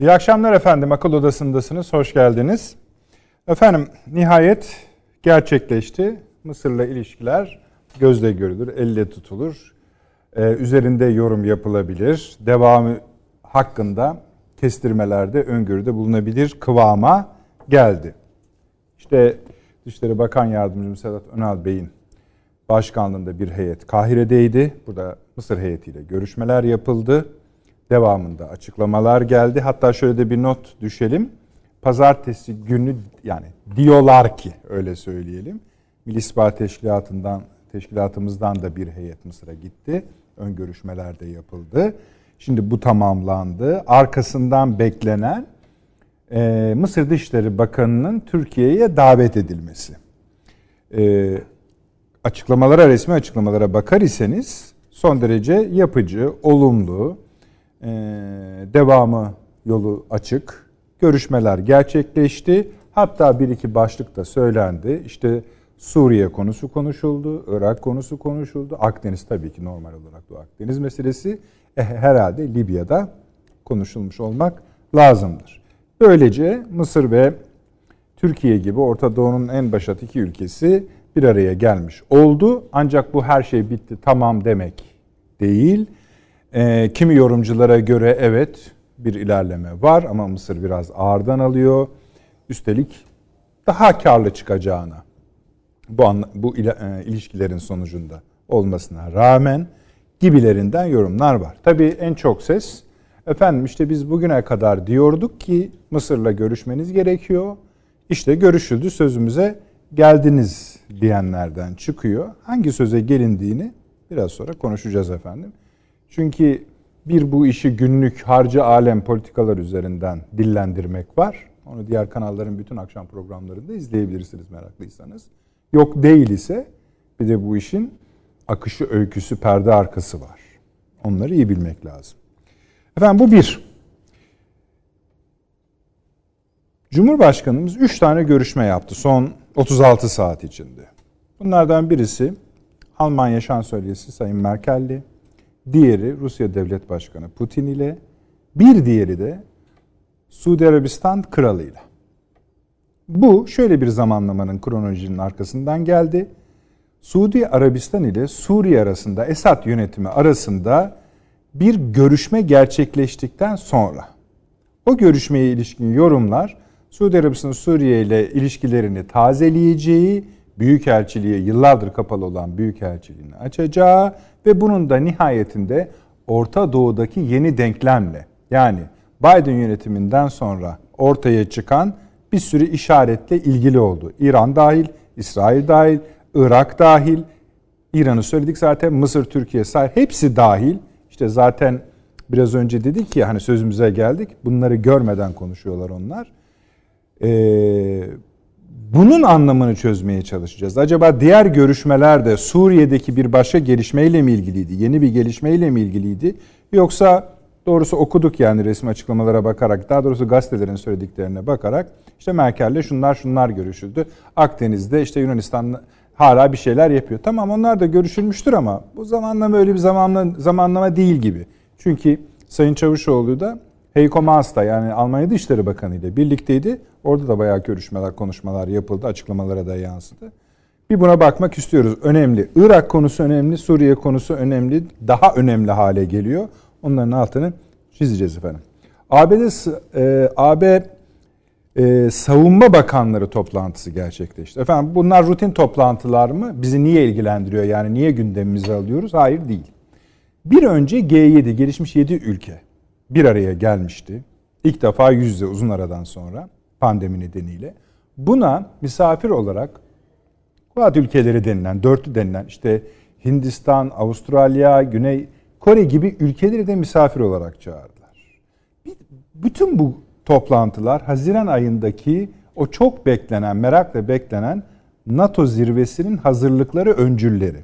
İyi akşamlar efendim. Akıl Odası'ndasınız. Hoş geldiniz. Efendim nihayet gerçekleşti. Mısır'la ilişkiler gözle görülür, elle tutulur. Ee, üzerinde yorum yapılabilir. Devamı hakkında kestirmelerde, öngörüde bulunabilir kıvama geldi. İşte Dışişleri Bakan Yardımcısı Sedat Önal Bey'in başkanlığında bir heyet Kahire'deydi. Burada Mısır heyetiyle görüşmeler yapıldı. Devamında açıklamalar geldi. Hatta şöyle de bir not düşelim. Pazartesi günü yani diyorlar ki öyle söyleyelim. Milli İstihbarat Teşkilatı'ndan teşkilatımızdan da bir heyet Mısır'a gitti. Ön görüşmeler de yapıldı. Şimdi bu tamamlandı. Arkasından beklenen e, Mısır Dışişleri Bakanı'nın Türkiye'ye davet edilmesi. E, açıklamalara, resmi açıklamalara bakar iseniz son derece yapıcı, olumlu, devamı yolu açık, görüşmeler gerçekleşti. Hatta bir iki başlık da söylendi. İşte Suriye konusu konuşuldu, Irak konusu konuşuldu. Akdeniz tabii ki normal olarak Doğu Akdeniz meselesi. E, herhalde Libya'da konuşulmuş olmak lazımdır. Böylece Mısır ve Türkiye gibi Orta Doğu'nun en başat iki ülkesi bir araya gelmiş oldu. Ancak bu her şey bitti tamam demek değil. E, kimi yorumculara göre evet bir ilerleme var ama Mısır biraz ağırdan alıyor. Üstelik daha karlı çıkacağına bu bu e, ilişkilerin sonucunda olmasına rağmen gibilerinden yorumlar var. Tabii en çok ses efendim işte biz bugüne kadar diyorduk ki Mısır'la görüşmeniz gerekiyor. İşte görüşüldü sözümüze geldiniz diyenlerden çıkıyor. Hangi söze gelindiğini biraz sonra konuşacağız efendim. Çünkü bir bu işi günlük harcı alem politikalar üzerinden dillendirmek var. Onu diğer kanalların bütün akşam programlarında izleyebilirsiniz meraklıysanız. Yok değil ise bir de bu işin akışı, öyküsü, perde arkası var. Onları iyi bilmek lazım. Efendim bu bir. Cumhurbaşkanımız 3 tane görüşme yaptı son 36 saat içinde. Bunlardan birisi Almanya Şansölyesi Sayın Merkel'li, diğeri Rusya Devlet Başkanı Putin ile, bir diğeri de Suudi Arabistan Kralı ile. Bu şöyle bir zamanlamanın kronolojinin arkasından geldi. Suudi Arabistan ile Suriye arasında Esad yönetimi arasında bir görüşme gerçekleştikten sonra o görüşmeye ilişkin yorumlar Suudi Arabistan Suriye ile ilişkilerini tazeleyeceği, büyükelçiliğe yıllardır kapalı olan büyükelçiliğini açacağı ve bunun da nihayetinde Orta Doğu'daki yeni denklemle yani Biden yönetiminden sonra ortaya çıkan bir sürü işaretle ilgili oldu. İran dahil, İsrail dahil, Irak dahil, İran'ı söyledik zaten Mısır, Türkiye sahil hepsi dahil. İşte zaten biraz önce dedik ki hani sözümüze geldik. Bunları görmeden konuşuyorlar onlar. Ee, bunun anlamını çözmeye çalışacağız. Acaba diğer görüşmelerde Suriye'deki bir başka gelişmeyle mi ilgiliydi? Yeni bir gelişmeyle mi ilgiliydi? Yoksa doğrusu okuduk yani resmi açıklamalara bakarak, daha doğrusu gazetelerin söylediklerine bakarak işte Merkel'le şunlar şunlar görüşüldü. Akdeniz'de işte Yunanistan hala bir şeyler yapıyor. Tamam onlar da görüşülmüştür ama bu zamanlama öyle bir zamanlama, zamanlama değil gibi. Çünkü Sayın Çavuşoğlu da Heiko Maas'ta yani Almanya Dışişleri Bakanı ile birlikteydi. Orada da bayağı görüşmeler, konuşmalar yapıldı. Açıklamalara da yansıdı. Bir buna bakmak istiyoruz. Önemli. Irak konusu önemli, Suriye konusu önemli. Daha önemli hale geliyor. Onların altını çizeceğiz efendim. ABD, e, AB e, Savunma Bakanları toplantısı gerçekleşti. Efendim bunlar rutin toplantılar mı? Bizi niye ilgilendiriyor? Yani niye gündemimize alıyoruz? Hayır değil. Bir önce G7, gelişmiş 7 ülke bir araya gelmişti. İlk defa yüz yüze uzun aradan sonra pandemi nedeniyle. Buna misafir olarak Kuat ülkeleri denilen, dörtlü denilen işte Hindistan, Avustralya, Güney Kore gibi ülkeleri de misafir olarak çağırdılar. Bütün bu toplantılar Haziran ayındaki o çok beklenen, merakla beklenen NATO zirvesinin hazırlıkları öncülleri.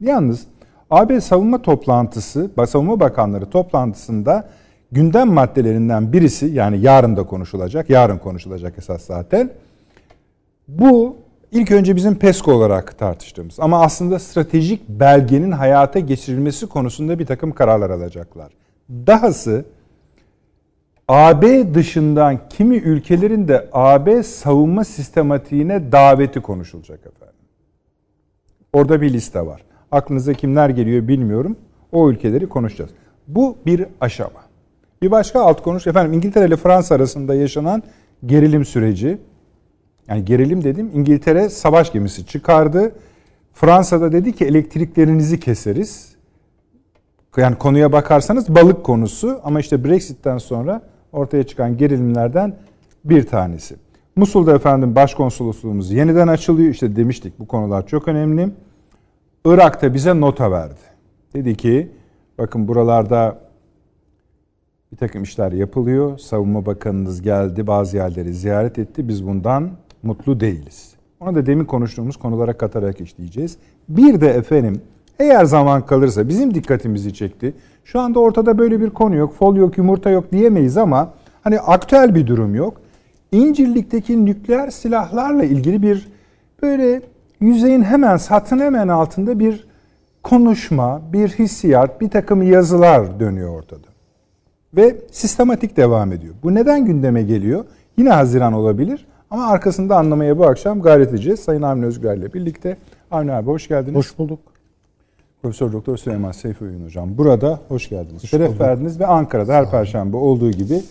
Yalnız AB savunma toplantısı, savunma bakanları toplantısında gündem maddelerinden birisi yani yarın da konuşulacak, yarın konuşulacak esas zaten. Bu ilk önce bizim PESCO olarak tartıştığımız ama aslında stratejik belgenin hayata geçirilmesi konusunda bir takım kararlar alacaklar. Dahası AB dışından kimi ülkelerin de AB savunma sistematiğine daveti konuşulacak efendim. Orada bir liste var. Aklınıza kimler geliyor bilmiyorum. O ülkeleri konuşacağız. Bu bir aşama. Bir başka alt konuş efendim İngiltere ile Fransa arasında yaşanan gerilim süreci. Yani gerilim dedim İngiltere savaş gemisi çıkardı. Fransa'da dedi ki elektriklerinizi keseriz. Yani konuya bakarsanız balık konusu ama işte Brexit'ten sonra ortaya çıkan gerilimlerden bir tanesi. Musul'da efendim başkonsolosluğumuz yeniden açılıyor. İşte demiştik bu konular çok önemli. Irak'ta bize nota verdi. Dedi ki bakın buralarda bir takım işler yapılıyor. Savunma Bakanınız geldi bazı yerleri ziyaret etti. Biz bundan mutlu değiliz. Ona da demin konuştuğumuz konulara katarak işleyeceğiz. Bir de efendim eğer zaman kalırsa bizim dikkatimizi çekti. Şu anda ortada böyle bir konu yok. Fol yok, yumurta yok diyemeyiz ama hani aktüel bir durum yok. İncirlik'teki nükleer silahlarla ilgili bir böyle yüzeyin hemen satın hemen altında bir konuşma, bir hissiyat, bir takım yazılar dönüyor ortada. Ve sistematik devam ediyor. Bu neden gündeme geliyor? Yine Haziran olabilir ama arkasında anlamaya bu akşam gayret edeceğiz. Sayın Avni Özgür ile birlikte. Avni abi hoş geldiniz. Hoş bulduk. Profesör Doktor Süleyman Seyfi Uyun hocam burada hoş geldiniz. Hoş Şeref bulduk. verdiniz ve Ankara'da her perşembe olduğu gibi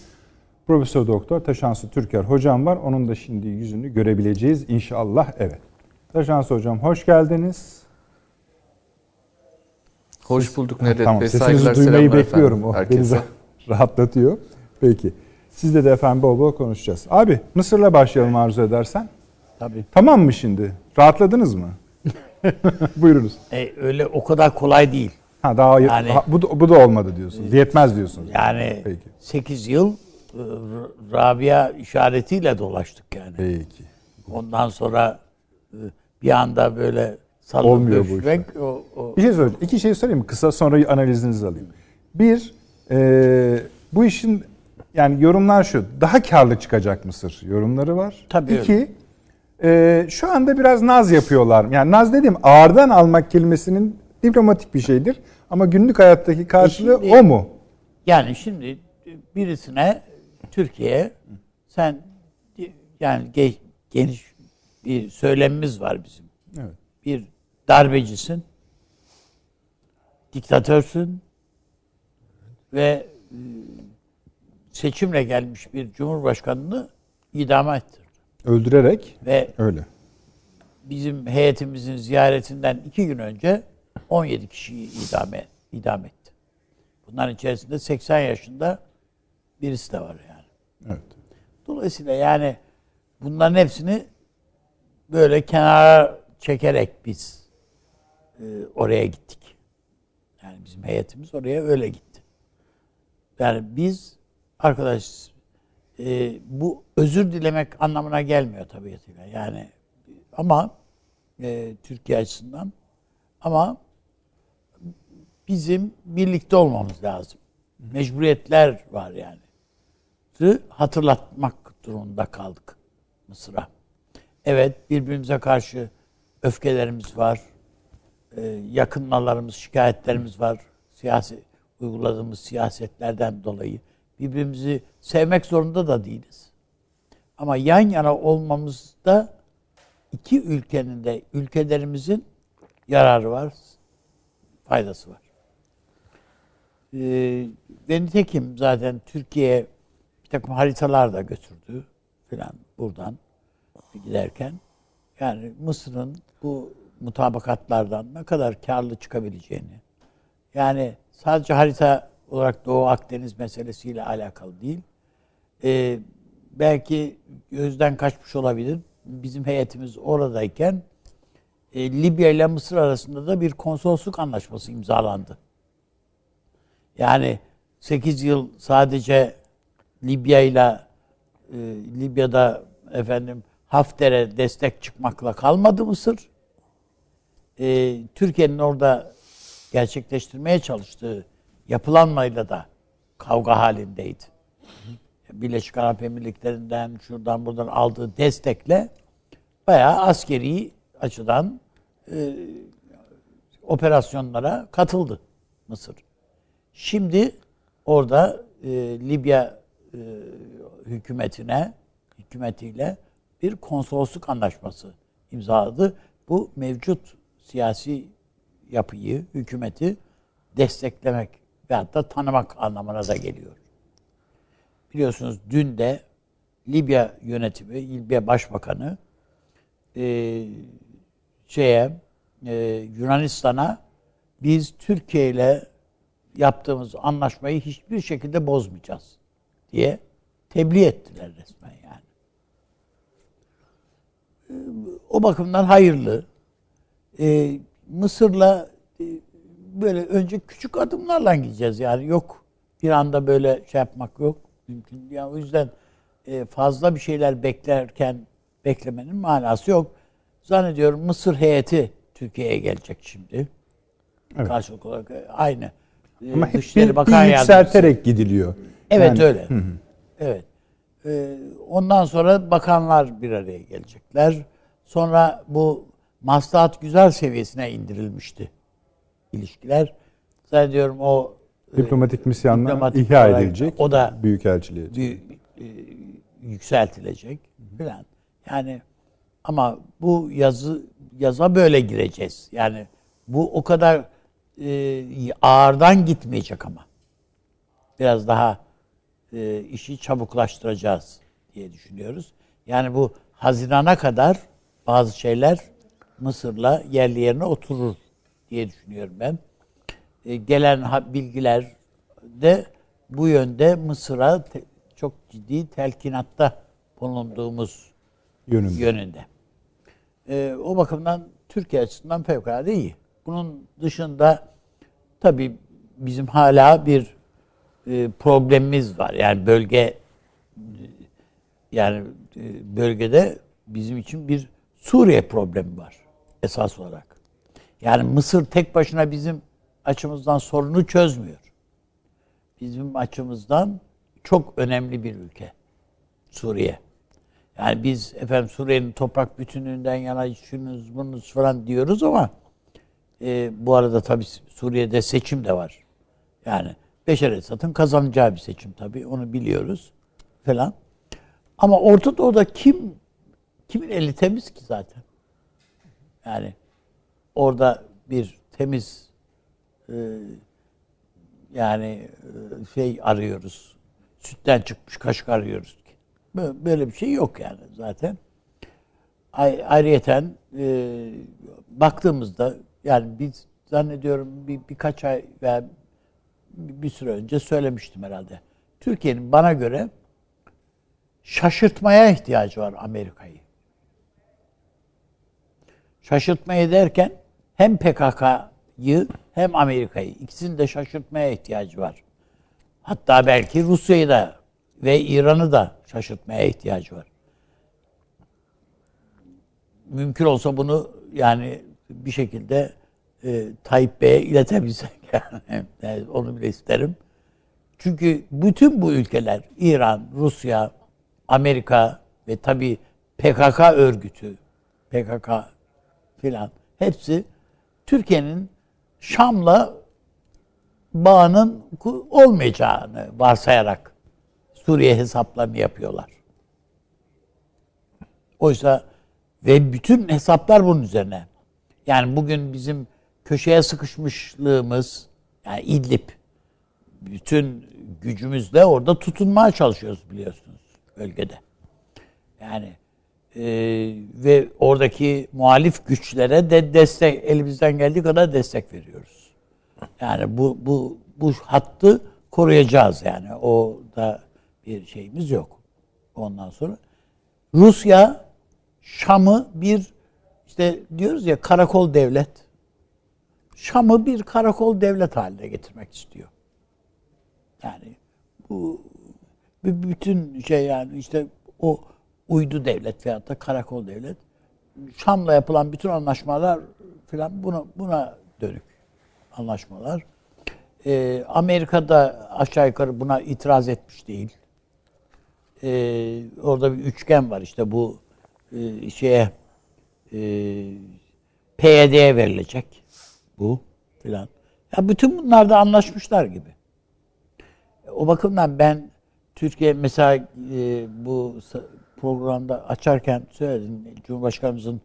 Profesör Doktor Taşansı Türker hocam var. Onun da şimdi yüzünü görebileceğiz inşallah. Evet. Taşansı hocam hoş geldiniz. Hoş bulduk Nedret tamam, Bey. Sesinizi duymayı bekliyorum. O herkese. beni rahatlatıyor. Peki. Sizle de efendim bol bol konuşacağız. Abi Mısır'la başlayalım arzu edersen. Tabii. Tamam mı şimdi? Rahatladınız mı? Buyurunuz. E, öyle o kadar kolay değil. Ha daha yani, daha, bu bu da olmadı diyorsunuz. Yetmez diyorsunuz. Yani Peki. 8 yıl e, Rabia işaretiyle dolaştık yani. Peki. Ondan sonra e, bir anda böyle salın Olmuyor bu işler. O, o... Bir şey söyleyeyim. İki şey söyleyeyim mi? Kısa sonra analizinizi alayım. Bir, e, bu işin yani yorumlar şu. Daha karlı çıkacak Mısır yorumları var. Tabii. İki, e, şu anda biraz naz yapıyorlar. Yani naz dedim ağırdan almak kelimesinin diplomatik bir şeydir. Ama günlük hayattaki karşılığı e şimdi, o mu? Yani şimdi birisine Türkiye sen yani geniş bir söylemimiz var bizim. Evet. Bir darbecisin, diktatörsün ve e, seçimle gelmiş bir cumhurbaşkanını idama ettirdi. Öldürerek ve öyle. Bizim heyetimizin ziyaretinden iki gün önce 17 kişiyi idam, idam etti. Bunların içerisinde 80 yaşında birisi de var yani. Evet. Dolayısıyla yani bunların hepsini böyle kenara çekerek biz e, oraya gittik. Yani bizim heyetimiz oraya öyle gitti. Yani biz arkadaş e, bu özür dilemek anlamına gelmiyor tabiatıyla. Yani ama e, Türkiye açısından ama bizim birlikte olmamız lazım. Mecburiyetler var yani. Hatırlatmak durumunda kaldık Mısır'a. Evet birbirimize karşı öfkelerimiz var. Ee, yakınmalarımız, şikayetlerimiz var. Siyasi uyguladığımız siyasetlerden dolayı. Birbirimizi sevmek zorunda da değiliz. Ama yan yana olmamızda iki ülkenin de ülkelerimizin yararı var, faydası var. Ee, ve nitekim zaten Türkiye bir takım haritalar da götürdü filan buradan giderken. Yani Mısır'ın bu mutabakatlardan ne kadar karlı çıkabileceğini yani sadece harita olarak Doğu Akdeniz meselesiyle alakalı değil. Ee, belki gözden kaçmış olabilir. Bizim heyetimiz oradayken e, Libya ile Mısır arasında da bir konsolosluk anlaşması imzalandı. Yani 8 yıl sadece Libya ile e, Libya'da efendim Hafter'e destek çıkmakla kalmadı Mısır. E, Türkiye'nin orada gerçekleştirmeye çalıştığı yapılanmayla da kavga halindeydi. Birleşik Arap Emirlikleri'nden şuradan buradan aldığı destekle bayağı askeri açıdan e, operasyonlara katıldı Mısır. Şimdi orada e, Libya e, hükümetine hükümetiyle bir konsolosluk anlaşması imzaladı. Bu mevcut siyasi yapıyı, hükümeti desteklemek ve hatta tanımak anlamına da geliyor. Biliyorsunuz dün de Libya yönetimi, Libya Başbakanı e, şeye e, Yunanistan'a biz Türkiye ile yaptığımız anlaşmayı hiçbir şekilde bozmayacağız diye tebliğ ettiler resmen yani. E, o bakımdan hayırlı. E, Mısır'la e, böyle önce küçük adımlarla gideceğiz yani yok bir anda böyle şey yapmak yok mümkün. Yani o yüzden e, fazla bir şeyler beklerken beklemenin manası yok. Zannediyorum Mısır heyeti Türkiye'ye gelecek şimdi. Evet. Karşılık olarak e, aynı. Ama hep Dışişleri bir, bir Bakan Yardımcısı. yükselterek gidiliyor. Evet Yani- öyle. Evet. Ee, ondan sonra bakanlar bir araya gelecekler. Sonra bu maslahat güzel seviyesine indirilmişti ilişkiler. Zannediyorum o e, Diplomatik misyanlar diplomatik ihya olarak edilecek. O da Büyükelçiliğe. bir, e, yükseltilecek filan. Yani ama bu yazı yaza böyle gireceğiz. Yani bu o kadar e, ağırdan gitmeyecek ama. Biraz daha e, işi çabuklaştıracağız diye düşünüyoruz. Yani bu Haziran'a kadar bazı şeyler Mısır'la yerli yerine oturur diye düşünüyorum ben. E, gelen bilgiler de bu yönde Mısır'a te- çok ciddi telkinatta bulunduğumuz Yönünde. yönünde. E, o bakımdan Türkiye açısından fevkalade iyi. Bunun dışında tabii bizim hala bir e, problemimiz var. Yani bölge yani e, bölgede bizim için bir Suriye problemi var esas olarak. Yani Mısır tek başına bizim açımızdan sorunu çözmüyor. Bizim açımızdan çok önemli bir ülke Suriye. Yani biz efendim Suriye'nin toprak bütünlüğünden yana şunuz bunuz falan diyoruz ama e, bu arada tabii Suriye'de seçim de var. Yani Beşer Esad'ın kazanacağı bir seçim tabii onu biliyoruz falan. Ama Orta Doğu'da kim kimin eli temiz ki zaten? Yani orada bir temiz e, yani e, şey arıyoruz. Sütten çıkmış kaşık arıyoruz. Bö- Böyle bir şey yok yani zaten. Ay- Ayrıyeten e, baktığımızda yani biz zannediyorum bir, birkaç ay veya bir süre önce söylemiştim herhalde. Türkiye'nin bana göre şaşırtmaya ihtiyacı var Amerika'yı. Şaşırtmayı derken hem PKK'yı hem Amerika'yı ikisini de şaşırtmaya ihtiyacı var. Hatta belki Rusya'yı da ve İran'ı da şaşırtmaya ihtiyacı var. Mümkün olsa bunu yani bir şekilde e, Tayyip Bey'e iletebilsek yani, Yani onu bile isterim. Çünkü bütün bu ülkeler İran, Rusya, Amerika ve tabii PKK örgütü, PKK filan hepsi Türkiye'nin Şam'la bağının olmayacağını varsayarak Suriye hesaplarını yapıyorlar. Oysa ve bütün hesaplar bunun üzerine. Yani bugün bizim köşeye sıkışmışlığımız yani İdlib bütün gücümüzle orada tutunmaya çalışıyoruz biliyorsunuz bölgede. Yani e, ve oradaki muhalif güçlere de destek elimizden geldiği kadar destek veriyoruz. Yani bu bu bu hattı koruyacağız yani. O da bir şeyimiz yok. Ondan sonra Rusya Şam'ı bir işte diyoruz ya karakol devlet. Şam'ı bir karakol devlet haline getirmek istiyor. Yani bu bütün şey yani işte o uydu devlet veyahut da karakol devlet Şam'la yapılan bütün anlaşmalar filan buna buna dönük anlaşmalar. Ee, Amerika'da aşağı yukarı buna itiraz etmiş değil. Ee, orada bir üçgen var işte bu e, şeye e, PYD'ye verilecek bu filan. Ya bütün bunlar da anlaşmışlar gibi. O bakımdan ben Türkiye mesela e, bu programda açarken söyledim Cumhurbaşkanımızın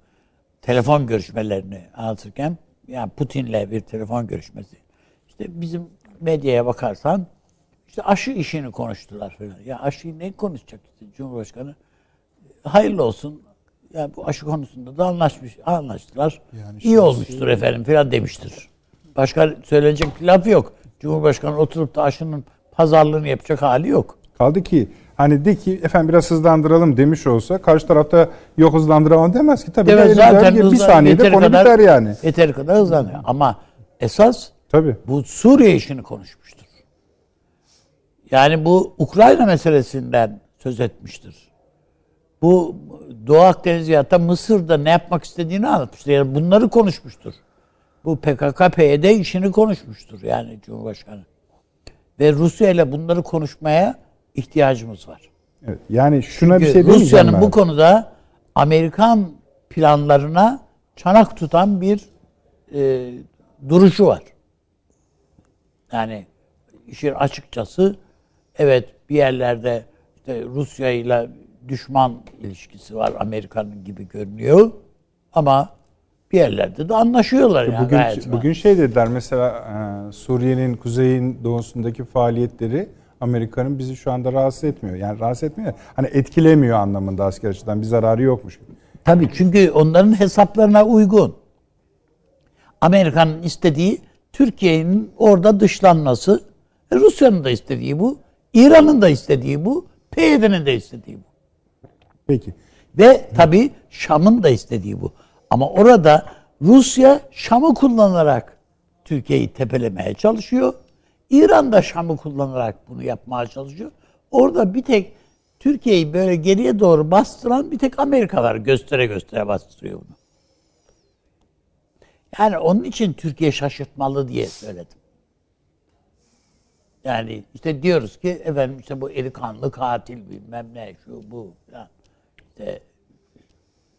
telefon görüşmelerini anlatırken yani Putin'le bir telefon görüşmesi. İşte bizim medyaya bakarsan işte aşı işini konuştular falan. Ya aşıyı ne konuşacak işte Cumhurbaşkanı? Hayırlı olsun. Ya yani bu aşı konusunda da anlaşmış, anlaştılar. Yani İyi olmuştur efendim falan demiştir. Başka söylenecek bir laf yok. Cumhurbaşkanı oturup da aşının pazarlığını yapacak hali yok. Kaldı ki hani de ki efendim biraz hızlandıralım demiş olsa karşı tarafta yok hızlandıramam demez ki. Tabii evet, zaten bir saniyede konu kadar, biter yani. Yeteri kadar hızlanıyor. Ama esas Tabii. bu Suriye işini konuşmuştur. Yani bu Ukrayna meselesinden söz etmiştir. Bu Doğu Akdeniz ya da Mısır'da ne yapmak istediğini anlatmıştır. Yani bunları konuşmuştur. Bu PKK-PYD işini konuşmuştur yani Cumhurbaşkanı. Ve Rusya ile bunları konuşmaya ihtiyacımız var. Evet, yani şuna Çünkü bir şey demeyeceğim Rusya'nın bu konuda Amerikan planlarına çanak tutan bir e, duruşu var. Yani işin açıkçası evet bir yerlerde işte Rusya ile düşman ilişkisi var Amerika'nın gibi görünüyor ama bir yerlerde de anlaşıyorlar yani. Bugün bugün şey dediler mesela e, Suriye'nin kuzeyin doğusundaki faaliyetleri Amerika'nın bizi şu anda rahatsız etmiyor. Yani rahatsız etmiyor. Hani etkilemiyor anlamında asker açıdan bir zararı yokmuş. Tabii çünkü onların hesaplarına uygun. Amerika'nın istediği Türkiye'nin orada dışlanması, Rusya'nın da istediği bu, İran'ın da istediği bu, PYD'nin de istediği bu. Peki. Ve tabii Şam'ın da istediği bu. Ama orada Rusya Şam'ı kullanarak Türkiye'yi tepelemeye çalışıyor. İran da Şam'ı kullanarak bunu yapmaya çalışıyor. Orada bir tek Türkiye'yi böyle geriye doğru bastıran bir tek Amerika var. Göstere göstere bastırıyor bunu. Yani onun için Türkiye şaşırtmalı diye söyledim. Yani işte diyoruz ki efendim işte bu eli kanlı katil bilmem ne şu bu falan. İşte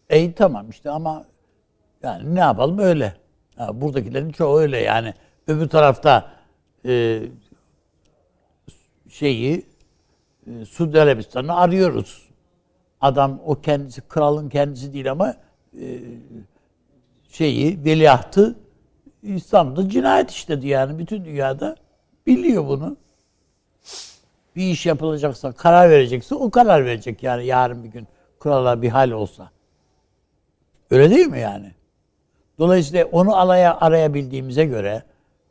e tamam işte ama yani ne yapalım öyle. Ha, buradakilerin çoğu öyle yani. Öbür tarafta e, şeyi e, Suudi Arabistan'ı arıyoruz. Adam o kendisi kralın kendisi değil ama e, şeyi veliahtı İslam'da cinayet işledi yani bütün dünyada biliyor bunu. Bir iş yapılacaksa karar verecekse o karar verecek yani yarın bir gün krala bir hal olsa. Öyle değil mi yani? Dolayısıyla onu alaya arayabildiğimize göre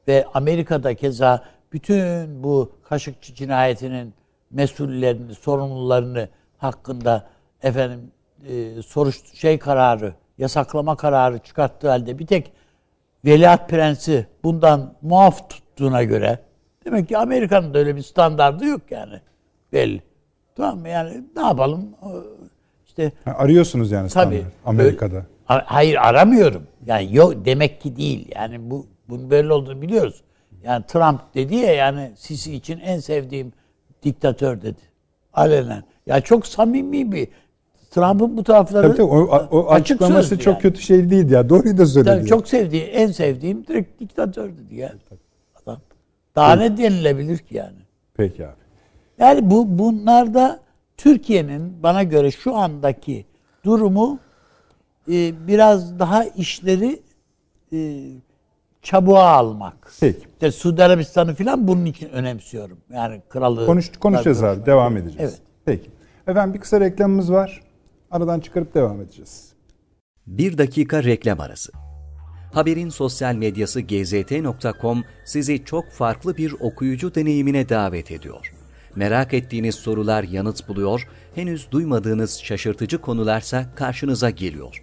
ve Amerika'da keza bütün bu Kaşıkçı cinayetinin mesullerini, sorumlularını hakkında efendim e, soruş şey kararı, yasaklama kararı çıkarttığı halde bir tek Veliaht Prensi bundan muaf tuttuğuna göre demek ki Amerika'nın da öyle bir standardı yok yani. Belli. Tamam mı? Yani ne yapalım? İşte ha, arıyorsunuz yani tabii, Amerika'da. Hayır aramıyorum. Yani yok demek ki değil. Yani bu bunun böyle olduğunu biliyoruz. Yani Trump dedi ya yani Sisi için en sevdiğim diktatör dedi. Alenen. Ya çok samimi bir Trump'ın bu tarafları tabii, tabii, o, o açıklaması çok yani. kötü şey değildi ya. Doğruyu da söyledi. Tabii, çok sevdiği, en sevdiğim direkt diktatör dedi yani. Adam. Daha Peki. ne denilebilir ki yani? Peki abi. Yani bu bunlarda Türkiye'nin bana göre şu andaki durumu e, biraz daha işleri e, çabuğa almak. Peki. İşte Suudi Arabistan'ı falan bunun için önemsiyorum. Yani kralı. Konuş, konuşacağız abi. Devam edeceğiz. Evet. Peki. Efendim bir kısa reklamımız var. Aradan çıkarıp devam edeceğiz. Bir dakika reklam arası. Haberin sosyal medyası gzt.com sizi çok farklı bir okuyucu deneyimine davet ediyor. Merak ettiğiniz sorular yanıt buluyor, henüz duymadığınız şaşırtıcı konularsa karşınıza geliyor.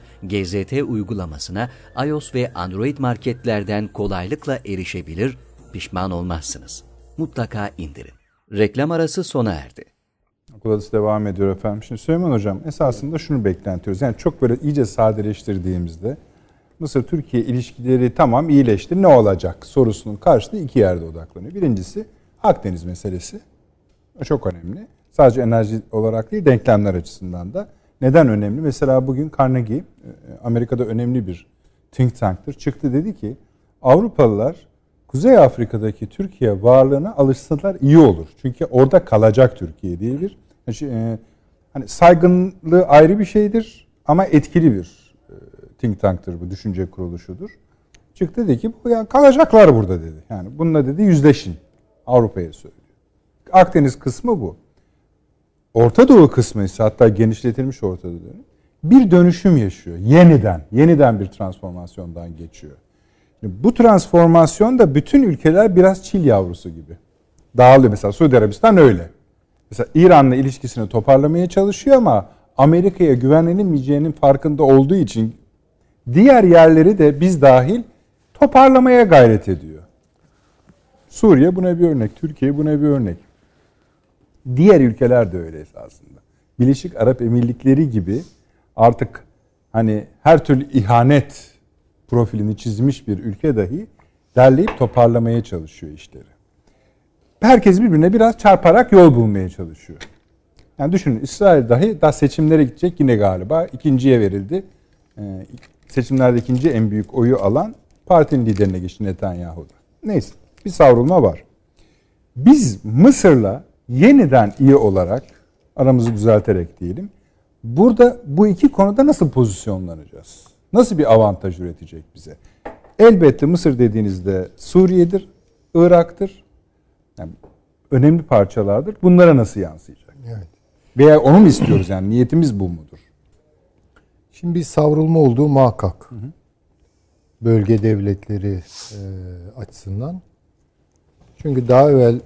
GZT uygulamasına iOS ve Android marketlerden kolaylıkla erişebilir, pişman olmazsınız. Mutlaka indirin. Reklam arası sona erdi. Okul adası devam ediyor efendim. Şimdi Süleyman Hocam esasında şunu beklentiyoruz. Yani çok böyle iyice sadeleştirdiğimizde Mısır Türkiye ilişkileri tamam iyileşti ne olacak sorusunun karşılığı iki yerde odaklanıyor. Birincisi Akdeniz meselesi. Çok önemli. Sadece enerji olarak değil denklemler açısından da. Neden önemli? Mesela bugün Carnegie e, Amerika'da önemli bir think tank'tır. Çıktı dedi ki Avrupalılar Kuzey Afrika'daki Türkiye varlığına alışsalar iyi olur. Çünkü orada kalacak Türkiye diye bir e, hani saygınlığı ayrı bir şeydir ama etkili bir e, think tank'tır bu düşünce kuruluşudur. Çıktı dedi ki bu ya kalacaklar burada dedi. Yani bununla dedi yüzleşin. Avrupa'ya söylüyor. Akdeniz kısmı bu. Orta Doğu kısmı ise hatta genişletilmiş Orta Doğu bir dönüşüm yaşıyor. Yeniden, yeniden bir transformasyondan geçiyor. Bu transformasyon da bütün ülkeler biraz çil yavrusu gibi. Dağılıyor mesela Suudi Arabistan öyle. Mesela İran'la ilişkisini toparlamaya çalışıyor ama Amerika'ya güvenilmeyeceğinin farkında olduğu için diğer yerleri de biz dahil toparlamaya gayret ediyor. Suriye buna bir örnek, Türkiye buna bir örnek. Diğer ülkeler de öyle esasında. Birleşik Arap Emirlikleri gibi artık hani her türlü ihanet profilini çizmiş bir ülke dahi derleyip toparlamaya çalışıyor işleri. Herkes birbirine biraz çarparak yol bulmaya çalışıyor. Yani düşünün İsrail dahi daha seçimlere gidecek yine galiba ikinciye verildi. Ee, seçimlerde ikinci en büyük oyu alan partinin liderine geçti Netanyahu'da. Neyse bir savrulma var. Biz Mısır'la yeniden iyi olarak aramızı düzelterek diyelim. Burada bu iki konuda nasıl pozisyonlanacağız? Nasıl bir avantaj üretecek bize? Elbette Mısır dediğinizde Suriye'dir, Irak'tır. Yani önemli parçalardır. Bunlara nasıl yansıyacak? Evet. Veya onu mu istiyoruz yani niyetimiz bu mudur? Şimdi bir savrulma olduğu muhakkak. Hı hı. Bölge devletleri e, açısından. Çünkü daha evvel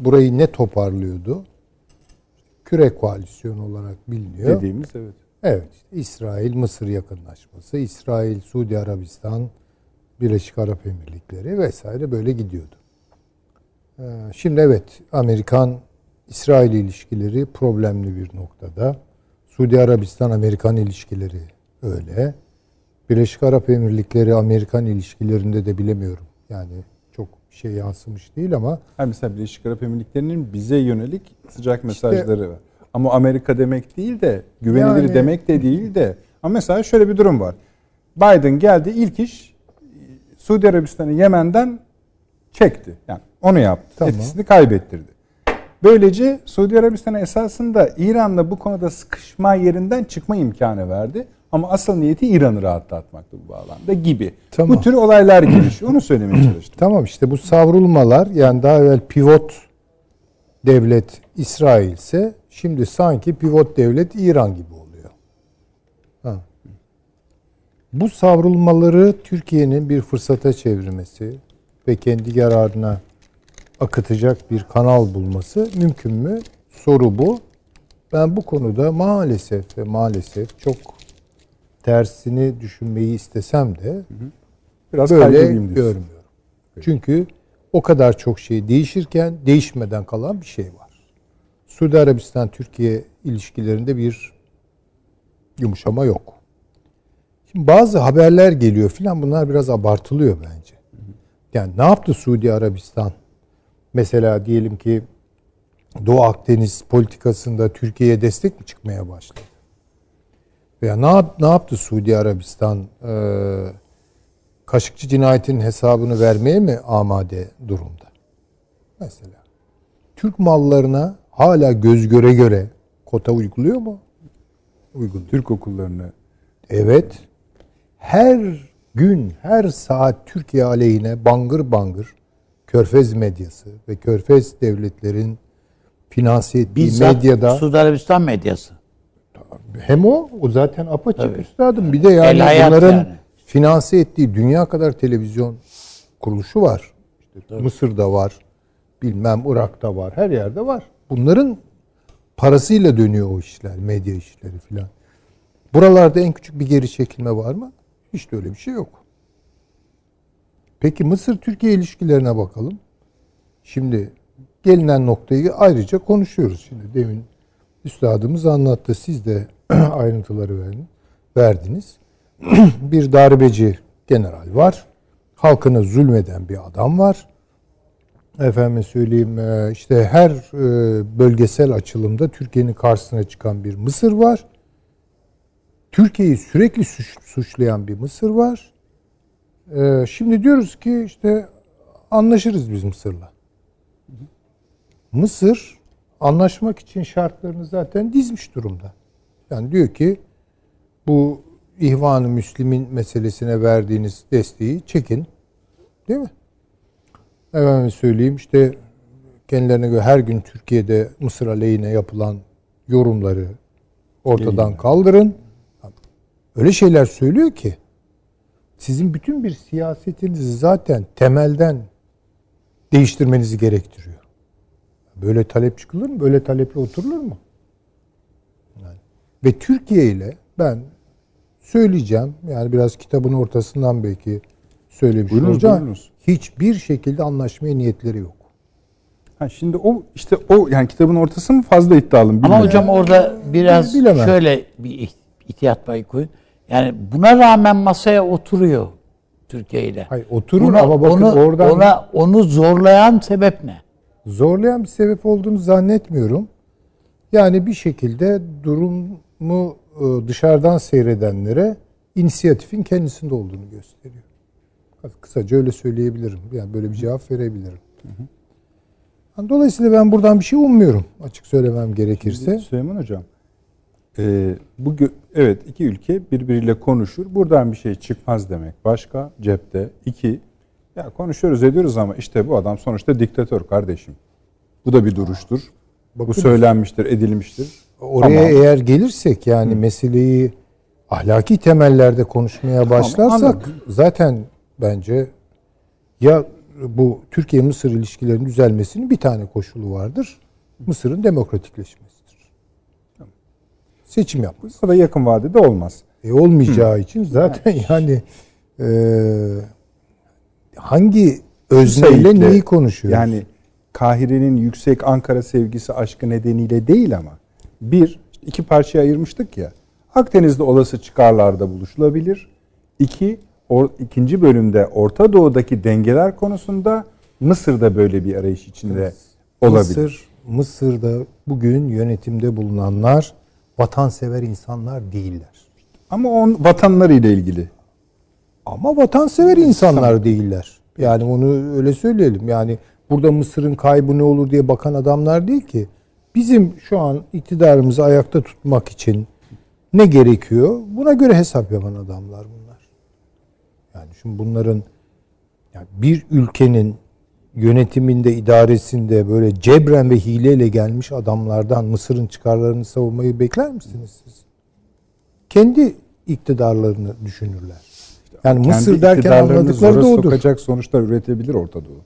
burayı ne toparlıyordu? Küre koalisyonu olarak biliniyor. Dediğimiz evet. Evet. İsrail-Mısır yakınlaşması, İsrail-Suudi Arabistan, Birleşik Arap Emirlikleri vesaire böyle gidiyordu. Ee, şimdi evet Amerikan-İsrail ilişkileri problemli bir noktada. Suudi Arabistan-Amerikan ilişkileri öyle. Birleşik Arap Emirlikleri Amerikan ilişkilerinde de bilemiyorum. Yani şey yansımış değil ama. Ha mesela Birleşik Arap Emirlikleri'nin bize yönelik sıcak mesajları işte, var. Ama Amerika demek değil de güvenilir yani, demek de değil de. Ama mesela şöyle bir durum var. Biden geldi ilk iş Suudi Arabistan'ı Yemen'den çekti. Yani onu yaptı. Tamam. Etkisini kaybettirdi. Böylece Suudi Arabistan'a esasında İran'la bu konuda sıkışma yerinden çıkma imkanı verdi. Ama asıl niyeti İran'ı rahatlatmaktı bu bağlamda gibi. Tamam. Bu tür olaylar gelişiyor. Onu söylemeye çalıştım. tamam işte bu savrulmalar yani daha evvel pivot devlet İsrail ise şimdi sanki pivot devlet İran gibi oluyor. Ha. Bu savrulmaları Türkiye'nin bir fırsata çevirmesi ve kendi yararına akıtacak bir kanal bulması mümkün mü? Soru bu. Ben bu konuda maalesef ve maalesef çok tersini düşünmeyi istesem de biraz böyle görmüyorum. Çünkü o kadar çok şey değişirken değişmeden kalan bir şey var. Suudi Arabistan Türkiye ilişkilerinde bir yumuşama yok. Şimdi bazı haberler geliyor filan bunlar biraz abartılıyor bence. Yani ne yaptı Suudi Arabistan? Mesela diyelim ki Doğu Akdeniz politikasında Türkiye'ye destek mi çıkmaya başladı? Veya ne, yap, ne yaptı Suudi Arabistan? Ee, Kaşıkçı cinayetinin hesabını vermeye mi amade durumda? Mesela. Türk mallarına hala göz göre göre kota uyguluyor mu? Uyguluyor. Türk okullarını. Evet. Her gün, her saat Türkiye aleyhine bangır bangır Körfez medyası ve Körfez devletlerin finanse ettiği Bizzat medyada... Suudi Arabistan medyası. Hem o, o zaten apaçık Tabii. üstadım. Bir de yani bunların yani. finanse ettiği dünya kadar televizyon kuruluşu var. İşte Mısır'da var, bilmem Irak'ta var, her yerde var. Bunların parasıyla dönüyor o işler, medya işleri filan. Buralarda en küçük bir geri çekilme var mı? Hiç de öyle bir şey yok. Peki Mısır-Türkiye ilişkilerine bakalım. Şimdi gelinen noktayı ayrıca konuşuyoruz. Şimdi demin Üstadımız anlattı. Siz de ayrıntıları verin, verdiniz. bir darbeci general var. Halkına zulmeden bir adam var. Efendim söyleyeyim e, işte her e, bölgesel açılımda Türkiye'nin karşısına çıkan bir Mısır var. Türkiye'yi sürekli suç, suçlayan bir Mısır var. E, şimdi diyoruz ki işte anlaşırız biz Mısır'la. Mısır anlaşmak için şartlarını zaten dizmiş durumda. Yani diyor ki bu İhvan-ı Müslim'in meselesine verdiğiniz desteği çekin. Değil mi? Efendim söyleyeyim işte kendilerine göre her gün Türkiye'de Mısır aleyhine yapılan yorumları ortadan kaldırın. Öyle şeyler söylüyor ki sizin bütün bir siyasetinizi zaten temelden değiştirmenizi gerektiriyor. Böyle talep çıkılır mı? Böyle taleple oturulur mu? Yani. Ve Türkiye ile ben söyleyeceğim. Yani biraz kitabın ortasından belki söylemiş Buyurunuz, olacağım. buyurunuz. Hiçbir şekilde anlaşmaya niyetleri yok. Ha şimdi o işte o yani kitabın ortası mı fazla iddialı mı Ama bilmiyorum. hocam orada biraz Bilemem. şöyle bir iht- ihtiyat payı koyun. Yani buna rağmen masaya oturuyor Türkiye ile. Hayır, oturur Ona- ama bakın onu, oradan ona onu zorlayan sebep ne? Zorlayan bir sebep olduğunu zannetmiyorum. Yani bir şekilde durumu e, dışarıdan seyredenlere inisiyatifin kendisinde olduğunu gösteriyor. Kısaca öyle söyleyebilirim. Yani böyle bir cevap verebilirim. Yani Dolayısıyla ben buradan bir şey ummuyorum açık söylemem gerekirse. Süleyman Hocam, e, bu evet iki ülke birbiriyle konuşur. Buradan bir şey çıkmaz demek. Başka cepte. iki ya konuşuyoruz ediyoruz ama işte bu adam sonuçta diktatör kardeşim. Bu da bir duruştur. bu Bakın- söylenmiştir, edilmiştir. Oraya Tamam. eğer gelirsek yani meseleyi ahlaki temellerde konuşmaya başlarsak anladım. zaten bence ya bu Türkiye-Mısır ilişkilerinin düzelmesinin bir tane koşulu vardır. Mısır'ın demokratikleşmesidir. Seçim yapması. Bu da yakın vadede olmaz. E olmayacağı için zaten yani e, hangi özneyle neyi konuşuyoruz? Yani Kahire'nin yüksek Ankara sevgisi aşkı nedeniyle değil ama bir, iki parçaya ayırmıştık ya. Akdeniz'de olası çıkarlarda buluşulabilir. İki, or, ikinci bölümde Orta Doğu'daki dengeler konusunda Mısır'da böyle bir arayış içinde olabilir. Mısır, Mısır'da bugün yönetimde bulunanlar vatansever insanlar değiller. Ama on vatanları ile ilgili. Ama vatansever insanlar değiller. Yani onu öyle söyleyelim. Yani burada Mısır'ın kaybı ne olur diye bakan adamlar değil ki. Bizim şu an iktidarımızı ayakta tutmak için ne gerekiyor? Buna göre hesap yapan adamlar bunlar. Yani şimdi bunların yani bir ülkenin yönetiminde, idaresinde böyle cebren ve hileyle gelmiş adamlardan Mısır'ın çıkarlarını savunmayı bekler misiniz siz? Kendi iktidarlarını düşünürler. Yani Mısır derken anladıkları da odur. sokacak sonuçlar üretebilir Orta Doğu.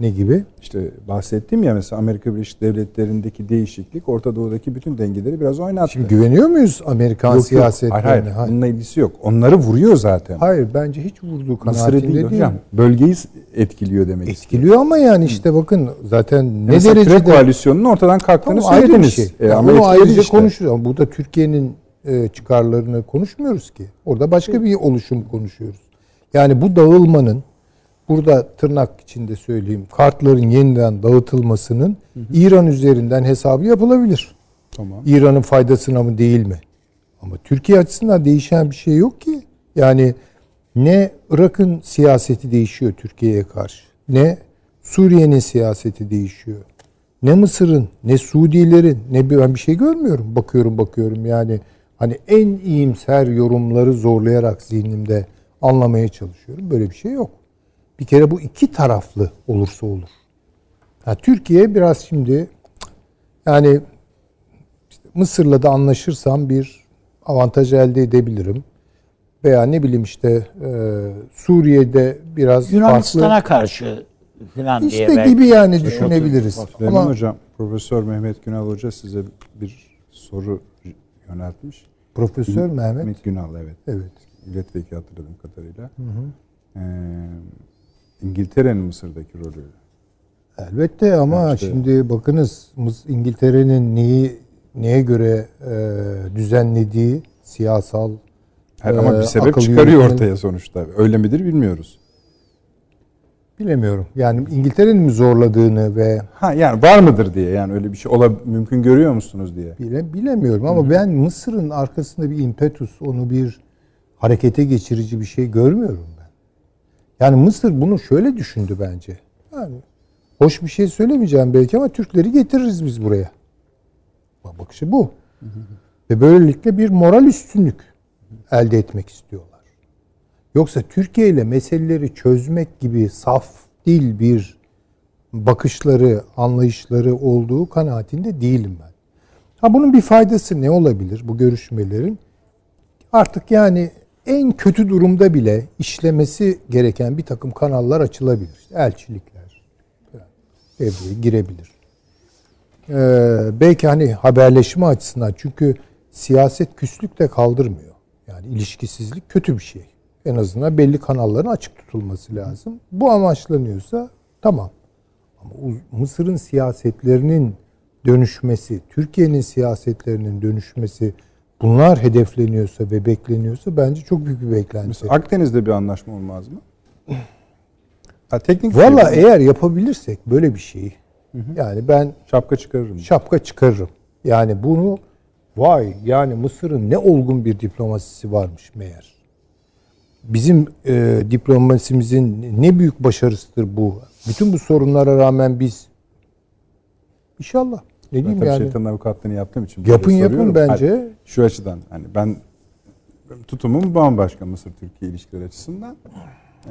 Ne gibi? İşte bahsettim ya mesela Amerika Birleşik Devletleri'ndeki değişiklik Orta Doğu'daki bütün dengeleri biraz oynattı. Şimdi güveniyor muyuz Amerikan Yok, yok. siyasetlerine? Hayır, hayır. Hayır. Bununla ilgisi yok. Onları vuruyor zaten. Hayır, bence hiç vurduğu kanaatinde değil hocam. Bölgeyi etkiliyor demek istiyor. Etkiliyor ama yani işte bakın zaten ne Kürek derecede koalisyonunun ortadan kalktığını Tamam, ayrı bir söylediniz. şey. E, Yani etkiledi ayrıca işte. konuşuyoruz. Ama burada Türkiye'nin e, çıkarlarını konuşmuyoruz ki. Orada başka bir oluşum konuşuyoruz. Yani bu dağılmanın burada tırnak içinde söyleyeyim kartların yeniden dağıtılmasının İran üzerinden hesabı yapılabilir. Tamam. İran'ın faydasına mı değil mi? Ama Türkiye açısından değişen bir şey yok ki. Yani ne Irak'ın siyaseti değişiyor Türkiye'ye karşı, ne Suriye'nin siyaseti değişiyor. Ne Mısır'ın, ne Suudilerin, ne ben bir şey görmüyorum. Bakıyorum bakıyorum yani hani en iyimser yorumları zorlayarak zihnimde anlamaya çalışıyorum. Böyle bir şey yok. Bir kere bu iki taraflı olursa olur. Ha, Türkiye biraz şimdi yani Mısır'la da anlaşırsam bir avantaj elde edebilirim. Veya ne bileyim işte e, Suriye'de biraz Yunanistan'a farklı. karşı falan diye İşte belki gibi yani şey düşünebiliriz. Süleyman Ama Hocam, Profesör Mehmet Günal Hoca size bir soru yöneltmiş. Profesör Mehmet Mehmet Günal evet. evet. Milletvekili hatırladığım kadarıyla. Ee, İngiltere'nin Mısır'daki rolü. Elbette ama Yani işte- şimdi bakınız İngiltere'nin neyi neye göre e, düzenlediği siyasal Her ama bir e, sebep akıl çıkarıyor yönetimi- ortaya sonuçta. Öyle midir bilmiyoruz. Bilemiyorum. Yani İngiltere'nin mi zorladığını ve Ha yani var mıdır diye yani öyle bir şey ola mümkün görüyor musunuz diye. bile bilemiyorum ama ben Mısır'ın arkasında bir impetus, onu bir harekete geçirici bir şey görmüyorum ben. Yani Mısır bunu şöyle düşündü bence. Yani hoş bir şey söylemeyeceğim belki ama Türkleri getiririz biz buraya. Bak- Bakışı bu. Ve böylelikle bir moral üstünlük elde etmek istiyorlar. Yoksa Türkiye ile meseleleri çözmek gibi saf değil bir bakışları, anlayışları olduğu kanaatinde değilim ben. Ha bunun bir faydası ne olabilir bu görüşmelerin? Artık yani en kötü durumda bile işlemesi gereken bir takım kanallar açılabilir. İşte elçilikler devreye girebilir. Ee, belki hani haberleşme açısından çünkü siyaset küslük de kaldırmıyor. Yani ilişkisizlik kötü bir şey. En azından belli kanalların açık tutulması lazım. Bu amaçlanıyorsa tamam. Ama Mısır'ın siyasetlerinin dönüşmesi, Türkiye'nin siyasetlerinin dönüşmesi bunlar hedefleniyorsa ve bekleniyorsa bence çok büyük bir beklenti. Mesela Akdeniz'de bir anlaşma olmaz mı? Ha, teknik Valla şey, eğer yapabilirsek böyle bir şeyi yani ben şapka çıkarırım. şapka çıkarırım. Yani bunu vay yani Mısır'ın ne olgun bir diplomasisi varmış meğer. Bizim e, diplomasimizin ne büyük başarısıdır bu. Bütün bu sorunlara rağmen biz inşallah ne Ben diyeyim yani şeytanın avukatlığını yaptığım için. yapın yapın soruyorum. bence. Hayır, şu açıdan hani ben tutumum bambaşka Mısır-Türkiye ilişkileri açısından. Ee,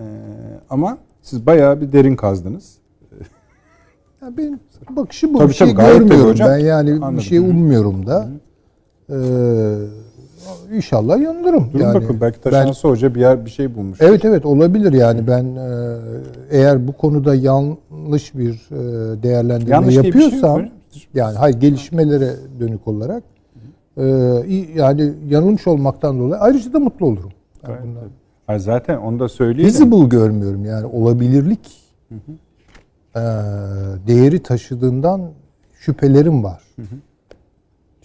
ama siz bayağı bir derin kazdınız. Ya benim bakışı bu. Tabii, bir şey tabii, görmüyorum hocam. ben yani Anladım. bir şey ummuyorum da. Ee, inşallah yanılırım. Durun yani. bakın belki Ben- Taşansı Hoca bir yer bir şey bulmuş. Evet evet olabilir yani ben e, eğer bu konuda yanlış bir e, değerlendirme Yanlış diye bir şey yok yapıyorsam yani hayır gelişmelere dönük olarak e, yani yanılmış olmaktan dolayı ayrıca da mutlu olurum. Yani bundan-. Hayır, zaten onu da söyleyelim. Visible görmüyorum yani olabilirlik e, değeri taşıdığından şüphelerim var.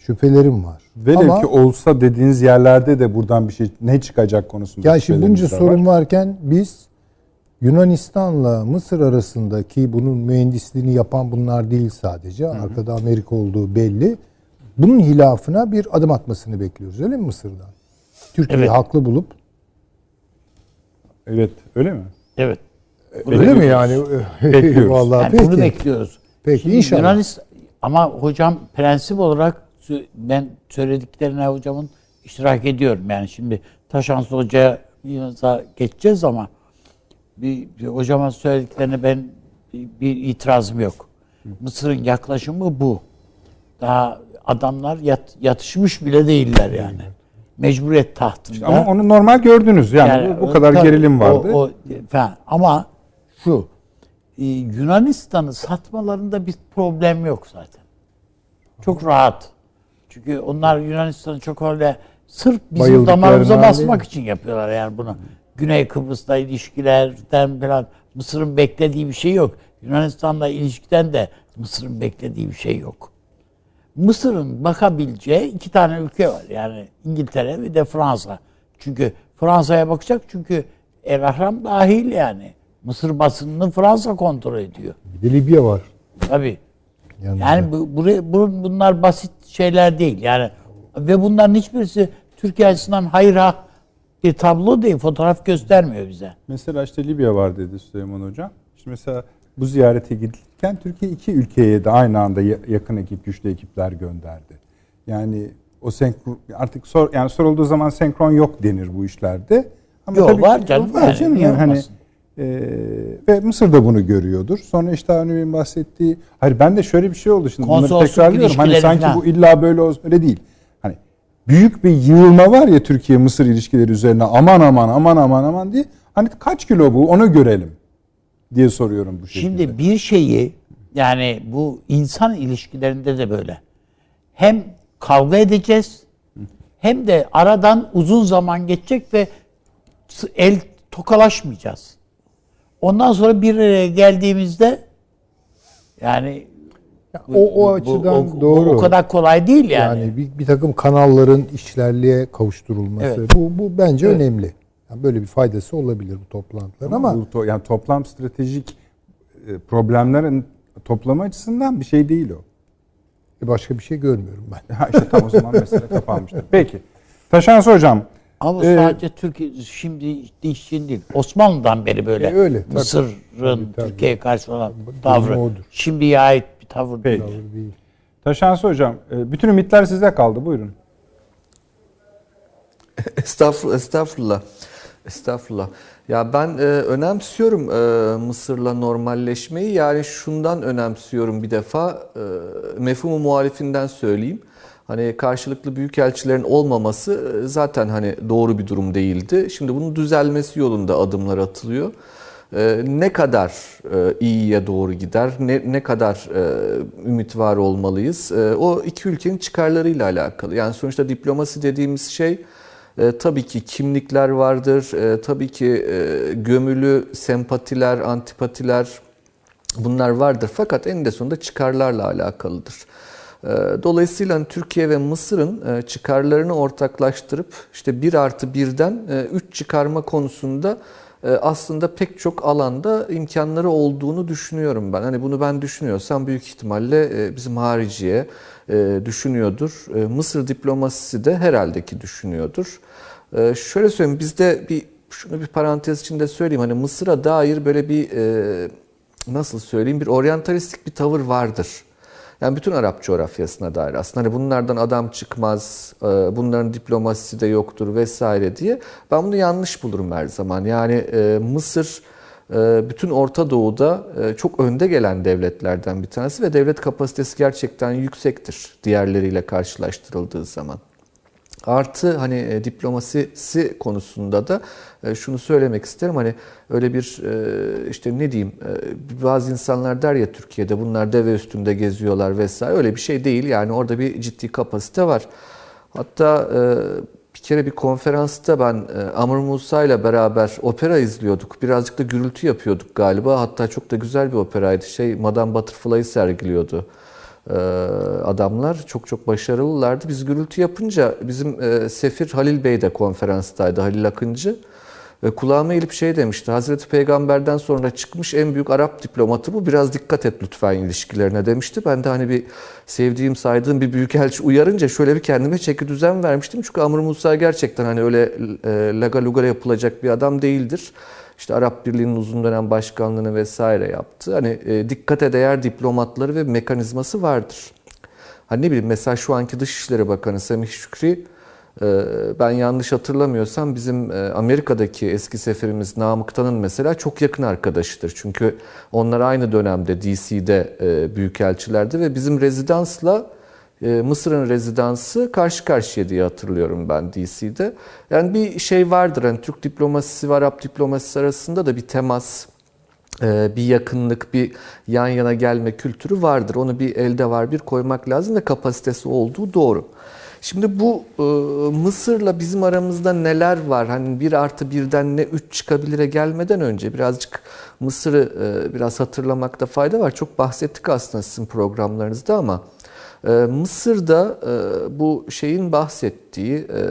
Şüphelerim var. Velev Ama ki olsa dediğiniz yerlerde de buradan bir şey ne çıkacak konusunda. yani şimdi bunca sorun var. varken biz Yunanistan'la Mısır arasındaki bunun mühendisliğini yapan bunlar değil sadece. Arkada Amerika olduğu belli. Bunun hilafına bir adım atmasını bekliyoruz öyle mi Mısır'dan? Türkiye'yi Evet. haklı bulup Evet öyle mi? Evet. öyle mi yani? Bekliyoruz. Vallahi Yani peki. bunu bekliyoruz. Peki, Şimdi inşallah. Yunanistan- ama hocam prensip olarak ben söylediklerine hocamın iştirak ediyorum. Yani şimdi Taşansı Hoca'ya geçeceğiz ama bir, bir hocamın söylediklerine ben bir, bir itirazım yok. Mısır'ın yaklaşımı bu. Daha adamlar yat, yatışmış bile değiller yani. Mecburiyet tahtında. Ama onu normal gördünüz yani, bu, bu kadar tabii, gerilim vardı. O, o, falan. Ama şu e, Yunanistan'ı satmalarında bir problem yok zaten. Çok rahat. Çünkü onlar Yunanistan'ı çok öyle sırf bizim damarımıza basmak için yapıyorlar yani bunu. Güney Kıbrıs'ta ilişkilerden falan Mısır'ın beklediği bir şey yok. Yunanistan'la ilişkiden de Mısır'ın beklediği bir şey yok. Mısır'ın bakabileceği iki tane ülke var. Yani İngiltere ve de Fransa. Çünkü Fransa'ya bakacak çünkü El Ahram dahil yani. Mısır basınını Fransa kontrol ediyor. Bir de Libya var. Tabii. Yanında. Yani bu, buraya- bu- bunlar basit şeyler değil. Yani ve bunların hiçbirisi Türkiye açısından hayır ha bir tablo değil. Fotoğraf göstermiyor bize. Mesela işte Libya var dedi Süleyman Hocam. Şimdi mesela bu ziyarete gidilirken Türkiye iki ülkeye de aynı anda ya- yakın ekip, güçlü ekipler gönderdi. Yani o senkron artık sor, yani sorulduğu zaman senkron yok denir bu işlerde. Ama Yok, tabii var canım, Var yani, canım niye yani hani? E, ve Mısır da bunu görüyordur. Sonra işte Bey'in bahsettiği hayır ben de şöyle bir şey oldu şimdi bunları tekrarlıyorum. Hani sanki falan. bu illa böyle olsun öyle değil. Hani büyük bir yığılma var ya Türkiye Mısır ilişkileri üzerine aman aman aman aman aman diye. Hani kaç kilo bu onu görelim diye soruyorum bu şekilde. Şimdi bir şeyi yani bu insan ilişkilerinde de böyle. Hem kavga edeceğiz hem de aradan uzun zaman geçecek ve el tokalaşmayacağız. Ondan sonra bir araya geldiğimizde yani Bu- o o bu- açıdan o- bu doğru. O kadar kolay değil yani. Yani bir, bir takım kanalların işlerliğe kavuşturulması Evet. bu bu bence önemli. Yani böyle bir faydası olabilir bu toplantıların ama bu to- yani toplam stratejik e, problemlerin toplamı açısından bir şey değil o. başka bir şey görmüyorum ben. Ha, işte tam o zaman mesele kapanmıştır. Peki. Taşansı hocam. Ama Ee, sadece Türkiye şimdi için değil. Osmanlı'dan beri böyle. E, öyle. Mısır'ın. Türkiye'ye karşı olan tavrı. odur. Şimdiye ait bir tavır Peki. değil. Taşansı hocam. e, Bütün ümitler size kaldı. Buyurun. Estağfurullah, estağfurullah. Estağfurullah. Ya ben e, önemsiyorum e, Mısır'la normalleşmeyi. Yani şundan önemsiyorum bir defa. E, mefhumu muhalifinden söyleyeyim. Hani karşılıklı büyükelçilerin olmaması e, zaten hani doğru bir durum değildi. Şimdi bunun düzelmesi yolunda adımlar atılıyor. E, ne kadar e, iyiye doğru gider, ne, ne kadar ümit var olmalıyız? O iki ülkenin çıkarlarıyla alakalı. Yani sonuçta diplomasi dediğimiz şey e, tabii ki kimlikler vardır, e, tabii ki gömülü sempatiler, antipatiler bunlar vardır. Fakat en de sonunda çıkarlarla alakalıdır. E, Dolayısıyla hani Türkiye ve Mısır'ın e, çıkarlarını ortaklaştırıp işte 1 artı 1'den 3 çıkarma konusunda e, aslında pek çok alanda imkanları olduğunu düşünüyorum ben. Hani bunu ben düşünüyorsam büyük ihtimalle e, bizim hariciye e, düşünüyordur. E, Mısır diplomasisi de herhalde ki düşünüyordur. E, Şöyle söyleyeyim bizde bir şunu bir parantez içinde söyleyeyim. Hani Mısır'a dair böyle bir e, nasıl söyleyeyim bir oryantalistik bir tavır vardır. Yani bütün Arap coğrafyasına dair aslında hani bunlardan adam çıkmaz, e, bunların diplomasisi de yoktur vesaire diye. Ben bunu yanlış bulurum her zaman. Yani e, Mısır e, bütün Orta Doğu'da çok önde gelen devletlerden bir tanesi ve devlet kapasitesi gerçekten yüksektir diğerleriyle karşılaştırıldığı zaman. Artı hani e, diplomasisi konusunda da e, şunu söylemek isterim. Hani öyle bir e, işte ne diyeyim bazı insanlar der ya Türkiye'de bunlar deve üstünde geziyorlar vesaire. Öyle bir şey değil. Yani orada bir ciddi kapasite var. Hatta bir kere bir konferansta ben e, Amr Musa ile beraber opera izliyorduk. Birazcık da gürültü yapıyorduk galiba. Hatta çok da güzel bir operaydı. Şey Madame Butterfly'ı sergiliyordu adamlar. Çok çok başarılılardı. Biz gürültü yapınca bizim e, Sefir Halil Bey de konferanstaydı. Halil Akıncı. E, kulağıma eğilip şey demişti. Hazreti Peygamber'den sonra çıkmış en büyük Arap diplomatı bu. Biraz dikkat et lütfen ilişkilerine demişti. Ben de hani bir sevdiğim, saydığım bir büyükelçi uyarınca şöyle bir kendime çeki düzen vermiştim. Çünkü Amr Musa gerçekten hani öyle e, laga luga yapılacak bir adam değildir. İşte Arap Birliği'nin uzun dönem başkanlığını vesaire yaptı. Hani e, dikkate değer diplomatları ve mekanizması vardır. Hani ne bileyim mesela şu anki Dışişleri Bakanı Semih Şükri e, ben yanlış hatırlamıyorsam bizim e, Amerika'daki eski seferimiz Namık Tan'ın mesela çok yakın arkadaşıdır. Çünkü onlar aynı dönemde DC'de e, büyükelçilerdi ve bizim rezidansla Mısır'ın rezidansı karşı karşıya diye hatırlıyorum ben DC'de. Yani bir şey vardır hani Türk diplomasisi ve Arap diplomasisi arasında da bir temas, e, bir yakınlık, bir yan yana gelme kültürü vardır. Onu bir elde var bir koymak lazım ve kapasitesi olduğu doğru. Şimdi bu e, Mısır'la bizim aramızda neler var? Hani bir artı birden ne üç çıkabilire gelmeden önce birazcık Mısır'ı e, biraz hatırlamakta fayda var. Çok bahsettik aslında sizin programlarınızda ama e, Mısır'da e, bu şeyin bahsettiği e,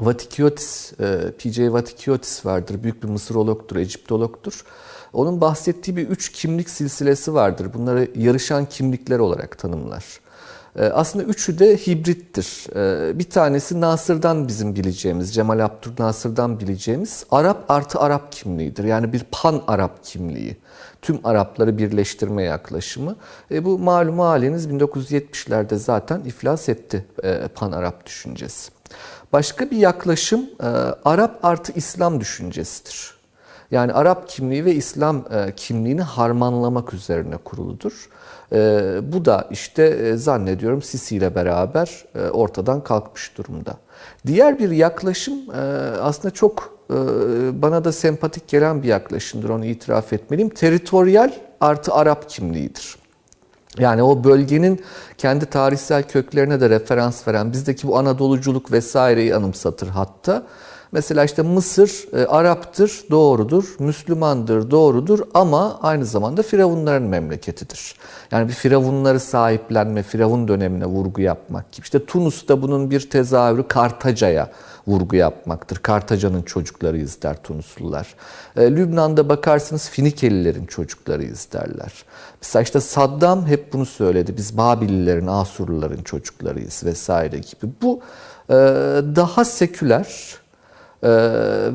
Vatikiotis, e, PJ Vatikiotis vardır. Büyük bir Mısırologtur, Egiptologtur. Onun bahsettiği bir üç kimlik silsilesi vardır. Bunları yarışan kimlikler olarak tanımlar. E, Aslında üçü de hibrittir. Bir tanesi Nasır'dan bizim bileceğimiz, Cemal Abdülnasır'dan bileceğimiz Arap artı Arap kimliğidir. Yani bir pan Arap kimliği. Tüm Arapları birleştirme yaklaşımı. E, bu malum haliniz 1970'lerde zaten iflas etti e, pan Arap düşüncesi. Başka bir yaklaşım e, Arap artı İslam düşüncesidir. Yani Arap kimliği ve İslam e, kimliğini harmanlamak üzerine kuruludur. Bu da işte zannediyorum Sisi ile beraber ortadan kalkmış durumda. Diğer bir yaklaşım aslında çok bana da sempatik gelen bir yaklaşımdır onu itiraf etmeliyim. Teritoryal artı Arap kimliğidir. Yani o bölgenin kendi tarihsel köklerine de referans veren, bizdeki bu Anadoluculuk vesaireyi anımsatır hatta. Mesela işte Mısır e, Arap'tır, doğrudur, Müslümandır, doğrudur ama aynı zamanda Firavunların memleketidir. Yani bir Firavunları sahiplenme, Firavun dönemine vurgu yapmak gibi. İşte Tunus'ta bunun bir tezahürü Kartaca'ya vurgu yapmaktır. Kartaca'nın çocuklarıyız der Tunuslular. E, Lübnan'da bakarsınız Finikelilerin çocuklarıyız derler. Mesela işte Saddam hep bunu söyledi. Biz Babililerin, Asurluların çocuklarıyız vesaire gibi. Bu e, daha seküler e,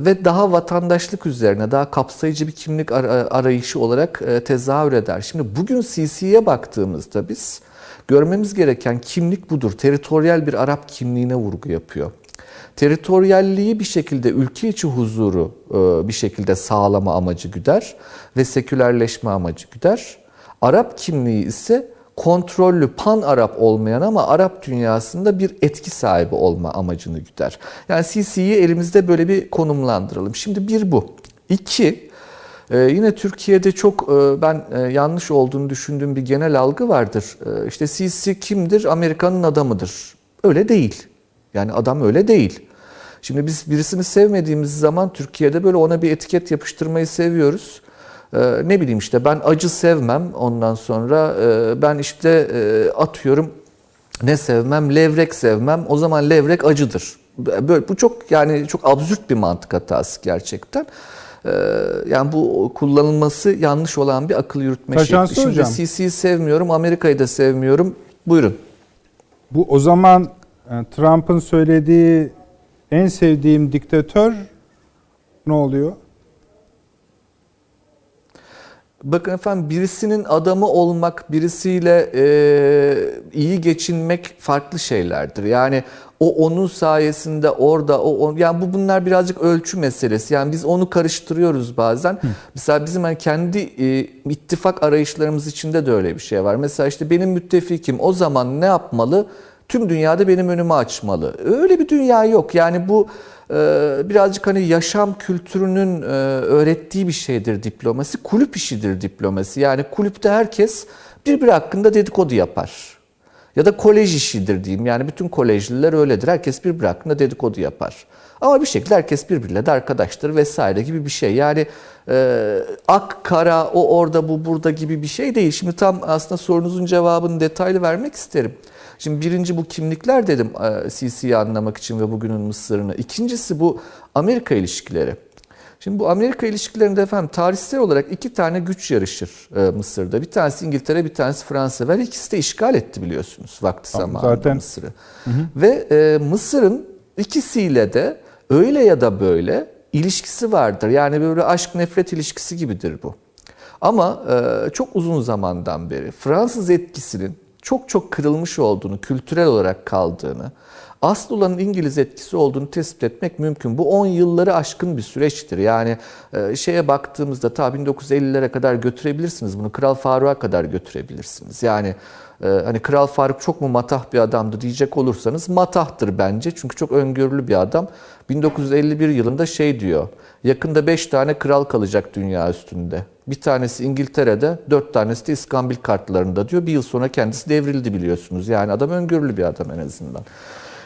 ve daha vatandaşlık üzerine, daha kapsayıcı bir kimlik arayışı olarak e, tezahür eder. Şimdi bugün CC'ye baktığımızda biz görmemiz gereken kimlik budur. Teritoryal bir Arap kimliğine vurgu yapıyor teritoryalliği bir şekilde ülke içi huzuru e, bir şekilde sağlama amacı güder ve sekülerleşme amacı güder. Arap kimliği ise kontrollü pan Arap olmayan ama Arap dünyasında bir etki sahibi olma amacını güder. Yani CC'yi elimizde böyle bir konumlandıralım. Şimdi bir bu. İki, e, yine Türkiye'de çok e, ben yanlış olduğunu düşündüğüm bir genel algı vardır. İşte CC kimdir? Amerika'nın adamıdır. Öyle değil. Yani adam öyle değil. Şimdi biz birisini sevmediğimiz zaman Türkiye'de böyle ona bir etiket yapıştırmayı seviyoruz. Ee, ne bileyim işte ben acı sevmem ondan sonra e, ben işte e, atıyorum ne sevmem levrek sevmem o zaman levrek acıdır. Böyle bu çok yani çok absürt bir mantık hatası gerçekten. Ee, yani bu kullanılması yanlış olan bir akıl yürütme Taşan şekli. Şimdi. CC'yi sevmiyorum, Amerika'yı da sevmiyorum. Buyurun. Bu o zaman e, Trump'ın söylediği en sevdiğim diktatör ne oluyor? Bakın efendim birisinin adamı olmak, birisiyle e, iyi geçinmek farklı şeylerdir. Yani o onun sayesinde orada o, o yani bu bunlar birazcık ölçü meselesi. Yani biz onu karıştırıyoruz bazen. Hı. Mesela bizim hani kendi e, ittifak arayışlarımız içinde de öyle bir şey var. Mesela işte benim müttefikim o zaman ne yapmalı? Tüm dünyada benim önümü açmalı. Öyle bir dünya yok. Yani bu e, birazcık hani yaşam kültürünün e, öğrettiği bir şeydir diplomasi. Kulüp işidir diplomasi. Yani kulüpte herkes birbiri hakkında dedikodu yapar. Ya da kolej işidir diyeyim. Yani bütün kolejliler öyledir. Herkes birbiri hakkında dedikodu yapar. Ama bir şekilde herkes birbiriyle de arkadaştır vesaire gibi bir şey. Yani e, ak, kara, o orada, bu burada gibi bir şey değil. Şimdi tam aslında sorunuzun cevabını detaylı vermek isterim. Şimdi birinci bu kimlikler dedim CC'yi anlamak için ve bugünün Mısır'ını. İkincisi bu Amerika ilişkileri. Şimdi bu Amerika ilişkilerinde efendim tarihsel olarak iki tane güç yarışır e, Mısır'da. Bir tanesi İngiltere, bir tanesi Fransa. Ve ikisi de işgal etti biliyorsunuz vakti zamanında zaten. Mısır'ı. Ve e, Mısır'ın ikisiyle de öyle ya da böyle ilişkisi vardır. Yani böyle aşk nefret ilişkisi gibidir bu. Ama e, çok uzun zamandan beri Fransız etkisinin çok çok kırılmış olduğunu, kültürel olarak kaldığını, asıl olanın İngiliz etkisi olduğunu tespit etmek mümkün. Bu 10 yılları aşkın bir süreçtir. Yani e, şeye baktığımızda ta 1950'lere kadar götürebilirsiniz bunu. Kral Faruk'a kadar götürebilirsiniz. Yani e, hani Kral Faruk çok mu matah bir adamdı diyecek olursanız matahtır bence. Çünkü çok öngörülü bir adam. 1951 yılında şey diyor. Yakında 5 tane kral kalacak dünya üstünde. Bir tanesi İngiltere'de, dört tanesi de İskambil kartlarında diyor. Bir yıl sonra kendisi devrildi biliyorsunuz. Yani adam öngörülü bir adam en azından.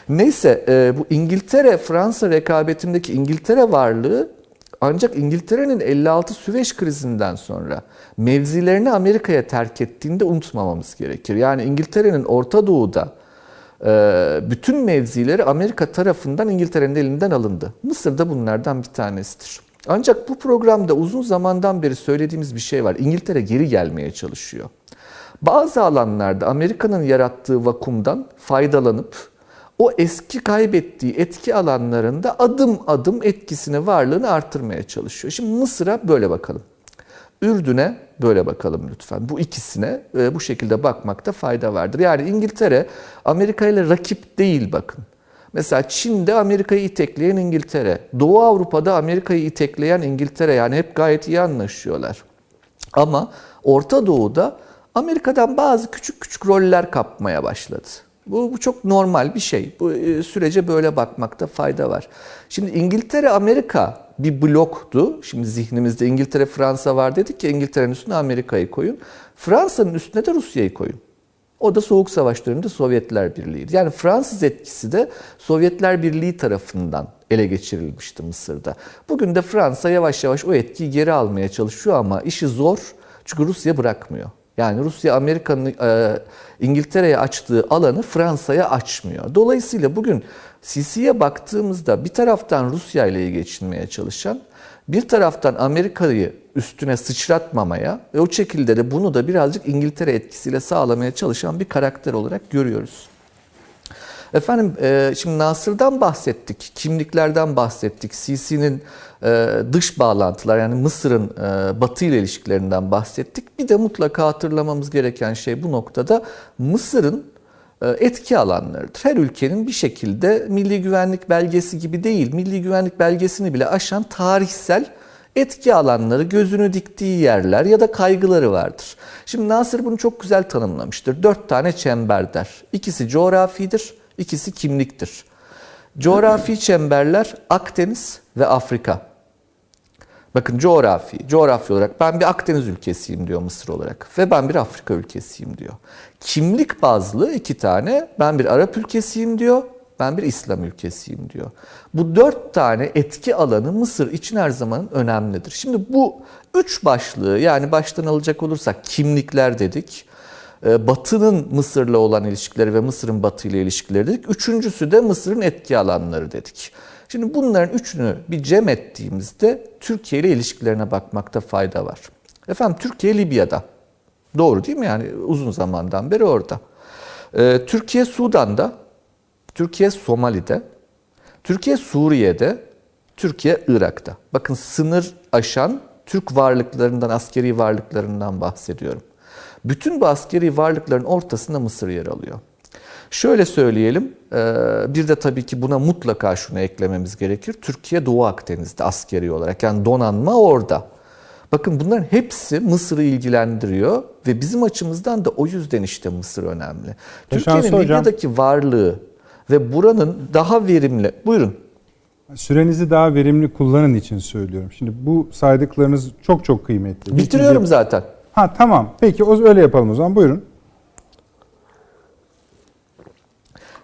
Neyse e, bu İngiltere-Fransa rekabetindeki İngiltere varlığı ancak İngiltere'nin 56 Süveyş krizinden sonra mevzilerini Amerika'ya terk ettiğinde unutmamamız gerekir. Yani İngiltere'nin Orta Doğu'da e, bütün mevzileri Amerika tarafından İngiltere'nin elinden alındı. Mısır da bunlardan bir tanesidir. Ancak bu programda uzun zamandan beri söylediğimiz bir şey var. İngiltere geri gelmeye çalışıyor. Bazı alanlarda Amerika'nın yarattığı vakumdan faydalanıp o eski kaybettiği etki alanlarında adım adım etkisini, varlığını artırmaya çalışıyor. Şimdi Mısır'a böyle bakalım. Ürdün'e böyle bakalım lütfen. Bu ikisine e, bu şekilde bakmakta fayda vardır. Yani İngiltere Amerika ile rakip değil bakın. Mesela Çin'de Amerika'yı itekleyen İngiltere, Doğu Avrupa'da Amerika'yı itekleyen İngiltere yani hep gayet iyi anlaşıyorlar. Ama Orta Doğu'da Amerika'dan bazı küçük küçük roller kapmaya başladı. Bu, bu çok normal bir şey. Bu e, sürece böyle bakmakta fayda var. Şimdi İngiltere, Amerika bir bloktu. Şimdi zihnimizde İngiltere, Fransa var dedik ki İngiltere'nin üstüne Amerika'yı koyun. Fransa'nın üstüne de Rusya'yı koyun. O da Soğuk Savaş döneminde Sovyetler Birliği'ydi. Yani Fransız etkisi de Sovyetler Birliği tarafından ele geçirilmişti Mısır'da. Bugün de Fransa yavaş yavaş o etkiyi geri almaya çalışıyor ama işi zor çünkü Rusya bırakmıyor. Yani Rusya Amerika'nın e, İngiltere'ye açtığı alanı Fransa'ya açmıyor. Dolayısıyla bugün Sisi'ye baktığımızda bir taraftan Rusya ile geçinmeye çalışan, bir taraftan Amerika'yı üstüne sıçratmamaya ve o şekilde de bunu da birazcık İngiltere etkisiyle sağlamaya çalışan bir karakter olarak görüyoruz. Efendim e, şimdi Nasır'dan bahsettik, kimliklerden bahsettik, Sisi'nin e, dış bağlantılar yani Mısır'ın e, Batı ile ilişkilerinden bahsettik. Bir de mutlaka hatırlamamız gereken şey bu noktada Mısır'ın etki alanlarıdır. Her ülkenin bir şekilde milli güvenlik belgesi gibi değil, milli güvenlik belgesini bile aşan tarihsel etki alanları, gözünü diktiği yerler ya da kaygıları vardır. Şimdi Nasır bunu çok güzel tanımlamıştır. Dört tane çember der. İkisi coğrafidir, ikisi kimliktir. Coğrafi çemberler Akdeniz ve Afrika. Bakın coğrafi, coğrafi olarak ben bir Akdeniz ülkesiyim diyor Mısır olarak ve ben bir Afrika ülkesiyim diyor. Kimlik bazlı iki tane ben bir Arap ülkesiyim diyor, ben bir İslam ülkesiyim diyor. Bu dört tane etki alanı Mısır için her zaman önemlidir. Şimdi bu üç başlığı yani baştan alacak olursak kimlikler dedik. Ee, Batı'nın Mısır'la olan ilişkileri ve Mısır'ın Batı ile ilişkileri dedik. Üçüncüsü de Mısır'ın etki alanları dedik. Şimdi bunların üçünü bir cem ettiğimizde Türkiye ile ilişkilerine bakmakta fayda var. Efendim Türkiye Libya'da. Doğru değil mi? Yani uzun zamandan beri orada. Ee, Türkiye Sudan'da, Türkiye Somali'de, Türkiye Suriye'de, Türkiye Irak'ta. Bakın sınır aşan Türk varlıklarından, askeri varlıklarından bahsediyorum. Bütün bu askeri varlıkların ortasında Mısır yer alıyor. Şöyle söyleyelim, e, bir de tabii ki buna mutlaka şunu eklememiz gerekir. Türkiye Doğu Akdeniz'de askeri olarak yani donanma orada. Bakın bunların hepsi Mısır'ı ilgilendiriyor ve bizim açımızdan da o yüzden işte Mısır önemli. Türkiye'nin Libya'daki varlığı ve buranın daha verimli... Buyurun. Sürenizi daha verimli kullanın için söylüyorum. Şimdi bu saydıklarınız çok çok kıymetli. Bitiriyorum zaten. Ha tamam. Peki o öyle yapalım o zaman. Buyurun.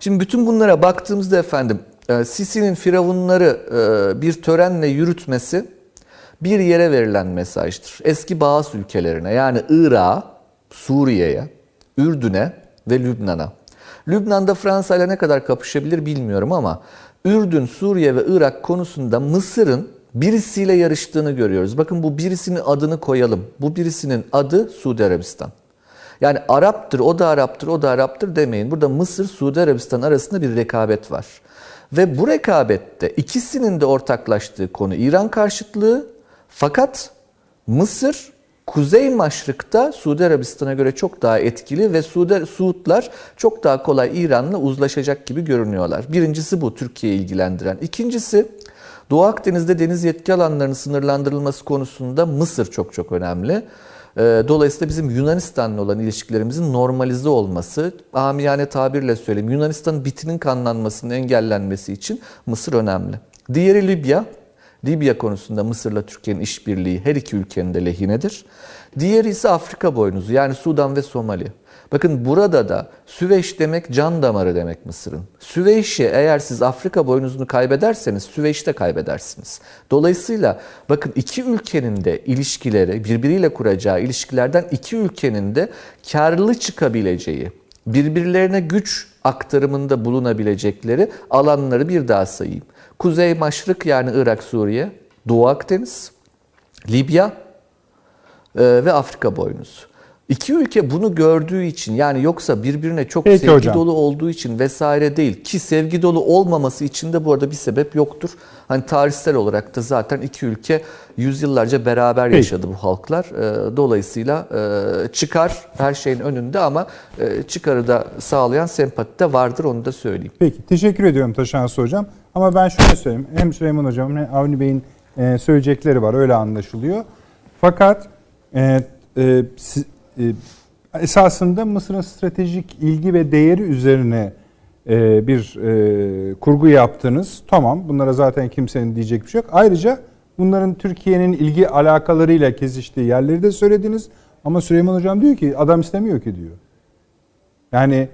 Şimdi bütün bunlara baktığımızda efendim e, Sisi'nin firavunları e, bir törenle yürütmesi bir yere verilen mesajdır. Eski Bağız ülkelerine yani Irak'a, Suriye'ye, Ürdün'e ve Lübnan'a. Lübnan'da Fransa ile ne kadar kapışabilir bilmiyorum ama Ürdün, Suriye ve Irak konusunda Mısır'ın birisiyle yarıştığını görüyoruz. Bakın bu birisinin adını koyalım. Bu birisinin adı Suudi Arabistan. Yani Arap'tır, o da Arap'tır, o da Arap'tır demeyin. Burada Mısır, Suudi Arabistan arasında bir rekabet var. Ve bu rekabette ikisinin de ortaklaştığı konu İran karşıtlığı. Fakat Mısır Kuzey Maşrık'ta Suudi Arabistan'a göre çok daha etkili ve Suudi, Suudlar çok daha kolay İran'la uzlaşacak gibi görünüyorlar. Birincisi bu Türkiye'yi ilgilendiren. İkincisi Doğu Akdeniz'de deniz yetki alanlarının sınırlandırılması konusunda Mısır çok çok önemli. Ee, dolayısıyla bizim Yunanistan'la olan ilişkilerimizin normalize olması, amiyane tabirle söyleyeyim, Yunanistan'ın bitinin kanlanmasının engellenmesi için Mısır önemli. Diğeri Libya. Libya konusunda Mısır'la Türkiye'nin işbirliği her iki ülkenin de lehinedir. Diğeri ise Afrika boynuzu yani Sudan ve Somali. Bakın burada da Süveyş demek can damarı demek Mısır'ın. Süveyş'i eğer siz Afrika boynuzunu kaybederseniz Süveyş'te kaybedersiniz. Dolayısıyla bakın iki ülkenin de ilişkileri birbiriyle kuracağı ilişkilerden iki ülkenin de karlı çıkabileceği, birbirlerine güç aktarımında bulunabilecekleri alanları bir daha sayayım. Kuzey Maşrık yani Irak, Suriye, Doğu Akdeniz, Libya e, ve Afrika boynuzu. İki ülke bunu gördüğü için yani yoksa birbirine çok Peki sevgi hocam. dolu olduğu için vesaire değil ki sevgi dolu olmaması için de bu arada bir sebep yoktur. Hani tarihsel olarak da zaten iki ülke yüzyıllarca beraber Peki. yaşadı bu halklar. Ee, Dolayısıyla e, çıkar her şeyin önünde ama e, çıkarı da sağlayan sempati de vardır onu da söyleyeyim. Peki teşekkür ediyorum Taşansı Hocam. Ama ben şöyle söyleyeyim. Hem Süleyman Hocam hem Avni Bey'in e, söyleyecekleri var öyle anlaşılıyor. Fakat e, e, si- e, esasında Mısır'ın stratejik ilgi ve değeri üzerine e, bir e, kurgu yaptınız. Tamam bunlara zaten kimsenin diyecek bir şey yok. Ayrıca bunların Türkiye'nin ilgi alakalarıyla kesiştiği yerleri de söylediniz. Ama Süleyman Hocam diyor ki adam istemiyor ki diyor. Yani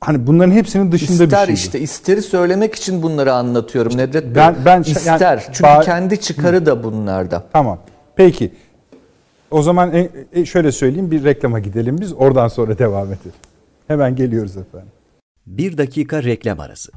hani bunların hepsinin dışında bir İster şey. bu. işte isteri söylemek için bunları anlatıyorum Nedret Bey. ben- ben- yani İster. Çünkü ba- kendi çıkarı da bunlarda. Tamam. Peki. O zaman e, e, şöyle söyleyeyim bir reklama gidelim biz oradan sonra devam edelim. Hemen geliyoruz efendim. Bir dakika reklam arası.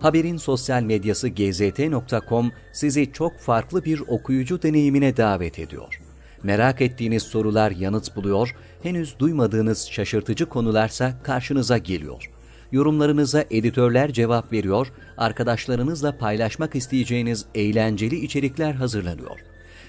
Haberin sosyal medyası gzt.com sizi çok farklı bir okuyucu deneyimine davet ediyor. Merak ettiğiniz sorular yanıt buluyor, henüz duymadığınız şaşırtıcı konularsa karşınıza geliyor. Yorumlarınıza editörler cevap veriyor, arkadaşlarınızla paylaşmak isteyeceğiniz eğlenceli içerikler hazırlanıyor.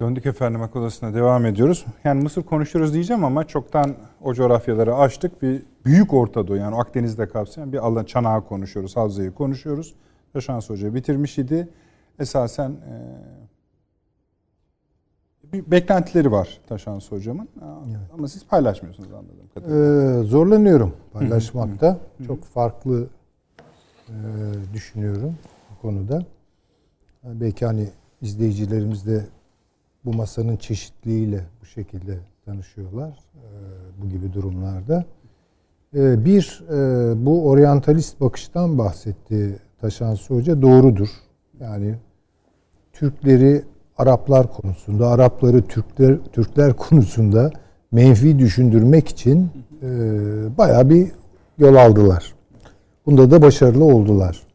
Döndük efendim akıl odasına devam ediyoruz. Yani Mısır konuşuyoruz diyeceğim ama çoktan o coğrafyaları açtık. Bir büyük Orta Doğu yani Akdeniz'de kapsayan bir alan çanağı konuşuyoruz, havzayı konuşuyoruz. Taşans Hoca bitirmiş idi. Esasen e, bir beklentileri var Taşans Hocam'ın. Ama siz paylaşmıyorsunuz anladığım kadarıyla. Ee, zorlanıyorum paylaşmakta. Çok farklı e, düşünüyorum bu konuda. Belki hani izleyicilerimiz de bu masanın çeşitliliğiyle bu şekilde tanışıyorlar e, bu gibi durumlarda. E, bir, e, bu oryantalist bakıştan bahsetti Taşansı Hoca. Doğrudur. Yani Türkleri Araplar konusunda, Arapları Türkler Türkler konusunda menfi düşündürmek için e, bayağı bir yol aldılar. Bunda da başarılı oldular.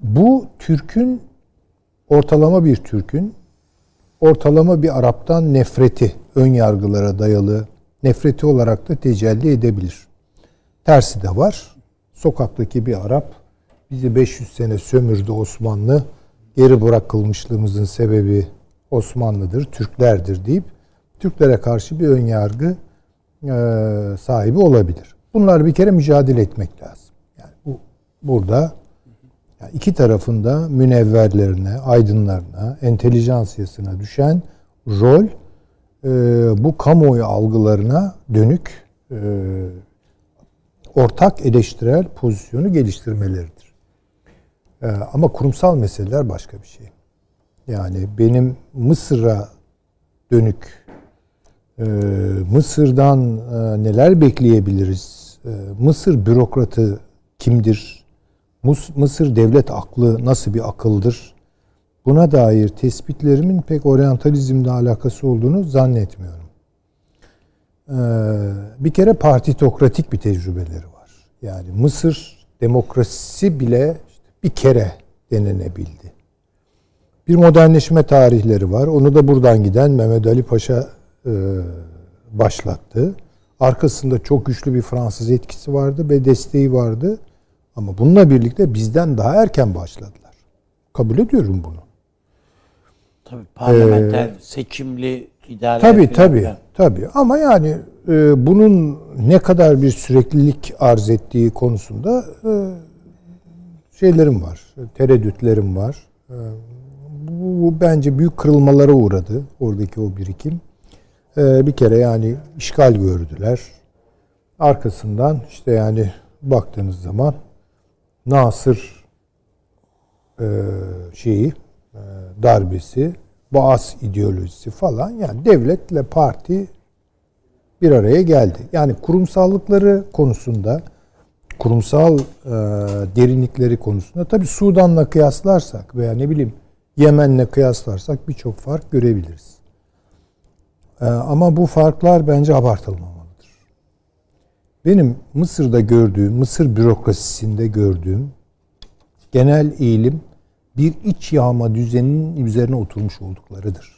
Bu Türk'ün ortalama bir Türk'ün ortalama bir Arap'tan nefreti, ön yargılara dayalı nefreti olarak da tecelli edebilir. Tersi de var. Sokaktaki bir Arap bizi 500 sene sömürdü Osmanlı. Geri bırakılmışlığımızın sebebi Osmanlı'dır, Türklerdir deyip Türklere karşı bir ön yargı e, sahibi olabilir. Bunlar bir kere mücadele etmek lazım. Yani bu burada yani iki tarafında münevverlerine, aydınlarına, entelijansiyasına düşen rol e, bu kamuoyu algılarına dönük e, ortak eleştirel pozisyonu geliştirmeleridir. E, ama kurumsal meseleler başka bir şey. Yani benim Mısır'a dönük e, Mısır'dan e, neler bekleyebiliriz? E, Mısır bürokratı kimdir? Mısır devlet aklı nasıl bir akıldır? Buna dair tespitlerimin pek oryantalizmle alakası olduğunu zannetmiyorum. Ee, bir kere partitokratik bir tecrübeleri var. Yani Mısır demokrasisi bile bir kere denenebildi. Bir modernleşme tarihleri var. Onu da buradan giden Mehmet Ali Paşa e, başlattı. Arkasında çok güçlü bir Fransız etkisi vardı ve desteği vardı. Ama bununla birlikte bizden daha erken başladılar. Kabul ediyorum bunu. Tabii parlamenter seçimli idare Tabii tabii. filan. Tabii ama yani e, bunun ne kadar bir süreklilik arz ettiği konusunda e, şeylerim var. Tereddütlerim var. E, bu, bu bence büyük kırılmalara uğradı oradaki o birikim. E, bir kere yani işgal gördüler. Arkasından işte yani baktığınız zaman Nasır e, şeyi e, darbesi, Baas ideolojisi falan yani devletle parti bir araya geldi. Yani kurumsallıkları konusunda kurumsal e, derinlikleri konusunda tabi Sudan'la kıyaslarsak veya ne bileyim Yemen'le kıyaslarsak birçok fark görebiliriz. E, ama bu farklar bence abartılmamalıdır. Benim Mısır'da gördüğüm, Mısır bürokrasisinde gördüğüm genel eğilim bir iç yağma düzeninin üzerine oturmuş olduklarıdır.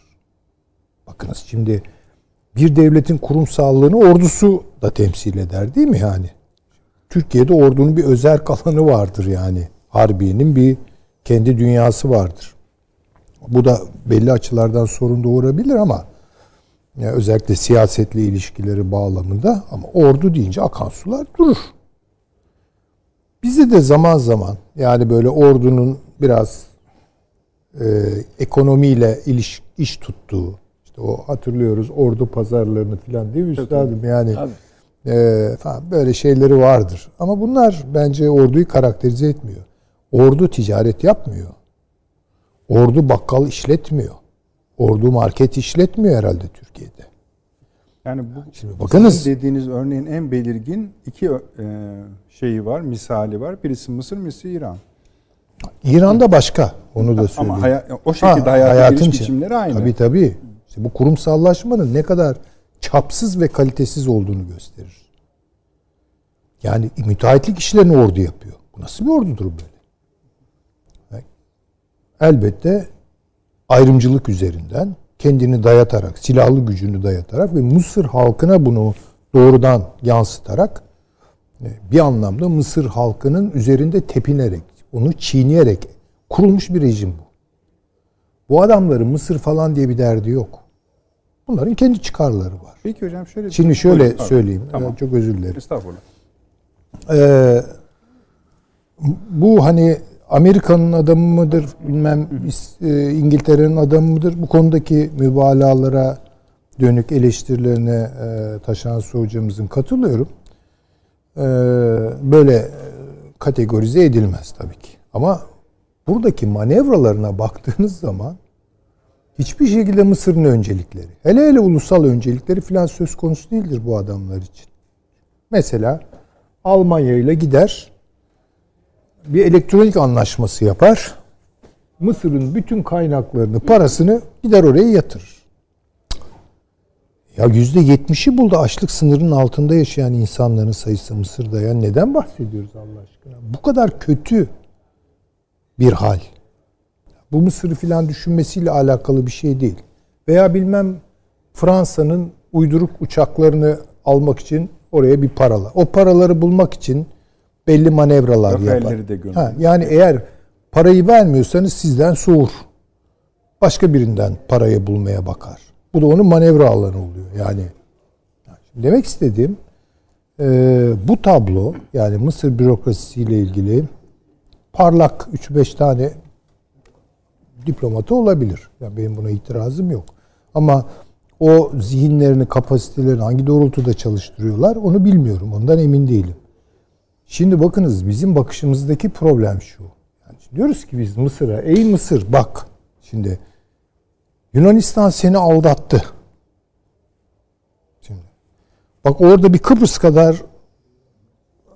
Bakınız şimdi bir devletin kurumsallığını ordusu da temsil eder değil mi yani? Türkiye'de ordunun bir özel alanı vardır yani. Harbiye'nin bir kendi dünyası vardır. Bu da belli açılardan sorun doğurabilir ama ya özellikle siyasetle ilişkileri bağlamında ama ordu deyince akan sular durur. Bizi de zaman zaman yani böyle ordunun biraz e, ekonomiyle iliş, iş tuttuğu işte o hatırlıyoruz ordu pazarlarını falan değil mi üstadım yani e, falan böyle şeyleri vardır. Ama bunlar bence orduyu karakterize etmiyor. Ordu ticaret yapmıyor. Ordu bakkal işletmiyor. Ordu market işletmiyor herhalde Türkiye'de. Yani bu Şimdi bakınız. dediğiniz örneğin en belirgin iki e, şeyi var, misali var. Birisi Mısır, birisi İran. İran'da başka. Onu da söyleyeyim. Ama haya- o şekilde Ha, hayatın giriş içi- biçimleri aynı. Tabii tabii. İşte bu kurumsallaşmanın ne kadar çapsız ve kalitesiz olduğunu gösterir. Yani müteahhitlik işlerini ordu yapıyor. Bu nasıl bir ordudur böyle? Elbette ayrımcılık üzerinden kendini dayatarak, silahlı gücünü dayatarak ve Mısır halkına bunu doğrudan yansıtarak e, bir anlamda Mısır halkının üzerinde tepinerek, onu çiğneyerek kurulmuş bir rejim bu. Bu adamların Mısır falan diye bir derdi yok. Bunların kendi çıkarları var. Peki hocam şöyle bir- Şimdi şöyle Buyurun, söyleyeyim. Tamam. Çok özür dilerim. Estağfurullah. Ee, bu hani Amerika'nın adamı mıdır bilmem e, İngiltere'nin adamı mıdır bu konudaki mübalağalara dönük eleştirilerine e, Taşan Su hocamızın katılıyorum. Ee, böyle e, kategorize edilmez tabii ki. Ama buradaki manevralarına baktığınız zaman hiçbir şekilde Mısır'ın öncelikleri, hele hele ulusal öncelikleri falan söz konusu değildir bu adamlar için. Mesela Almanya ile gider bir elektronik anlaşması yapar. Mısır'ın bütün kaynaklarını, parasını gider oraya yatırır. Ya yüzde yetmişi buldu açlık sınırının altında yaşayan insanların sayısı Mısır'da. Ya neden bahsediyoruz Allah aşkına? Bu kadar kötü bir hal. Bu Mısır'ı filan düşünmesiyle alakalı bir şey değil. Veya bilmem Fransa'nın uyduruk uçaklarını almak için oraya bir paralar. O paraları bulmak için belli manevralar yapar. de. Ha, yani eğer parayı vermiyorsanız sizden soğur. Başka birinden parayı bulmaya bakar. Bu da onun manevra alanı oluyor. Yani demek istediğim e, bu tablo yani Mısır bürokrasisiyle ilgili parlak 3-5 tane diplomatı olabilir. Yani benim buna itirazım yok. Ama o zihinlerini, kapasitelerini hangi doğrultuda çalıştırıyorlar onu bilmiyorum. Ondan emin değilim. Şimdi bakınız bizim bakışımızdaki problem şu. Yani diyoruz ki biz Mısır'a, ey Mısır bak şimdi Yunanistan seni aldattı. Şimdi bak orada bir Kıbrıs kadar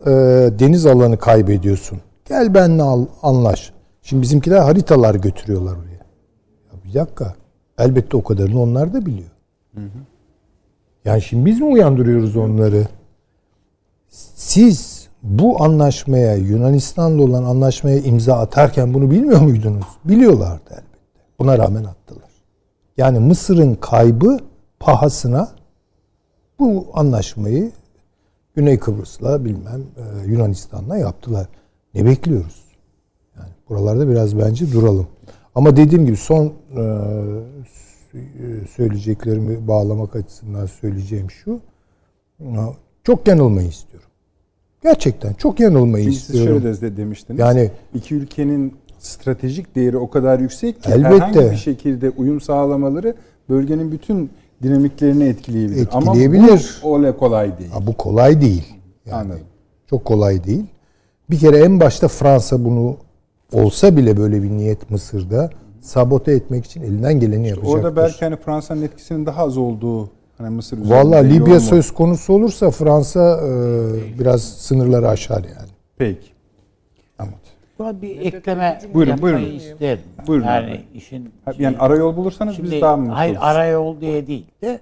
e, deniz alanı kaybediyorsun. Gel benimle al, anlaş. Şimdi bizimkiler haritalar götürüyorlar oraya. Ya bir dakika. Elbette o kadarını onlar da biliyor. Yani şimdi biz mi uyandırıyoruz onları? Siz bu anlaşmaya, Yunanistan'la olan anlaşmaya imza atarken bunu bilmiyor muydunuz? Biliyorlardı elbette. Buna rağmen attılar. Yani Mısır'ın kaybı pahasına bu anlaşmayı Güney Kıbrıs'la bilmem e, Yunanistan'la yaptılar. Ne bekliyoruz? Yani buralarda biraz bence duralım. Ama dediğim gibi son e, söyleyeceklerimi bağlamak açısından söyleyeceğim şu. Çok yanılmayı istiyorum. Gerçekten çok yanılmayı siz istiyorum. şöyle de demiştiniz. Yani iki ülkenin stratejik değeri o kadar yüksek ki Elbette. herhangi bir şekilde uyum sağlamaları bölgenin bütün dinamiklerini etkileyebilir. Etkileyebilir. Ama bu öyle kolay değil. ha, bu kolay değil. Yani Anladım. çok kolay değil. Bir kere en başta Fransa bunu olsa bile böyle bir niyet Mısır'da sabote etmek için elinden geleni yapacaktır. Orada belki hani Fransa'nın etkisinin daha az olduğu hani Mısır iyi Libya olma- söz konusu olursa Fransa e, biraz sınırları aşar yani. Peki. Buna bir ekleme Buyurun, yapmayı buyurun. isterim. Buyurun Yani abi. işin Yani arayol bulursanız Şimdi biz daha mutlu hayır oluruz? arayol diye değil de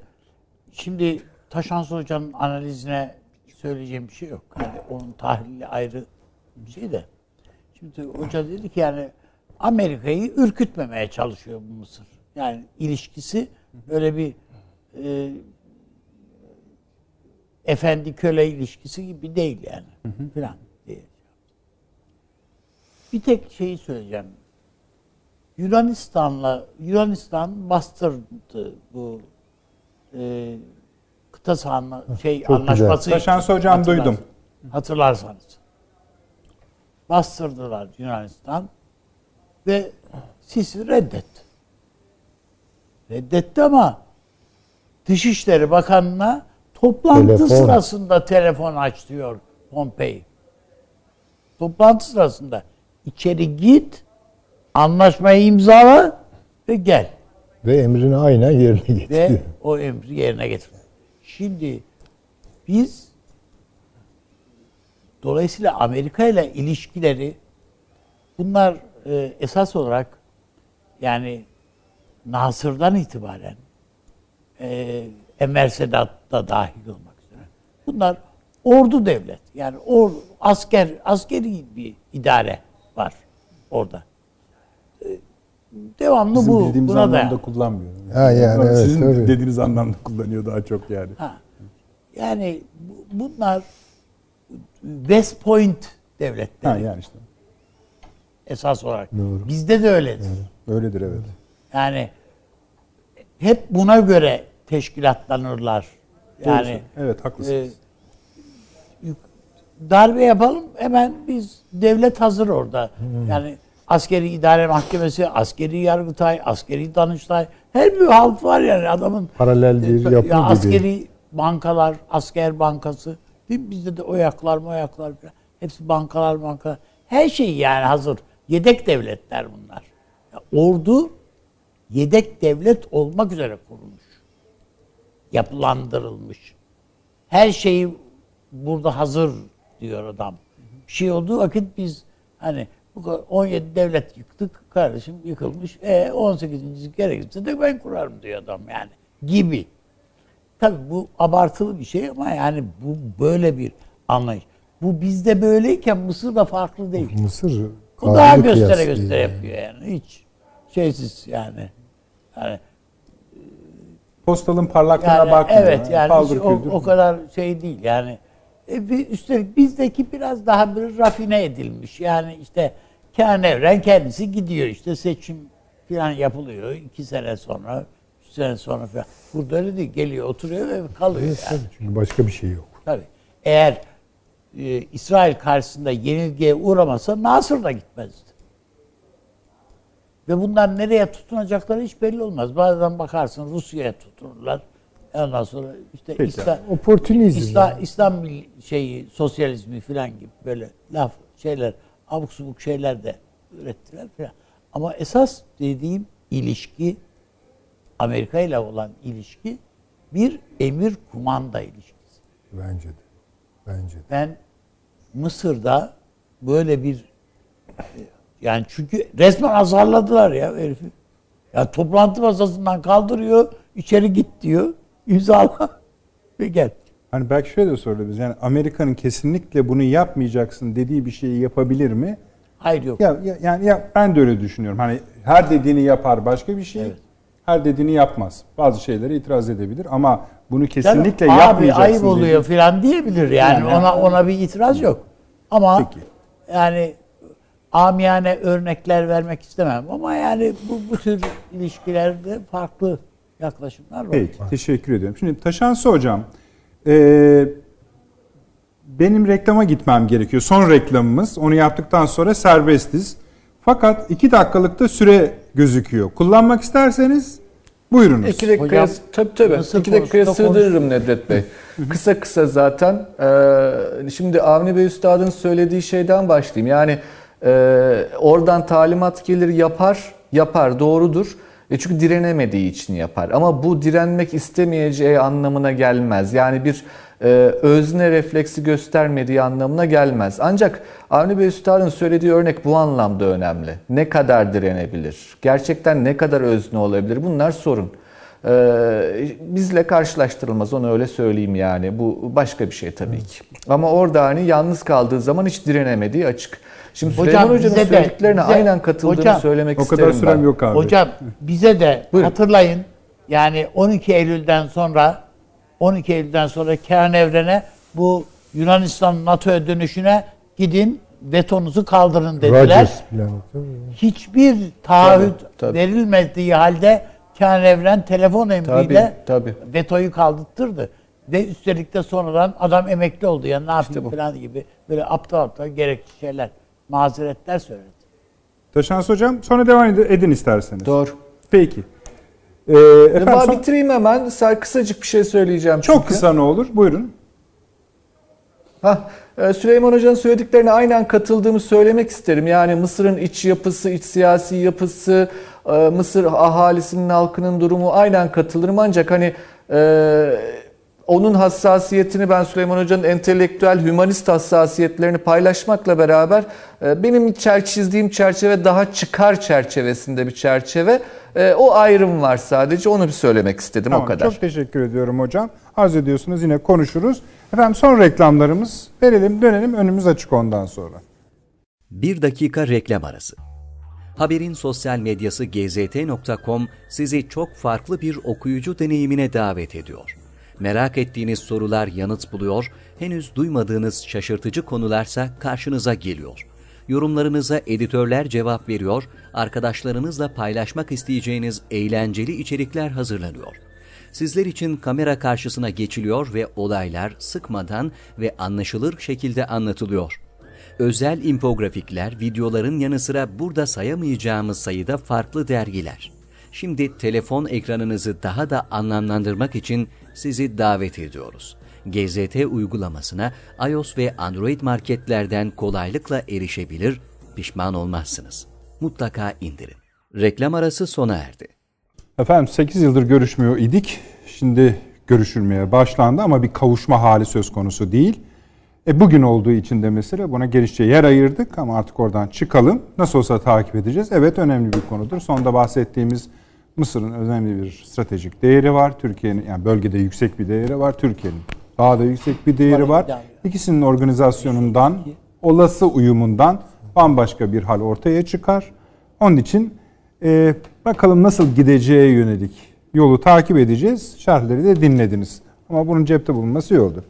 şimdi Taşansı Hoca'nın analizine söyleyeceğim bir şey yok. Yani onun tahlili ayrı bir şey de. Şimdi hoca dedi ki yani Amerika'yı ürkütmemeye çalışıyor bu Mısır. Yani ilişkisi böyle bir e, efendi köle ilişkisi gibi değil yani. Falan diye. Bir tek şeyi söyleyeceğim. Yunanistan'la Yunanistan bastırdı bu e, kıta sahanlığı şey çok anlaşması. güzel. Taşansı hocam Hatırlar- duydum. Hatırlarsanız. bastırdılar Yunanistan ve Sisi reddetti. Reddetti ama Dışişleri Bakanı'na toplantı Telefon. sırasında telefon aç diyor Pompei. Toplantı sırasında içeri git, anlaşmayı imzala ve gel. Ve emrini aynen yerine Ve getiriyor. o emri yerine getirdi. Şimdi biz dolayısıyla Amerika ile ilişkileri bunlar e, esas olarak yani Nasır'dan itibaren e, Enver Sedat da dahil olmak üzere. Bunlar ordu devlet. Yani or, asker askeri bir idare var orada. E, devamlı Bizim bu bildiğimiz buna anlamda dayan. kullanmıyor. Ha, yani evet, Sizin tabii. dediğiniz anlamda kullanıyor daha çok yani. Ha. Yani bu- bunlar West Point devletleri Ha yani işte. esas olarak. Doğru. Bizde de öyledir. Öyledir evet. Yani hep buna göre teşkilatlanırlar. Yani Doğrusu. evet haklısınız. e, darbe yapalım hemen biz devlet hazır orada. Yani askeri idare mahkemesi, askeri yargıtay, askeri danıştay her bir halt var yani adamın Paralel bir E, yapı ya gibi. Askeri bankalar, asker bankası. Bizde de oyaklar moyaklar. Hepsi bankalar bankalar. Her şey yani hazır. Yedek devletler bunlar. Ya ordu yedek devlet olmak üzere kurulmuş. Yapılandırılmış. Her şeyi burada hazır diyor adam. Bir şey olduğu vakit biz hani bu kadar 17 devlet yıktık kardeşim yıkılmış. E 18. gerekirse de ben kurarım diyor adam yani. Gibi. Tabii bu abartılı bir şey ama yani bu böyle bir anlayış. Bu bizde böyleyken Mısır'da farklı değil. Mısır Bu daha göstere göstere yani. yapıyor yani. Hiç şeysiz yani. Yani, Postalın parlaklığına yani bakmıyor. evet yani Paldır o, o kadar şey değil yani. E, bir- üstelik bizdeki biraz daha bir rafine edilmiş. Yani işte Kenan Evren kendisi gidiyor işte seçim falan yapılıyor iki sene sonra, üç sene sonra falan. Burada öyle değil. Geliyor, oturuyor ve kalıyor Evet, yani. Çünkü başka bir şey yok. Tabii. Eğer e, İsrail karşısında yenilgiye uğramasa Nasır da gitmezdi. Ve bunlar nereye tutunacakları hiç belli olmaz. Bazen bakarsın Rusya'ya tutunurlar. Ondan sonra işte Peki. İslam, Oportunizm. İslam, yani. İslam şeyi, sosyalizmi falan gibi böyle laf şeyler, abuk subuk şeyler de ürettiler falan. Ama esas dediğim ilişki Amerika ile olan ilişki bir emir kumanda ilişkisi. Bence de. Bence de. Ben Mısır'da böyle bir yani çünkü resmen azarladılar ya herifi. Ya toplantı masasından kaldırıyor, içeri git diyor, imzala ve gel. Hani belki şöyle de sorabiliriz. Yani Amerika'nın kesinlikle bunu yapmayacaksın dediği bir şeyi yapabilir mi? Hayır yok. Ya, ya- yani ya ben de öyle düşünüyorum. Hani her dediğini yapar başka bir şey. Evet. Her dediğini yapmaz. Bazı şeylere itiraz edebilir ama bunu kesinlikle abi yapmayacaksın. ayıp oluyor dediği- falan diyebilir yani. Yani. ona ona bir itiraz yok. Ama Peki. yani amiyane örnekler vermek istemem ama yani bu bu tür ilişkilerde farklı yaklaşımlar var. Peki, teşekkür ediyorum. Şimdi Taşansı Hocam, e, benim reklama gitmem gerekiyor. Son reklamımız. Onu yaptıktan sonra serbestiz. Fakat iki dakikalık da süre gözüküyor. Kullanmak isterseniz buyurunuz. İki dakikaya, Hocam, tabii tabii. Mısır İki dakikaya sığdırırım Nedret Bey. kısa kısa zaten. Ee, şimdi Avni Bey Üstad'ın söylediği şeyden başlayayım. Yani e, oradan talimat gelir yapar, yapar doğrudur. E çünkü direnemediği için yapar. Ama bu direnmek istemeyeceği anlamına gelmez. Yani bir e, özne refleksi göstermediği anlamına gelmez. Ancak Avni Bey Üstad'ın söylediği örnek bu anlamda önemli. Ne kadar direnebilir? Gerçekten ne kadar özne olabilir? Bunlar sorun. Ee, bizle karşılaştırılmaz onu öyle söyleyeyim yani. Bu başka bir şey tabii ki. Ama orada hani yalnız kaldığı zaman hiç direnemediği açık. Şimdi Hocam, Süleyman Hoca'nın bize de- söylediklerine bize- aynen katıldığımı Hocam, söylemek O isterim kadar sürem ben. yok abi. Hocam bize de Buyurun. hatırlayın yani 12 Eylül'den sonra 12 Eylül'den sonra Kenan Evren'e bu Yunanistan NATO'ya dönüşüne gidin vetonuzu kaldırın dediler. Tabii. Hiçbir taahhüt Tabii, tabii. verilmediği halde Kenan Evren telefon emriyle tabii. vetoyu kaldırttırdı. Ve üstelik de sonradan adam emekli oldu ya ne yapayım bu. falan gibi böyle aptal aptal gerekli şeyler mazeretler söyledi. Taşans Hocam sonra devam ed- edin isterseniz. Doğru. Peki. Ee, Ben efendim, son- bitireyim hemen. Ser- Kısacık bir şey söyleyeceğim. çok çünkü. kısa ne olur? Buyurun. Hah, e, Süleyman Hoca'nın söylediklerine aynen katıldığımı söylemek isterim. Yani Mısır'ın iç yapısı, iç siyasi yapısı, e, Mısır ahalisinin halkının durumu aynen katılırım. Ancak hani e, onun hassasiyetini ben Süleyman Hoca'nın entelektüel, hümanist hassasiyetlerini paylaşmakla beraber e, benim çer çizdiğim çerçeve daha çıkar çerçevesinde bir çerçeve. E, o ayrım var sadece. Onu bir söylemek istedim Tamam, o kadar. Çok teşekkür ediyorum hocam. Arz ediyorsunuz yine konuşuruz. Efendim son reklamlarımız verelim dönelim önümüz açık ondan sonra. Bir dakika reklam arası. Haberin sosyal medyası gzt.com sizi çok farklı bir okuyucu deneyimine davet ediyor. Merak ettiğiniz sorular yanıt buluyor, henüz duymadığınız şaşırtıcı konularsa karşınıza geliyor. Yorumlarınıza editörler cevap veriyor, arkadaşlarınızla paylaşmak isteyeceğiniz eğlenceli içerikler hazırlanıyor. Sizler için kamera karşısına geçiliyor ve olaylar sıkmadan ve anlaşılır şekilde anlatılıyor. Özel infografikler, videoların yanı sıra burada sayamayacağımız sayıda farklı dergiler. Şimdi telefon ekranınızı daha da anlamlandırmak için sizi davet ediyoruz. GZT uygulamasına iOS ve Android marketlerden kolaylıkla erişebilir, pişman olmazsınız. Mutlaka indirin. Reklam arası sona erdi. Efendim 8 yıldır görüşmüyor idik. Şimdi görüşülmeye başlandı ama bir kavuşma hali söz konusu değil. E bugün olduğu için de mesela buna genişçe yer ayırdık ama artık oradan çıkalım. Nasıl olsa takip edeceğiz. Evet önemli bir konudur. Sonda bahsettiğimiz Mısır'ın önemli bir stratejik değeri var. Türkiye'nin yani bölgede yüksek bir değeri var. Türkiye'nin daha da yüksek bir değeri var. İkisinin organizasyonundan, olası uyumundan bambaşka bir hal ortaya çıkar. Onun için e, bakalım nasıl gideceğe yönelik yolu takip edeceğiz. Şerhleri de dinlediniz. Ama bunun cepte bulunması iyi oldu.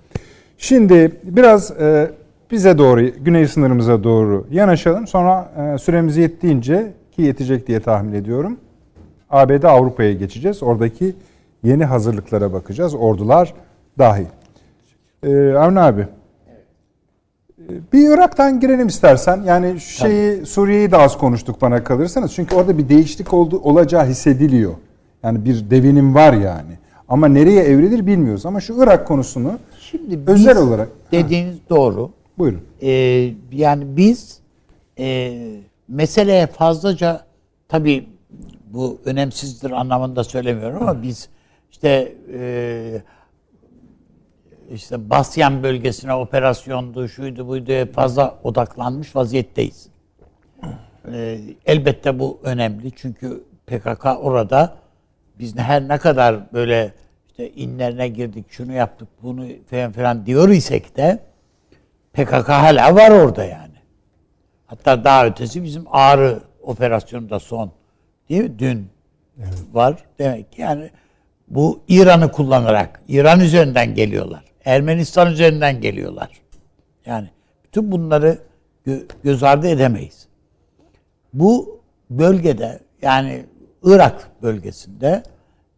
Şimdi biraz e, bize doğru, güney sınırımıza doğru yanaşalım. Sonra e, süremiz yettiğince ki yetecek diye tahmin ediyorum. ABD Avrupa'ya geçeceğiz. Oradaki yeni hazırlıklara bakacağız. Ordular dahil. Ee, Avni abi. e, Bir Irak'tan girelim istersen. Yani şeyi Suriye'yi de az konuştuk bana kalırsanız. Çünkü orada bir değişiklik oldu, olacağı hissediliyor. Yani bir devinim var yani. Ama nereye evrilir bilmiyoruz. Ama şu Irak konusunu Şimdi özel olarak dediğiniz doğru. buyurun. Ee, yani biz e, meseleye fazlaca tabii bu önemsizdir anlamında söylemiyorum ama biz işte e, işte Basyan bölgesine operasyondu, şuydu buydu fazla odaklanmış vaziyetteyiz. Ee, elbette bu önemli çünkü PKK orada biz her ne kadar böyle işte inlerine girdik, şunu yaptık, bunu falan filan diyor isek de PKK hala var orada yani. Hatta daha ötesi bizim Ağrı operasyonu da son. Değil mi? Dün var. Demek ki yani bu İran'ı kullanarak, İran üzerinden geliyorlar. Ermenistan üzerinden geliyorlar. Yani bütün bunları gö- göz ardı edemeyiz. Bu bölgede yani Irak bölgesinde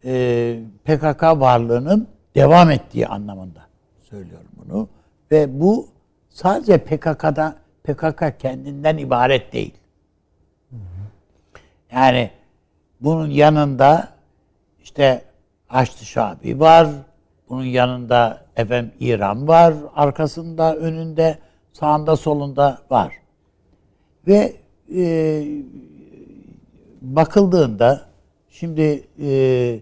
e, PKK varlığının devam ettiği anlamında söylüyorum bunu. Ve bu sadece PKK'da PKK kendinden ibaret değil. Yani bunun yanında işte Haçlı Şabi var. Bunun yanında efendim İran var. Arkasında, önünde, sağında, solunda var. Ve e, bakıldığında şimdi e,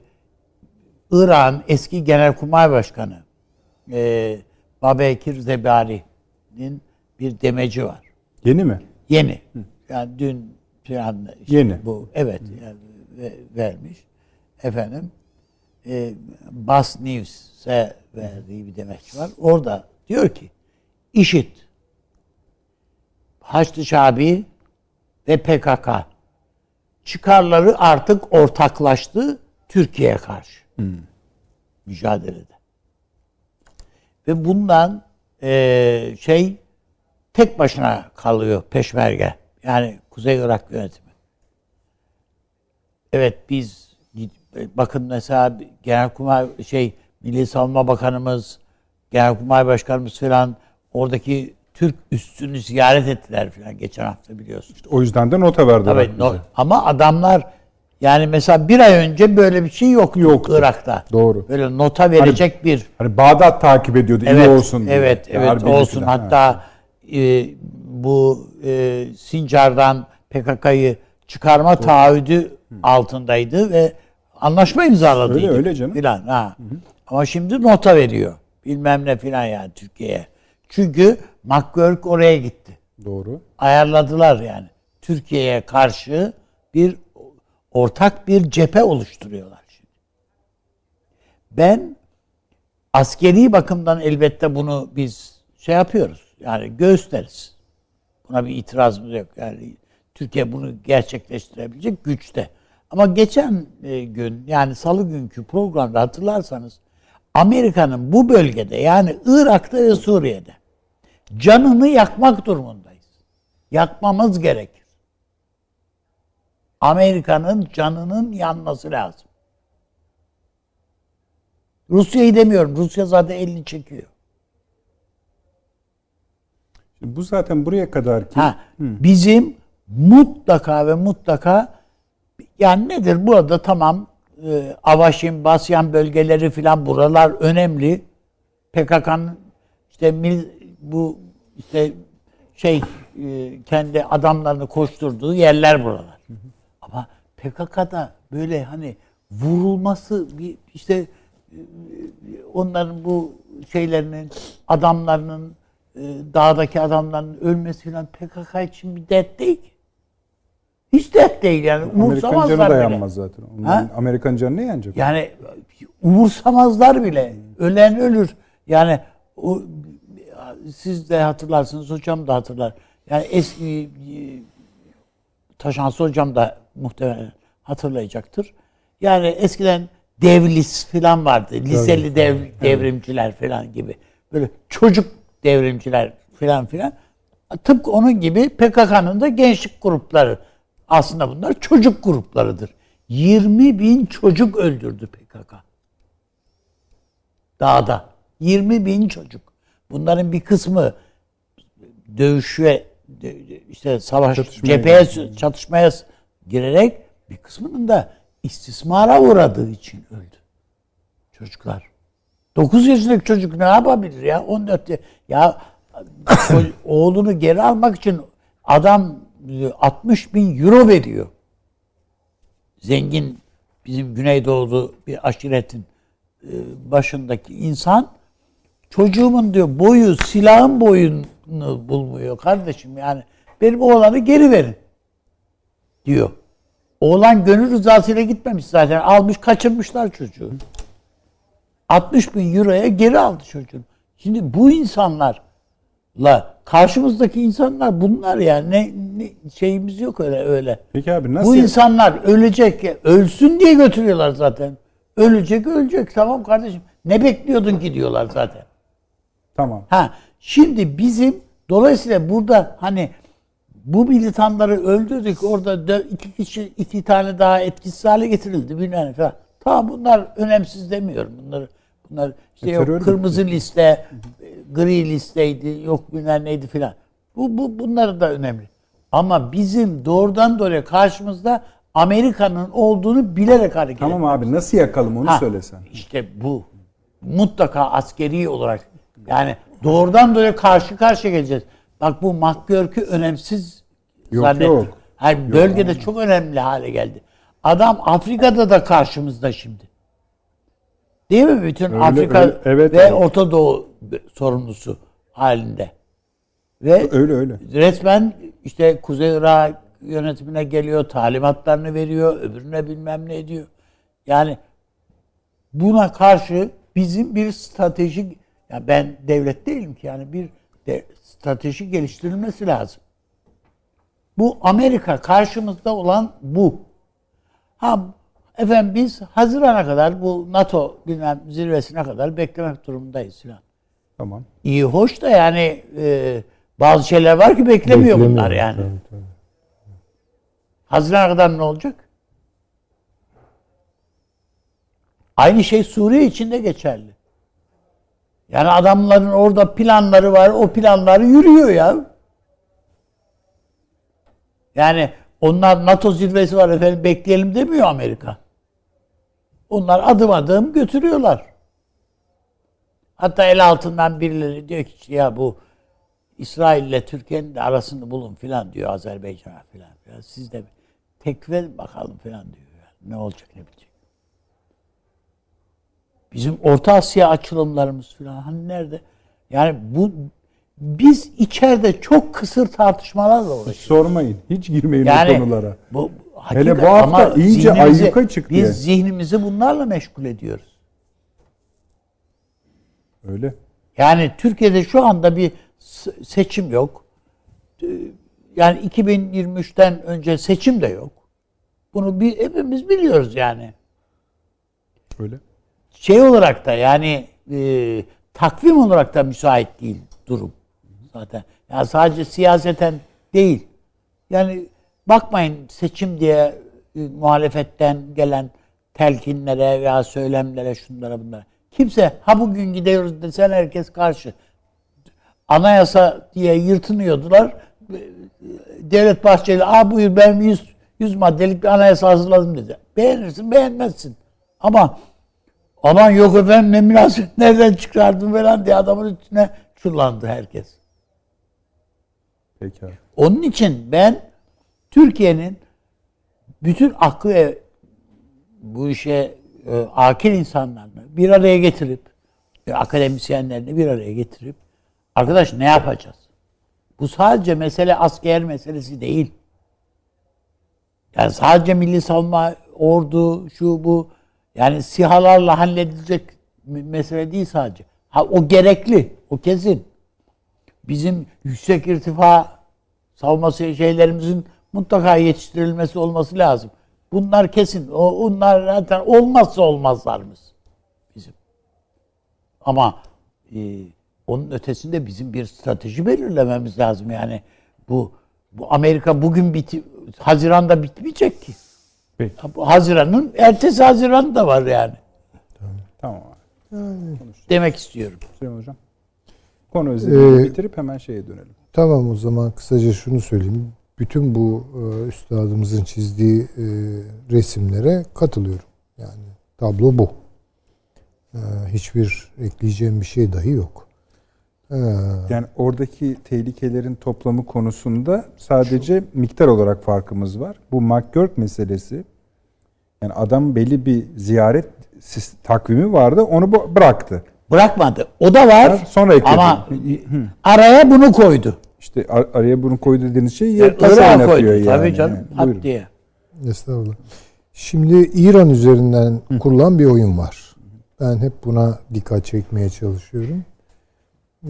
İran eski Genelkurmay Başkanı e, Babekir Zebari'nin bir demeci var. Yeni mi? Yeni. Yani dün falan işte Yeni. bu evet yani vermiş. Efendim e, Bas News'e verdiği bir demeç var. Orada diyor ki işit Haçlı Şabi ve PKK çıkarları artık ortaklaştı Türkiye'ye karşı. Mücadelede. Ve bundan e, şey tek başına kalıyor peşmerge. Yani Kuzey Irak yönetimi. Evet biz bakın mesela Genelkurmay şey Milli Savunma Bakanımız, Genelkurmay Başkanımız falan oradaki Türk üssünü ziyaret ettiler falan geçen hafta biliyorsun. O yüzden de nota verdiler Tabii, bize. no- ama adamlar yani mesela bir ay önce böyle bir şey yoktu, Yoktu. Irak'ta. Doğru. Böyle nota verecek bir Hani Bağdat takip ediyordu evet, iyi olsun diye. Evet, evet olsun. falan. Hatta e, bu e, Sincar'dan PKK'yı çıkarma taahhüdü altındaydı ve anlaşma imzaladıydı. Öyle, öyle canım. Filan, ha. Ama şimdi nota veriyor. Bilmem ne filan yani Türkiye'ye. Çünkü McGurk oraya gitti. Doğru. Ayarladılar yani. Türkiye'ye karşı bir ortak bir cephe oluşturuyorlar şimdi. Ben askeri bakımdan elbette bunu biz şey yapıyoruz. Yani göğüsleriz. Buna bir itirazımız yok. Yani Türkiye bunu gerçekleştirebilecek güçte. Ama geçen e, gün yani salı günkü programda hatırlarsanız Amerika'nın bu bölgede yani Irak'ta ve Suriye'de canını yakmak durumundayız. Yakmamız gerekir. Amerika'nın canının yanması lazım. Rusya'yı demiyorum. Rusya zaten elini çekiyor. Bu zaten buraya kadar ki Ha, bizim mutlaka ve mutlaka yani nedir burada tamam e, Avaşin, Basyan bölgeleri filan buralar önemli. PKK'nın işte mil- bu işte şey e, kendi adamlarını koşturduğu yerler buralar. Ama PKK'da böyle hani vurulması bir işte e, onların bu şeylerinin adamlarının e, dağdaki adamların ölmesi falan PKK için bir dert değil ki. Hiç dert değil yani. Amerikan canı Umursamazlar dayanmaz zaten. Onların? Amerikan canı ne yenecek? Yani umursamazlar bile. Ölen ölür. Yani o, siz de hatırlarsınız, hocam da hatırlar. Yani eski e, Taşansı hocam da muhtemelen hatırlayacaktır. Yani eskiden devlis falan vardı. Liseli dev, devrimciler falan gibi. Böyle çocuk devrimciler falan filan. Tıpkı onun gibi PKK'nın da gençlik grupları. Aslında bunlar çocuk gruplarıdır. 20 bin çocuk öldürdü PKK. Dağda. 20 bin çocuk. Bunların bir kısmı dövüşe işte savaş Çatışmaya cepheye çatışmaya girerek bir kısmının da istismara uğradığı için öldü. Çocuklar. 9 yaşındaki çocuk ne yapabilir ya? 14 ya, ya oğlunu geri almak için adam 60 bin euro veriyor. Zengin bizim Güneydoğulu bir aşiretin e, başındaki insan çocuğumun diyor boyu silahın boyunu bulmuyor kardeşim yani benim oğlanı geri verin diyor. Oğlan gönül rızasıyla gitmemiş zaten almış kaçırmışlar çocuğu. 60 bin euroya geri aldı çocuğunu. Şimdi bu insanlarla karşımızdaki insanlar bunlar yani ne, ne şeyimiz yok öyle öyle. Peki abi nasıl? Bu insanlar ölecek ya, ölsün diye götürüyorlar zaten. Ölecek ölecek tamam kardeşim. Ne bekliyordun ki diyorlar zaten. Tamam. Ha şimdi bizim dolayısıyla burada hani bu militanları öldürdük orada iki kişi iki tane daha etkisiz hale getirildi bilmem falan. Tamam bunlar önemsiz demiyorum bunları. Bunlar işte E, yok kırmızı liste, gri listeydi, yok bilmem neydi filan. Bu, bu bunlar da önemli. Ama bizim doğrudan doğruya karşımızda Amerika'nın olduğunu bilerek hareket Tamam abi nasıl yakalım onu Ha, söylesen. İşte bu. Mutlaka askeri olarak yani doğrudan doğruya karşı karşıya geleceğiz. Bak bu McGurk'ü önemsiz Yok, zannettik. yok. Her bölgede çok önemli hale geldi. Adam Afrika'da da karşımızda şimdi. Değil mi? Bütün Öyle, Afrika öyle. Evet, ve evet. Orta Doğu sorumlusu halinde. Ve Öyle öyle. resmen işte Kuzey Irak yönetimine geliyor, talimatlarını veriyor, öbürüne bilmem ne ediyor. Yani buna karşı bizim bir stratejik, ya ben devlet değilim ki yani bir de strateji geliştirilmesi lazım. Bu Amerika karşımızda olan bu. Ha efendim biz Haziran'a kadar bu NATO bilmem zirvesine kadar beklemek durumundayız filan. Tamam. İyi hoş da yani e, bazı şeyler var ki beklemiyor bunlar Beklemiyor, yani. tabii, tabii. Haziran'a kadar ne olacak? Aynı şey Suriye için de geçerli. Yani adamların orada planları var. O planları yürüyor ya. Yani onlar NATO zirvesi var efendim bekleyelim demiyor Amerika. Onlar adım adım götürüyorlar. Hatta el altından birileri diyor ki ya bu İsrail ile Türkiye'nin de arasını bulun filan diyor Azerbaycan'a filan. filan. Siz de tekve bakalım filan diyor. Yani. Ne olacak ne bitecek. Bizim Orta Asya açılımlarımız filan hani nerede? Yani bu biz içeride çok kısır tartışmalarla uğraşıyoruz. Sormayın. Hiç girmeyin Yani o konulara. Bu, Hele bu hafta ama iyice ayyuka çıktı Biz zihnimizi bunlarla meşgul ediyoruz. Öyle. Yani Türkiye'de şu anda bir seçim yok. Yani 2023'ten önce seçim de yok. Bunu bir, hepimiz biliyoruz yani. Öyle. Şey olarak da yani e, takvim olarak da müsait değil durum zaten. Yani sadece siyaseten değil. Yani bakmayın seçim diye e, muhalefetten gelen telkinlere veya söylemlere şunlara bunlara. Kimse ha bugün gidiyoruz desen herkes karşı. Anayasa diye yırtınıyordular. Devlet Bahçeli, aa buyur ben 100, 100 maddelik bir anayasa hazırladım dedi. Beğenirsin beğenmezsin. Ama aman yok efendim ne münasebet nereden çıkardın falan diye adamın üstüne çullandı herkes. Peki. Onun için ben Türkiye'nin bütün aklı bu işe e, akil insanlarını bir araya getirip ve akademisyenlerini bir araya getirip arkadaş ne yapacağız? Bu sadece mesele asker meselesi değil. Yani sadece milli savunma, ordu, şu bu yani sihalarla halledilecek me- mesele değil sadece. Ha o gerekli, o kesin. Bizim yüksek irtifa savunması şeylerimizin mutlaka yetiştirilmesi olması lazım. Bunlar kesin. O, onlar zaten olmazsa olmazlarımız bizim. Ama e, onun ötesinde bizim bir strateji belirlememiz lazım. Yani bu bu Amerika bugün biti Haziran'da bitmeyecek ki. Peki. Haziran'ın ertesi Haziran da var yani. Tamam abi. Demek istiyorum. Süleyman Hocam. Konu özelini Ee, bitirip hemen şeye dönelim. Tamam o zaman kısaca şunu söyleyeyim. Bütün bu e, üstadımızın çizdiği e, resimlere katılıyorum. Yani tablo bu. E, hiçbir ekleyeceğim bir şey dahi yok. E, Yani oradaki tehlikelerin toplamı konusunda sadece miktar olarak farkımız var. Bu McGurk meselesi yani adam belli bir ziyaret takvimi vardı onu bıraktı. Bırakmadı. O da var. Sonra ekledi. Ama araya bunu koydu. İşte ar- araya bunu koydu dediğiniz şey Yani ya taş oynatıyor koydu. yani. Tabii canım. Hat buyurun. diye. Estağfurullah. Şimdi İran üzerinden kurulan bir oyun var. Ben hep buna dikkat çekmeye çalışıyorum.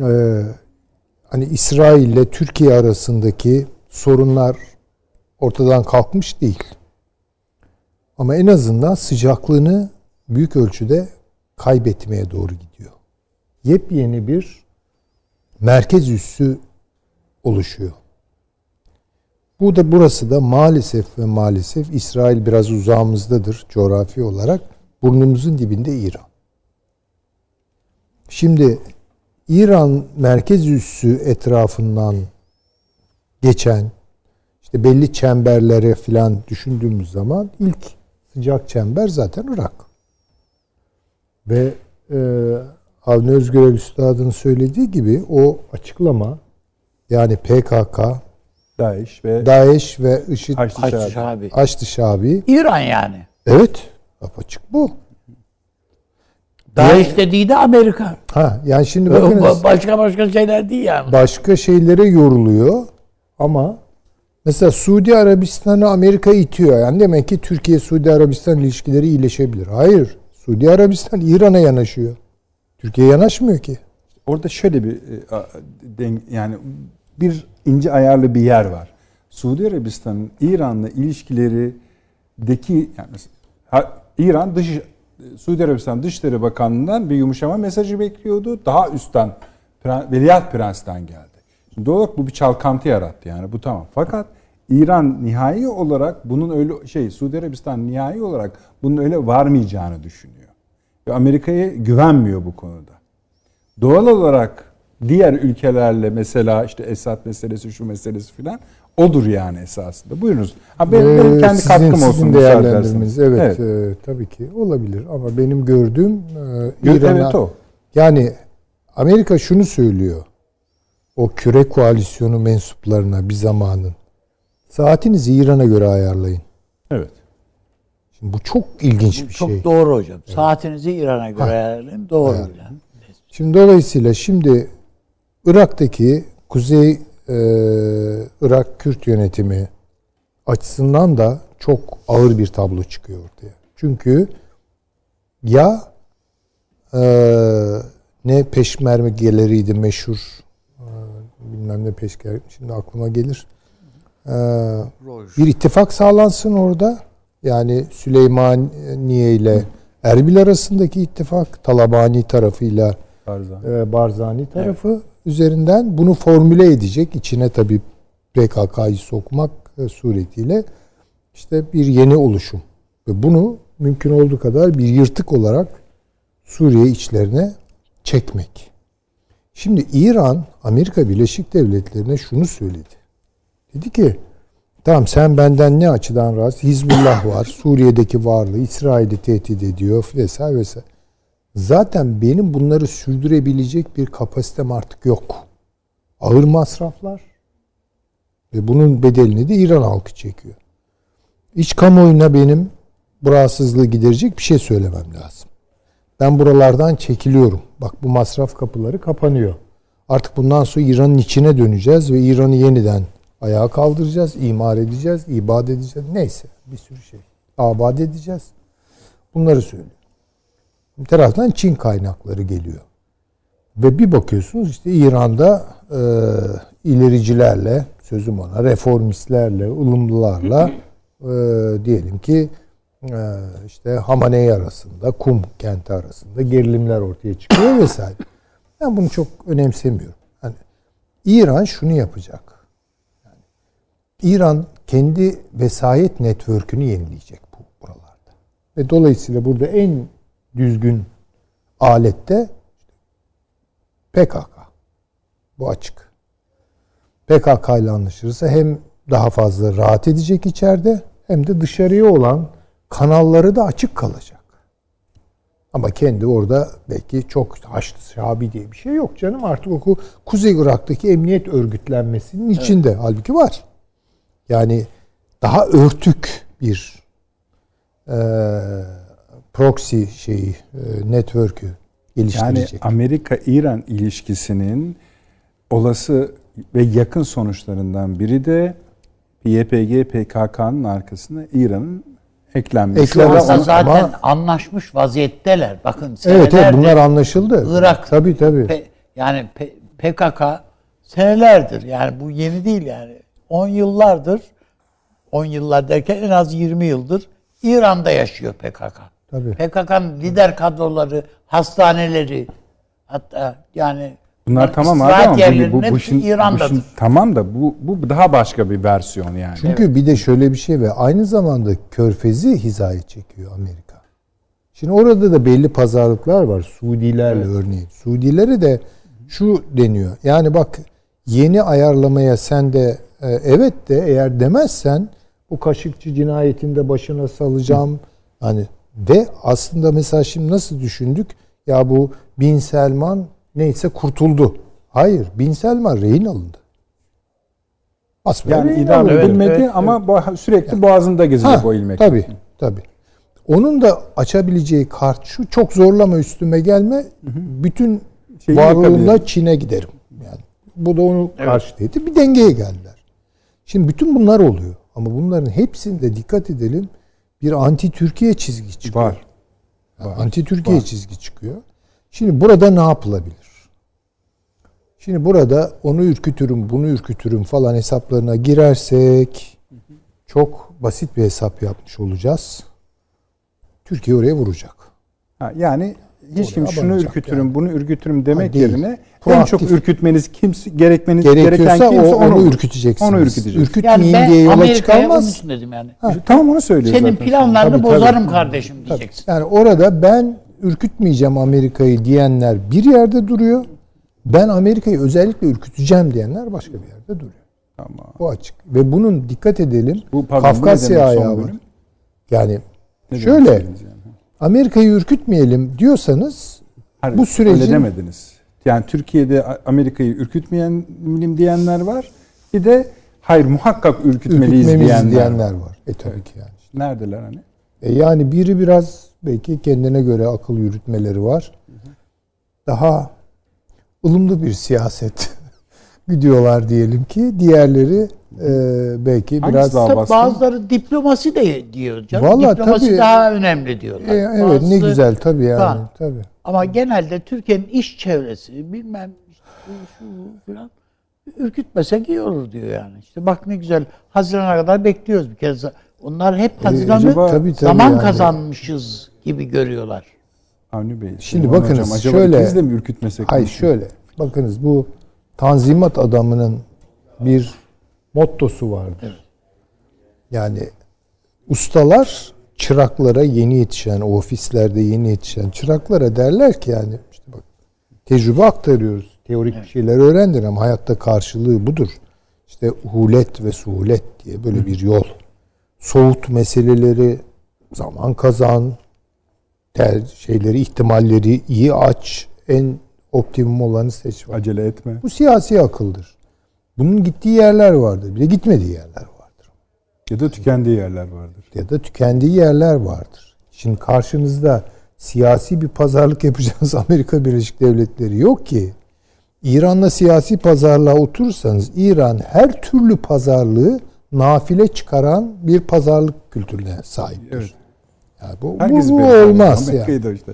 Ee, hani İsrail ile Türkiye arasındaki sorunlar ortadan kalkmış değil. Ama en azından sıcaklığını büyük ölçüde kaybetmeye doğru gidiyor. Yepyeni bir merkez üssü oluşuyor. Bu da burası da maalesef ve maalesef İsrail biraz uzağımızdadır coğrafi olarak. Burnumuzun dibinde İran. Şimdi İran merkez üssü etrafından geçen işte belli çemberlere filan düşündüğümüz zaman ilk sıcak çember zaten Irak. Ve e, Avni Özgürel Üstad'ın söylediği gibi o açıklama yani PKK, DAEŞ ve DAEŞ ve IŞİD Haçlı Şabi. Şabi. Haçlı Şabi. İran yani. Evet. Apaçık bu. DAEŞ dediği de Amerika. Ha yani şimdi Ba- bakınız Başka başka şeyler değil yani. başka şeylere yoruluyor ama mesela Suudi Arabistan'ı Amerika itiyor. Yani demek ki Türkiye Suudi Arabistan ilişkileri iyileşebilir. Hayır. Suudi Arabistan İran'a yanaşıyor. Türkiye yanaşmıyor ki. Orada şöyle bir e, yani bir ince ayarlı bir yer var. Suudi Arabistan'ın İran'la ilişkilerideki yani İran dış Suudi Arabistan Dışişleri Bakanlığı'ndan bir yumuşama mesajı bekliyordu. Daha üstten Veliaht Prens'ten geldi. Şimdi doğal olarak bu bir çalkantı yarattı yani bu tamam. Fakat İran nihai olarak bunun öyle şey Suudi Arabistan nihai olarak bunun öyle varmayacağını düşünüyor. Ve Amerika'ya güvenmiyor bu konuda. Doğal olarak diğer ülkelerle mesela işte Esad meselesi şu meselesi filan odur yani esasında. Buyurunuz. Ha, benim, benim Ee, kendi sizin, katkım sizin olsun. değerlendirmeniz. ederseniz. Evet, e, tabii ki olabilir ama benim gördüğüm e, Evet, İran'a evet o. yani Amerika şunu söylüyor. O küre koalisyonu mensuplarına bir zamanın saatinizi İran'a göre ayarlayın. Evet. Şimdi bu çok ilginç bir Çok şey. doğru hocam. Saatinizi İran'a göre ayarlayın. Doğru. yani. Şimdi dolayısıyla şimdi Irak'taki Kuzey e, Irak Kürt yönetimi açısından da çok ağır bir tablo çıkıyor ortaya. Çünkü ya e, ne peşmergeleriydi meşhur e, bilmem ne peşmer şimdi aklıma gelir. E, bir ittifak sağlansın orada. Yani Süleymaniye ile Erbil arasındaki ittifak Talabani tarafıyla Tarzan. e, Barzani tarafı üzerinden bunu formüle edecek. İçine tabii PKK'yı sokmak e, suretiyle işte bir yeni oluşum. Ve bunu mümkün olduğu kadar bir yırtık olarak Suriye içlerine çekmek. Şimdi İran Amerika Birleşik Devletleri'ne şunu söyledi. Dedi ki tamam sen benden ne açıdan rahatsız? Hizbullah var. Suriye'deki varlığı İsrail'i tehdit ediyor vesaire vesaire. Zaten benim bunları sürdürebilecek bir kapasitem artık yok. Ağır masraflar ve bunun bedelini de İran halkı çekiyor. İç kamuoyuna benim bu rahatsızlığı giderecek bir şey söylemem lazım. Ben buralardan çekiliyorum. Bak bu masraf kapıları kapanıyor. Artık bundan sonra İran'ın içine döneceğiz ve İran'ı yeniden ayağa kaldıracağız, imar edeceğiz, ibad edeceğiz. Neyse bir sürü şey. Abad edeceğiz. Bunları söylüyor. Bir taraftan Çin kaynakları geliyor. Ve bir bakıyorsunuz işte İran'da e, ilericilerle, sözüm ona, reformistlerle, ılımlılarla e, diyelim ki e, işte Hamaney arasında, Kum kenti arasında gerilimler ortaya çıkıyor vesaire. Ben bunu çok önemsemiyorum. Hani İran şunu yapacak. Yani İran kendi vesayet network'ünü yenileyecek bu buralarda. Ve dolayısıyla burada en düzgün alette PKK. Bu açık. PKK ile anlaşırsa hem daha fazla rahat edecek içeride hem de dışarıya olan kanalları da açık kalacak. Ama kendi orada belki çok Haçlı Şabi diye bir şey yok canım. Artık o Kuzey Irak'taki emniyet örgütlenmesinin içinde. Halbuki var. Yani daha örtük bir e, proxy şeyi, e, network'ü Yani geliştirecek. Amerika-İran ilişkisinin olası ve yakın sonuçlarından biri de YPG PKK'nın arkasına İran'ın eklenmesi. Anda Ama- zaten anlaşmış vaziyetteler. Bakın evet, evet bunlar anlaşıldı. Irak Tabii tabii. Pe- yani P- PKK senelerdir yani bu yeni değil yani 10 yıllardır 10 yıllar derken en az 20 yıldır İran'da yaşıyor PKK. Tabii. PKK'nın lider kadroları, hastaneleri hatta yani Bunlar tamam abi ama bu, bu, bu, hepsi şimdi, bu İran'dadır. şimdi- tamam da bu, bu daha başka bir versiyon yani. Çünkü bir de şöyle bir şey ve aynı zamanda Körfez'i hizaya çekiyor Amerika. Şimdi orada da belli pazarlıklar var Suudilerle örneğin. Suudilere de şu deniyor. Yani bak yeni ayarlamaya sen de e, evet de eğer demezsen bu Kaşıkçı cinayetinde başına salacağım. Hani ve aslında mesela şimdi nasıl düşündük? Ya bu Bin Selman neyse kurtuldu. Hayır, Bin Selman rehin alındı. Basmaya Yani idam edilmedi evet, ama bu- sürekli boğazında gezecek o ilmek. Tabii, tabii. Onun da açabileceği kart şu, çok zorlama üstüme gelme, bütün Şeyi varlığımla. Çin'e giderim. Yani bu da onu karşıladı. Bir dengeye geldiler. Şimdi bütün bunlar oluyor. Ama bunların hepsinde dikkat edelim bir anti Türkiye çizgi çıkıyor. Var. anti Türkiye çizgi çıkıyor. Şimdi burada ne yapılabilir? Şimdi burada onu ürkütürüm, bunu ürkütürüm falan hesaplarına girersek çok basit bir hesap yapmış olacağız. Türkiye oraya vuracak. Ha, yani hiç kim şunu ürkütürüm, yani. bunu ürkütürüm demek Ha, değil. yerine en Proaktif. çok ürkütmeniz kimse gerekmeniz gereken kimse o, onu, onu, ürküteceksiniz. Onu ürküteceksiniz. Ürkütmeyin Yani diye yola Amerika'ya onun çıkalmaz. için dedim yani. Tamam onu söylüyor Senin zaten. planlarını Tabii, tabii. bozarım kardeşim diyeceksin. Yani orada ben ürkütmeyeceğim Amerika'yı diyenler bir yerde duruyor. Ben Amerika'yı özellikle ürküteceğim diyenler başka bir yerde duruyor. Tamam. Bu açık. Ve bunun dikkat edelim. Bu pardon, Kafkasya ayağı var. bölüm? Yani Ne şöyle yani? Amerika'yı ürkütmeyelim diyorsanız Hayır, bu Öyle sürecin demediniz. Yani Türkiye'de Amerika'yı ürkütmeyelim diyenler var. Bir de hayır muhakkak ürkütmeliyiz diyenler, diyenler var. E tabii ki yani. Neredeler hani? E yani biri biraz belki kendine göre akıl yürütmeleri var. Daha ılımlı bir siyaset gidiyorlar diyelim ki. Diğerleri e, belki Hangisi biraz daha baskın? bazıları diplomasi de diyor canım. Vallahi diplomasi tabii. daha önemli diyorlar. E, evet ne Bazısı- güzel tabii yani. Ha. Tabii. Ama genelde Türkiye'nin iş çevresi bilmem işte şu falan ürkütmesek iyi olur diyor yani. İşte bak ne güzel Haziran'a kadar bekliyoruz bir kez. Onlar hep Haziran'ı acaba- Tabii, tabii zaman yani. kazanmışız gibi görüyorlar. Avni Bey. Şimdi bakınız, Hocam, acaba şöyle- ikimiz de mi ürkütmesek? Hayır şöyle. Bakınız bu Tanzimat adamının bir mottosu vardır. Yani ustalar çıraklara yeni yetişen, o ofislerde yeni yetişen çıraklara derler ki yani işte bak tecrübe aktarıyoruz. Teorik bir şeyler öğrendir ama hayatta karşılığı budur. İşte hulet ve suhulet diye böyle bir yol. Soğut meseleleri zaman kazan, ter şeyleri, ihtimalleri iyi aç, en optimum olanı seç. var. Acele etme. Bu siyasi akıldır. Bunun gittiği yerler vardır. Bir de gitmediği yerler vardır. Ya da tükendiği yerler vardır. Ya da tükendiği yerler vardır. Şimdi karşınızda siyasi bir pazarlık yapacağınız Amerika Birleşik Devletleri yok ki. İran'la siyasi pazarlığa oturursanız İran her türlü pazarlığı nafile çıkaran bir pazarlık kültürüne sahiptir. Evet. Yani bu, bu, Herkes bu olmaz yani. İşte.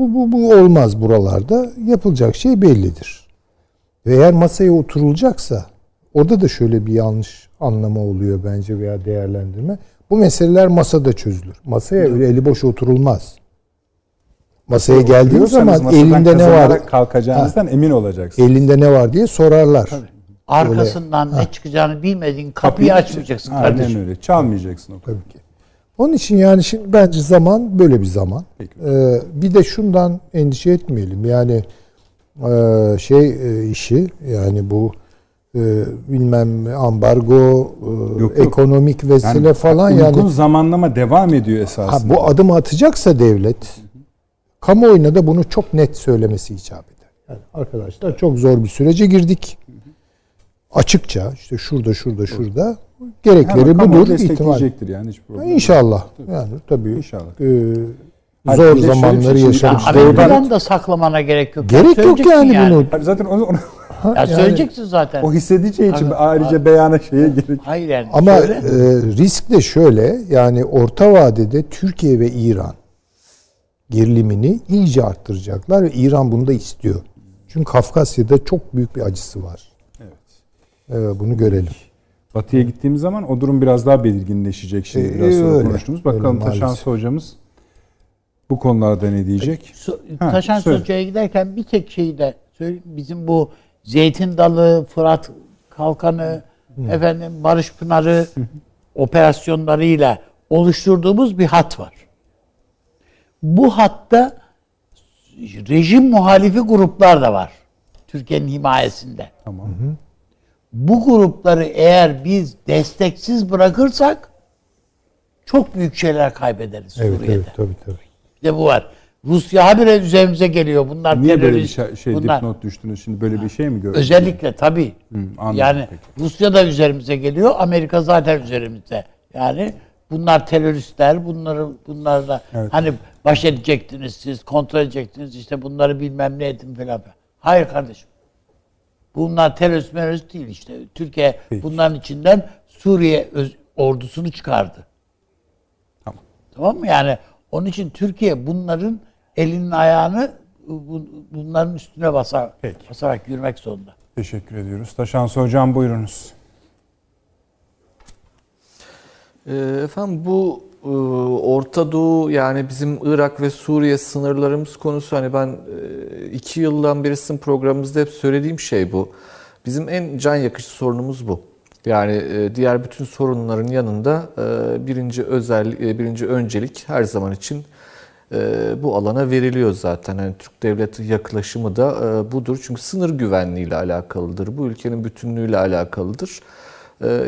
Bu, bu, bu olmaz buralarda. Yapılacak şey bellidir. Ve eğer masaya oturulacaksa orada da şöyle bir yanlış anlama oluyor bence veya değerlendirme. Bu meseleler masada çözülür. Masaya öyle eli boş oturulmaz. Masaya geldiği Oturuyorsanız zaman elinde ne var? kalkacağınızdan emin olacaksınız. Elinde ne var diye sorarlar. Arkasından ne çıkacağını bilmediğin kapıyı açmayacaksın Aynen kardeşim. öyle. Çalmayacaksın o kapıyı. Tabii ki. Onun için yani şimdi bence zaman böyle bir zaman. Peki. Ee, bir de şundan endişe etmeyelim. Yani e, şey e, işi yani bu e, bilmem ambargo, e, Yok, yok. ekonomik vesile Yani falan uygun yani zamanlama devam ediyor ha, esasında. bu adımı atacaksa devlet kamuoyuna da bunu çok net söylemesi icap eder. Yani arkadaşlar çok zor bir sürece girdik. Açıkça işte şurada şurada şurada gerekleri Hemen budur ihtimal. yani hiç problem. yok. İnşallah. Yani tabii İnşallah. e, Hayır, zor bir de şöyle bir zamanları şey, şimdi yaşamış. Amerika'dan da saklamana gerek yok. Gerek yok Söyleyeceksin yani bunu. Hayır, Zaten onu, onu- Ya Yani- söyleyeceksin zaten. o hissedeceği için Abi- ayrıca beyana şeye gerek. Hayır yani. Ama söyle. e, risk de şöyle yani orta vadede Türkiye ve İran gerilimini iyice arttıracaklar ve İran bunu da istiyor. Çünkü Kafkasya'da çok büyük bir acısı var. Evet. bunu görelim. Batı'ya gittiğimiz zaman o durum biraz daha belirginleşecek. Şimdi E, biraz sonra öyle. konuştuğumuz. Bakalım Öyle Taşansı maalesef. hocamız bu konularda ne diyecek? So- Ha, Taşan söyle. Hoca'ya giderken bir tek şeyi de söyleyeyim. Bizim bu Zeytin Dalı, Fırat Kalkanı, efendim Barış Pınarı operasyonlarıyla oluşturduğumuz bir hat var. Bu hatta rejim muhalifi gruplar da var. Türkiye'nin himayesinde. Tamam. Bu grupları eğer biz desteksiz bırakırsak çok büyük şeyler kaybederiz Evet, Suriye'de. evet tabii tabii. Bir de bu var. Rusya habire üzerimize geliyor. Bunlar Niye böyle bir şey, şey bunlar, dipnot düştünüz? Şimdi böyle bir şey mi gördünüz? Özellikle tabii. anladım, yani peki. Rusya da üzerimize geliyor. Amerika zaten üzerimizde. Yani bunlar teröristler. Bunları bunlar da Evet. hani baş edecektiniz siz, kontrol edecektiniz. işte bunları bilmem ne edin falan. Hayır kardeşim. Bunlar terörist terörist değil işte. Türkiye Peki. bunların içinden Suriye öz- ordusunu çıkardı. Tamam. Tamam mı? Yani onun için Türkiye bunların elinin ayağını bu- bunların üstüne basar, Peki. basarak yürümek zorunda. Teşekkür ediyoruz. Taşansı hocam buyurunuz. Ee, Efendim bu Orta Doğu yani bizim Irak ve Suriye sınırlarımız konusu hani ben e, iki yıldan beri sizin programımızda hep söylediğim şey bu. Bizim en can yakıcı sorunumuz bu. Yani e, diğer bütün sorunların yanında e, birinci özel birinci öncelik her zaman için bu alana veriliyor zaten. Yani Türk devleti yaklaşımı da budur. Çünkü sınır güvenliğiyle alakalıdır. Bu ülkenin bütünlüğüyle alakalıdır. E,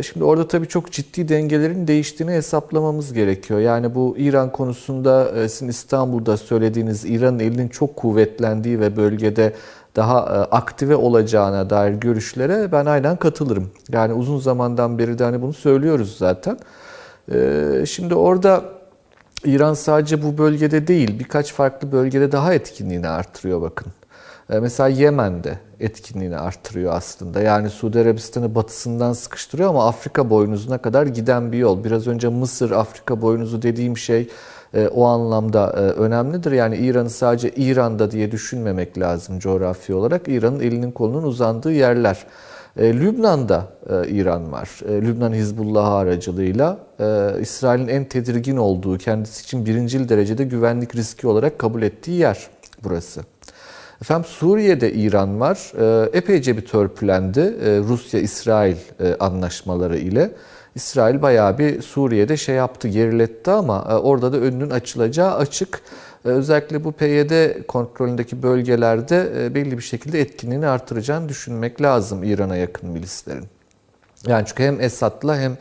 Şimdi orada tabii çok ciddi dengelerin değiştiğini hesaplamamız gerekiyor. Yani bu İran konusunda e, sizin İstanbul'da söylediğiniz İran'ın elinin çok kuvvetlendiği ve bölgede daha e, aktive olacağına dair görüşlere ben aynen katılırım. Yani uzun zamandan beri de hani bunu söylüyoruz zaten. E, Şimdi orada İran sadece bu bölgede değil birkaç farklı bölgede daha etkinliğini artırıyor bakın. E, Mesela Yemen'de etkinliğini artırıyor aslında. Yani Suudi Arabistan'ı batısından sıkıştırıyor ama Afrika boynuzuna kadar giden bir yol. Biraz önce Mısır, Afrika boynuzu dediğim şey e, o anlamda e, önemlidir. Yani İran'ı sadece İran'da diye düşünmemek lazım coğrafi olarak. İran'ın elinin kolunun uzandığı yerler. Lübnan'da İran var. Lübnan Hizbullah aracılığıyla İsrail'in en tedirgin olduğu, kendisi için birincil derecede güvenlik riski olarak kabul ettiği yer burası. Efendim Suriye'de İran var. E, epeyce bir törpülendi e, Rusya-İsrail e, anlaşmaları ile. İsrail bayağı bir Suriye'de şey yaptı, geriletti ama e, orada da önünün açılacağı açık. Özellikle bu PYD kontrolündeki bölgelerde belli bir şekilde etkinliğini artıracağını düşünmek lazım İran'a yakın milislerin. Yani çünkü hem Esad'la hem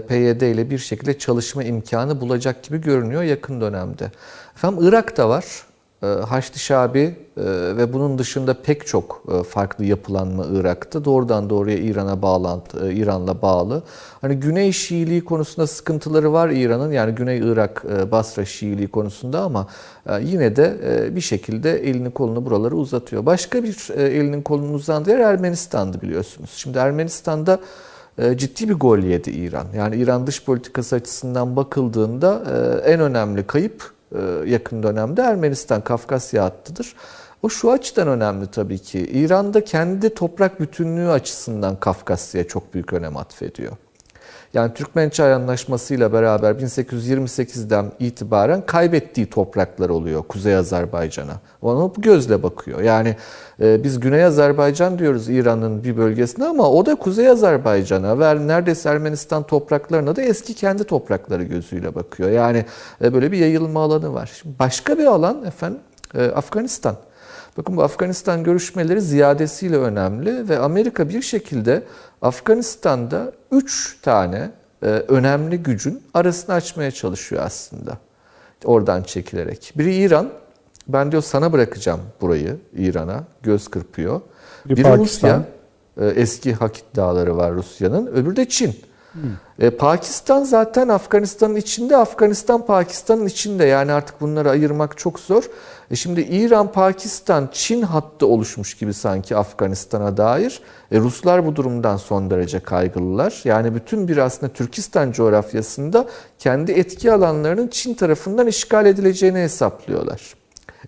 PYD ile bir şekilde çalışma imkanı bulacak gibi görünüyor yakın dönemde. Efendim Irak'ta var. E, Haçlı Şabi e, ve bunun dışında pek çok e, farklı yapılanma Irak'ta doğrudan doğruya İran'a bağlantı, İran'la bağlı. Hani Güney Şiiliği konusunda sıkıntıları var İran'ın. Yani Güney Irak, Basra Şiiliği konusunda ama yine de bir şekilde elini kolunu buralara uzatıyor. Başka bir elinin kolunu uzandığı yer Ermenistan'dı biliyorsunuz. Şimdi Ermenistan'da ciddi bir gol yedi İran. Yani İran dış politikası açısından bakıldığında en önemli kayıp yakın dönemde Ermenistan Kafkasya hattıdır. O şu açıdan önemli tabii ki. İran'da kendi toprak bütünlüğü açısından Kafkasya'ya çok büyük önem atfediyor. Yani Türkmençay Anlaşması ile beraber 1828'den itibaren kaybettiği topraklar oluyor Kuzey Azerbaycan'a. Ona bu gözle bakıyor. Yani e, biz Güney Azerbaycan diyoruz İran'ın bir bölgesine ama o da Kuzey Azerbaycan'a ve neredeyse Ermenistan topraklarına da eski kendi toprakları gözüyle bakıyor. Yani e, böyle bir yayılma alanı var. Şimdi başka bir alan efendim e, Afganistan. Bakın bu Afganistan görüşmeleri ziyadesiyle önemli ve Amerika bir şekilde Afganistan'da 3 tane e, önemli gücün arasını açmaya çalışıyor aslında. Oradan çekilerek. Biri İran. Ben diyor sana bırakacağım burayı İran'a. Göz kırpıyor. Biri Biri Pakistan. Rusya. E, eski hak iddiaları var Rusya'nın. Öbürü de Çin. E, Pakistan zaten Afganistan'ın içinde, Afganistan Pakistan'ın içinde. Yani artık bunları ayırmak çok zor. E şimdi İran, Pakistan, Çin hattı oluşmuş gibi sanki Afganistan'a dair. E, Ruslar bu durumdan son derece kaygılılar. Yani bütün bir aslında Türkistan coğrafyasında kendi etki alanlarının Çin tarafından işgal edileceğini hesaplıyorlar.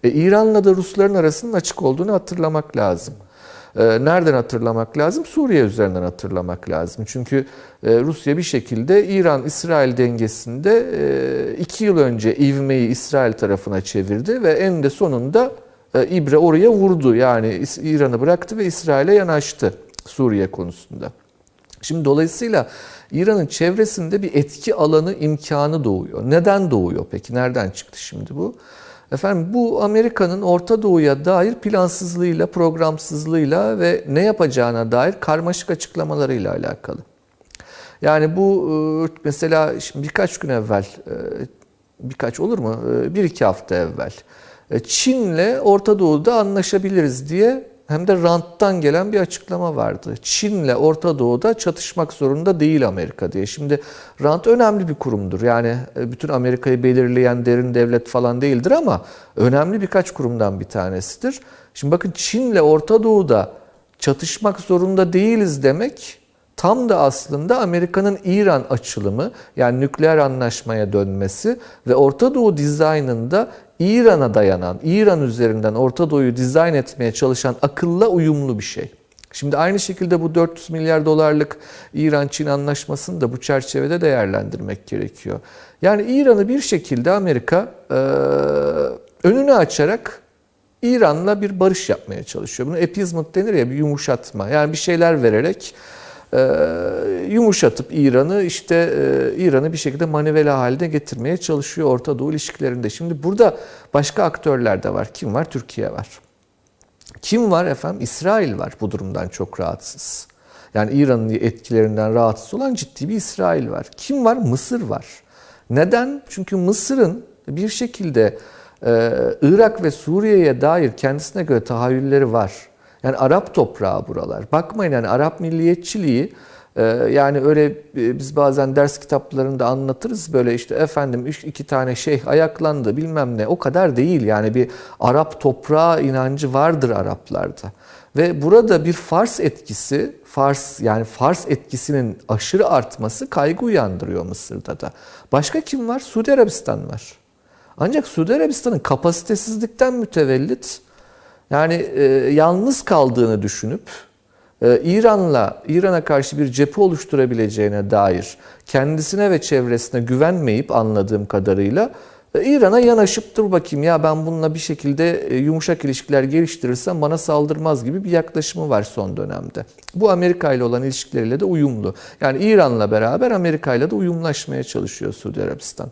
E, İran'la da Rusların arasının açık olduğunu hatırlamak lazım. E, nereden hatırlamak lazım? Suriye üzerinden hatırlamak lazım. Çünkü e, Rusya bir şekilde İran-İsrail dengesinde e, iki yıl önce ivmeyi İsrail tarafına çevirdi ve en de sonunda ibre oraya vurdu. Yani İran'ı bıraktı ve İsrail'e yanaştı Suriye konusunda. Şimdi dolayısıyla İran'ın çevresinde bir etki alanı imkanı doğuyor. Neden doğuyor peki? Nereden çıktı şimdi bu? Efendim bu Amerika'nın Orta Doğu'ya dair plansızlığıyla, programsızlığıyla ve ne yapacağına dair karmaşık açıklamalarıyla alakalı. Yani bu mesela şimdi birkaç gün evvel, birkaç olur mu? Bir iki hafta evvel Çin'le Orta Doğu'da anlaşabiliriz diye hem de ranttan gelen bir açıklama vardı. Çin'le Orta Doğu'da çatışmak zorunda değil Amerika diye. Şimdi rant önemli bir kurumdur. Yani bütün Amerika'yı belirleyen derin devlet falan değildir ama önemli birkaç kurumdan bir tanesidir. Şimdi bakın Çin'le Orta Doğu'da çatışmak zorunda değiliz demek tam da aslında Amerika'nın İran açılımı yani nükleer anlaşmaya dönmesi ve Orta Doğu dizaynında İran'a dayanan, İran üzerinden Orta Doğu'yu dizayn etmeye çalışan akılla uyumlu bir şey. Şimdi aynı şekilde bu 400 milyar dolarlık İran-Çin anlaşmasını da bu çerçevede değerlendirmek gerekiyor. Yani İran'ı bir şekilde Amerika e, önünü açarak İran'la bir barış yapmaya çalışıyor. Bunu appeasement denir ya bir yumuşatma. Yani bir şeyler vererek yumuşatıp İran'ı işte e, İran'ı bir şekilde manivela haline getirmeye çalışıyor Orta Doğu ilişkilerinde. Şimdi burada başka aktörler de var. Kim var? Türkiye var. Kim var efendim? İsrail var bu durumdan çok rahatsız. Yani İran'ın etkilerinden rahatsız olan ciddi bir İsrail var. Kim var? Mısır var. Neden? Çünkü Mısır'ın bir şekilde e, Irak ve Suriye'ye dair kendisine göre tahayyülleri var. Yani Arap toprağı buralar. Bakmayın yani Arap milliyetçiliği e, yani öyle e, biz bazen ders kitaplarında anlatırız böyle işte efendim üç, iki tane şeyh ayaklandı bilmem ne o kadar değil yani bir Arap toprağı inancı vardır Araplarda. Ve burada bir Fars etkisi, Fars yani Fars etkisinin aşırı artması kaygı uyandırıyor Mısır'da da. Başka kim var? Suudi Arabistan var. Ancak Suudi Arabistan'ın kapasitesizlikten mütevellit yani e, yalnız kaldığını düşünüp e, İran'la İran'a karşı bir cephe oluşturabileceğine dair kendisine ve çevresine güvenmeyip anladığım kadarıyla e, İran'a yanaşıp dur bakayım ya ben bununla bir şekilde e, yumuşak ilişkiler geliştirirsem bana saldırmaz gibi bir yaklaşımı var son dönemde. Bu Amerika ile olan ilişkileriyle de uyumlu. Yani İran'la beraber Amerika ile de uyumlaşmaya çalışıyor Suudi Arabistan.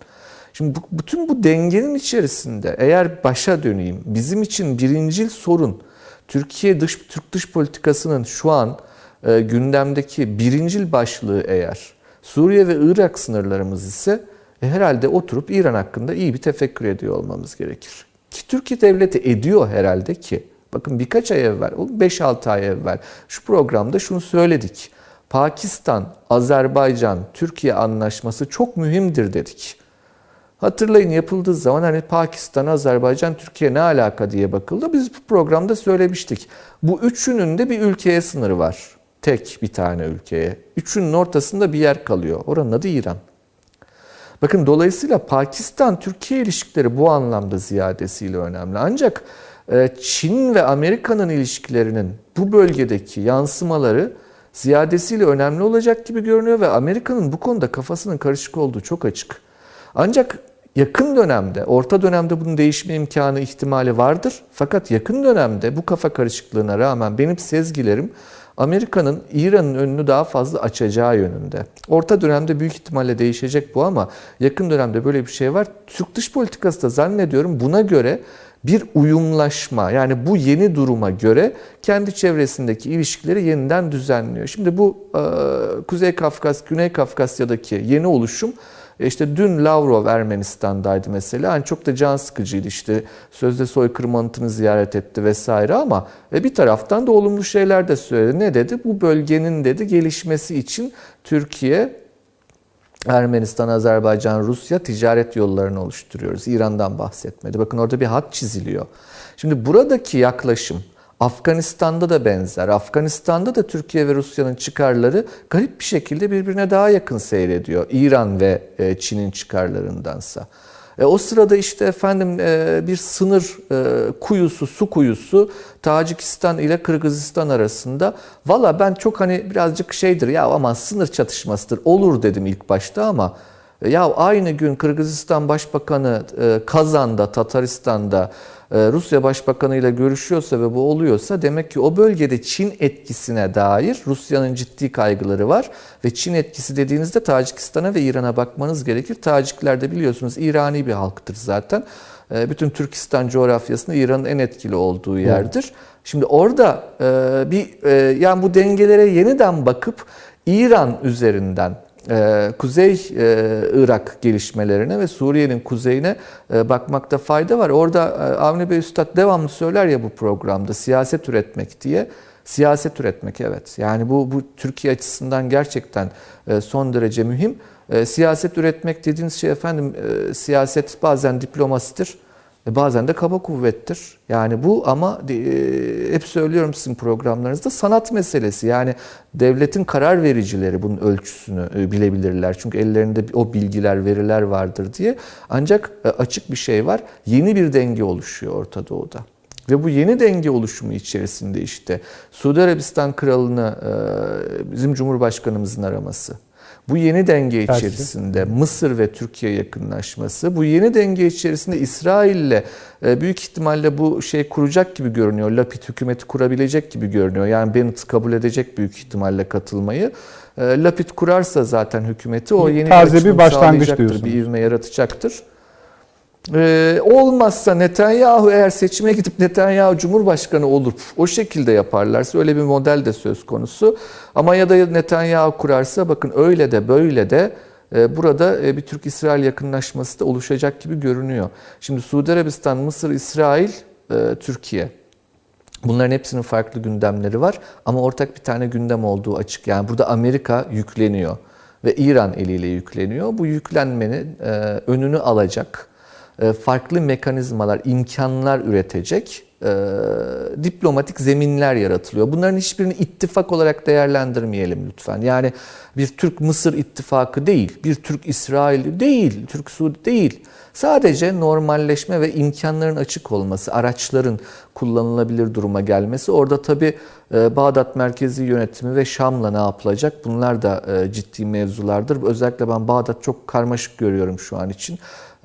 Şimdi bu, bütün bu dengenin içerisinde eğer başa döneyim bizim için birincil sorun Türkiye dış Türk dış politikasının şu an e, gündemdeki birincil başlığı eğer Suriye ve Irak sınırlarımız ise e, herhalde oturup İran hakkında iyi bir tefekkür ediyor olmamız gerekir. Ki Türkiye devleti ediyor herhalde ki. Bakın birkaç ay evvel, 5-6 ay evvel şu programda şunu söyledik. Pakistan, Azerbaycan, Türkiye anlaşması çok mühimdir dedik. Hatırlayın yapıldığı zaman hani Pakistan, Azerbaycan, Türkiye ne alaka diye bakıldı. Biz bu programda söylemiştik. Bu üçünün de bir ülkeye sınırı var. Tek bir tane ülkeye. Üçünün ortasında bir yer kalıyor. Oranın adı İran. Bakın dolayısıyla Pakistan-Türkiye ilişkileri bu anlamda ziyadesiyle önemli. Ancak e, Çin ve Amerika'nın ilişkilerinin bu bölgedeki yansımaları ziyadesiyle önemli olacak gibi görünüyor ve Amerika'nın bu konuda kafasının karışık olduğu çok açık. Ancak yakın dönemde, orta dönemde bunun değişme imkanı, ihtimali vardır. Fakat yakın dönemde bu kafa karışıklığına rağmen benim sezgilerim Amerika'nın İran'ın önünü daha fazla açacağı yönünde. Orta dönemde büyük ihtimalle değişecek bu ama yakın dönemde böyle bir şey var. Türk dış politikası da zannediyorum buna göre bir uyumlaşma yani bu yeni duruma göre kendi çevresindeki ilişkileri yeniden düzenliyor. Şimdi bu Kuzey Kafkas, Güney Kafkasya'daki yeni oluşum işte dün Lavrov Ermenistan'daydı mesela. Yani çok da can sıkıcıydı işte. Sözde soykırım anıtını ziyaret etti vesaire ama e bir taraftan da olumlu şeyler de söyledi. Ne dedi? Bu bölgenin dedi gelişmesi için Türkiye Ermenistan, Azerbaycan, Rusya ticaret yollarını oluşturuyoruz. İran'dan bahsetmedi. Bakın orada bir hat çiziliyor. Şimdi buradaki yaklaşım Afganistan'da da benzer. Afganistan'da da Türkiye ve Rusya'nın çıkarları garip bir şekilde birbirine daha yakın seyrediyor. İran ve e, Çin'in çıkarlarındansa. E, o sırada işte efendim e, bir sınır e, kuyusu, su kuyusu Tacikistan ile Kırgızistan arasında. Valla ben çok hani birazcık şeydir ya aman sınır çatışmasıdır olur dedim ilk başta ama e, ya aynı gün Kırgızistan Başbakanı e, Kazan'da, Tataristan'da Rusya Başbakanı ile görüşüyorsa ve bu oluyorsa demek ki o bölgede Çin etkisine dair Rusya'nın ciddi kaygıları var. Ve Çin etkisi dediğinizde Tacikistan'a ve İran'a bakmanız gerekir. Tacikler de biliyorsunuz İrani bir halktır zaten. E, bütün Türkistan coğrafyasında İran'ın en etkili olduğu yerdir. Şimdi orada e, bir yani bu dengelere yeniden bakıp İran üzerinden Kuzey e, Irak gelişmelerine ve Suriye'nin kuzeyine e, bakmakta fayda var. Orada e, Avni Bey Üstad devamlı söyler ya bu programda siyaset üretmek diye. Siyaset üretmek evet. Yani bu, bu Türkiye açısından gerçekten son derece mühim. Siyaset üretmek dediğiniz şey efendim siyaset bazen diplomasidir. Bazen de kaba kuvvettir. Yani bu ama e, hep söylüyorum sizin programlarınızda sanat meselesi. Yani devletin karar vericileri bunun ölçüsünü e, bilebilirler. Çünkü ellerinde o bilgiler, veriler vardır diye. Ancak e, açık bir şey var. Yeni bir denge oluşuyor Orta Doğu'da. Ve bu yeni denge oluşumu içerisinde işte Suudi Arabistan Kralı'nı bizim Cumhurbaşkanımızın araması, Bu yeni denge Tersi. içerisinde Mısır ve Türkiye yakınlaşması, bu yeni denge içerisinde İsrail'le e, büyük ihtimalle bu şey kuracak gibi görünüyor. Lapid hükümeti kurabilecek gibi görünüyor. Yani Bennett kabul edecek büyük ihtimalle katılmayı. E, Lapid kurarsa zaten hükümeti o yeni Taze bir başlangıç diyorsunuz. Bir ivme yaratacaktır. Ee, olmazsa Netanyahu eğer seçime gidip Netanyahu Cumhurbaşkanı olup o şekilde yaparlarsa öyle bir model de söz konusu. Ama ya da Netanyahu kurarsa bakın öyle de böyle de e, burada e, bir Türk-İsrail yakınlaşması da oluşacak gibi görünüyor. Şimdi Suudi Arabistan, Mısır, İsrail, e, Türkiye. Bunların hepsinin farklı gündemleri var ama ortak bir tane gündem olduğu açık. Yani burada Amerika yükleniyor ve İran eliyle yükleniyor. Bu yüklenmenin önünü alacak farklı mekanizmalar, imkanlar üretecek e, diplomatik zeminler yaratılıyor. Bunların hiçbirini ittifak olarak değerlendirmeyelim lütfen. Yani bir Türk-Mısır ittifakı değil, bir Türk-İsrail değil, Türk-Suudi değil. Sadece normalleşme ve imkanların açık olması, araçların kullanılabilir duruma gelmesi. Orada tabi Bağdat merkezi yönetimi ve Şam'la ne yapılacak bunlar da e, ciddi mevzulardır. Özellikle ben Bağdat çok karmaşık görüyorum şu an için.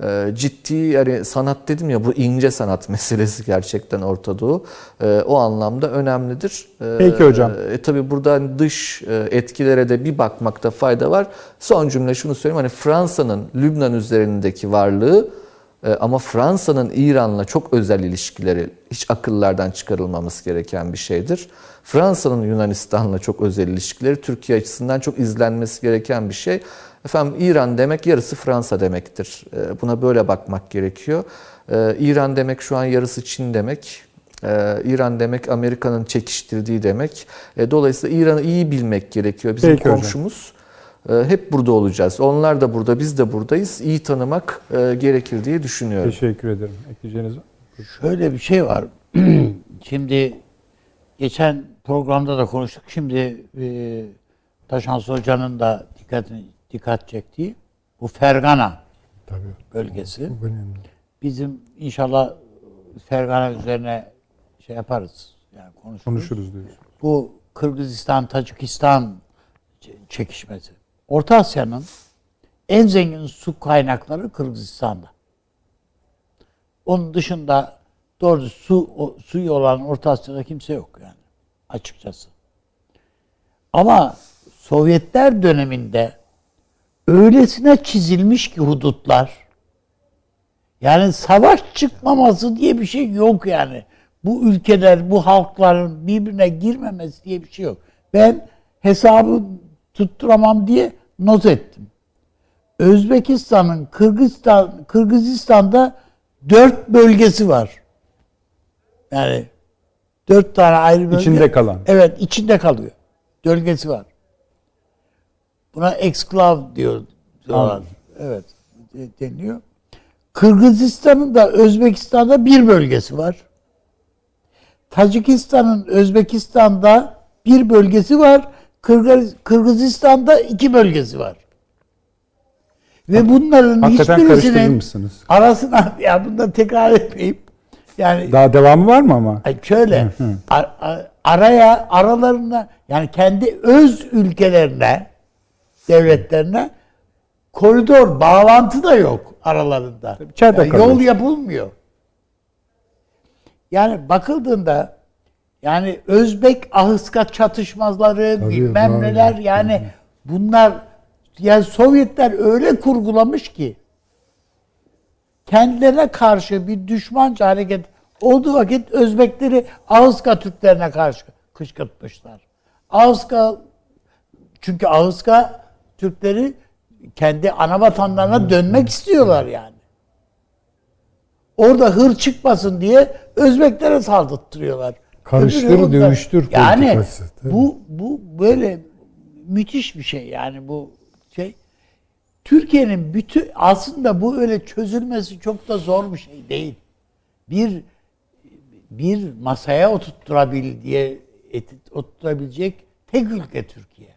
E, Ciddi yani sanat dedim ya bu ince sanat meselesi gerçekten Orta Doğu. E, O anlamda önemlidir. E, Peki hocam. E, tabii buradan dış e, etkilere de bir bakmakta fayda var. Son cümle şunu söyleyeyim. Hani Fransa'nın Lübnan üzerindeki varlığı e, ama Fransa'nın İran'la çok özel ilişkileri hiç akıllardan çıkarılmaması gereken bir şeydir. Fransa'nın Yunanistan'la çok özel ilişkileri Türkiye açısından çok izlenmesi gereken bir şey. Efendim İran demek yarısı Fransa demektir. E, Buna böyle bakmak gerekiyor. E, İran demek şu an yarısı Çin demek. Ee, İran demek Amerika'nın çekiştirdiği demek. Dolayısıyla İran'ı iyi bilmek gerekiyor. Bizim Peki hocam. komşumuz. E, Hep burada olacağız. Onlar da burada, biz de buradayız. İyi tanımak e, gerekir diye düşünüyorum. Teşekkür ederim. Ekleyeceğiniz? Şöyle bir şey var. Şimdi geçen programda da konuştuk. Şimdi e, Taşans Hoca'nın da dikkatini dikkat çektiği bu Fergana Tabii. bölgesi. Bu önemli. Bizim inşallah Fergana üzerine şey yaparız. Yani konuşuruz. Konuşuruz diyoruz. Bu Kırgızistan, Tacikistan çekişmesi. Orta Asya'nın en zengin su kaynakları Kırgızistan'da. Onun dışında doğru su o, suyu olan Orta Asya'da kimse yok yani açıkçası. Ama Sovyetler döneminde öylesine çizilmiş ki hudutlar yani savaş çıkmaması diye bir şey yok yani. Bu ülkeler, bu halkların birbirine girmemesi diye bir şey yok. Ben hesabı tutturamam diye not ettim. Özbekistan'ın Kırgızistan Kırgızistan'da dört bölgesi var. Yani dört tane ayrı bölge. İçinde kalan. Evet, içinde kalıyor. Bölgesi var. Buna exklav diyor diyorlar. Evet, de- deniliyor. Kırgızistan'ın da Özbekistan'da bir bölgesi var. Tacikistan'ın Özbekistan'da bir bölgesi var. Kırgız, Kırgızistan'da iki bölgesi var. Ve bunların Hakikaten hiçbirisinin arasına ya bunu da tekrar etmeyeyim. Yani Daha devamı var mı ama? Şöyle araya aralarında yani kendi öz ülkelerine devletlerine koridor bağlantı da yok aralarında. Yani yol yapılmıyor. Yani bakıldığında yani Özbek Ahıska çatışmaları Tabii, bilmem doğru. neler yani bunlar yani Sovyetler öyle kurgulamış ki kendilerine karşı bir düşmanca hareket olduğu vakit Özbekleri Ağızka Türklerine karşı kışkırtmışlar. Ağızka çünkü Ağızka Türkleri kendi ana vatanlarına dönmek istiyorlar yani. Orada hır çıkmasın diye Özbeklere saldırttırıyorlar. Karıştır, dövüştür Yani bu bu böyle müthiş bir şey yani bu şey. Türkiye'nin bütün aslında bu öyle çözülmesi çok da zor bir şey değil. Bir bir masaya oturtturabil diye oturtabilecek tek ülke Türkiye.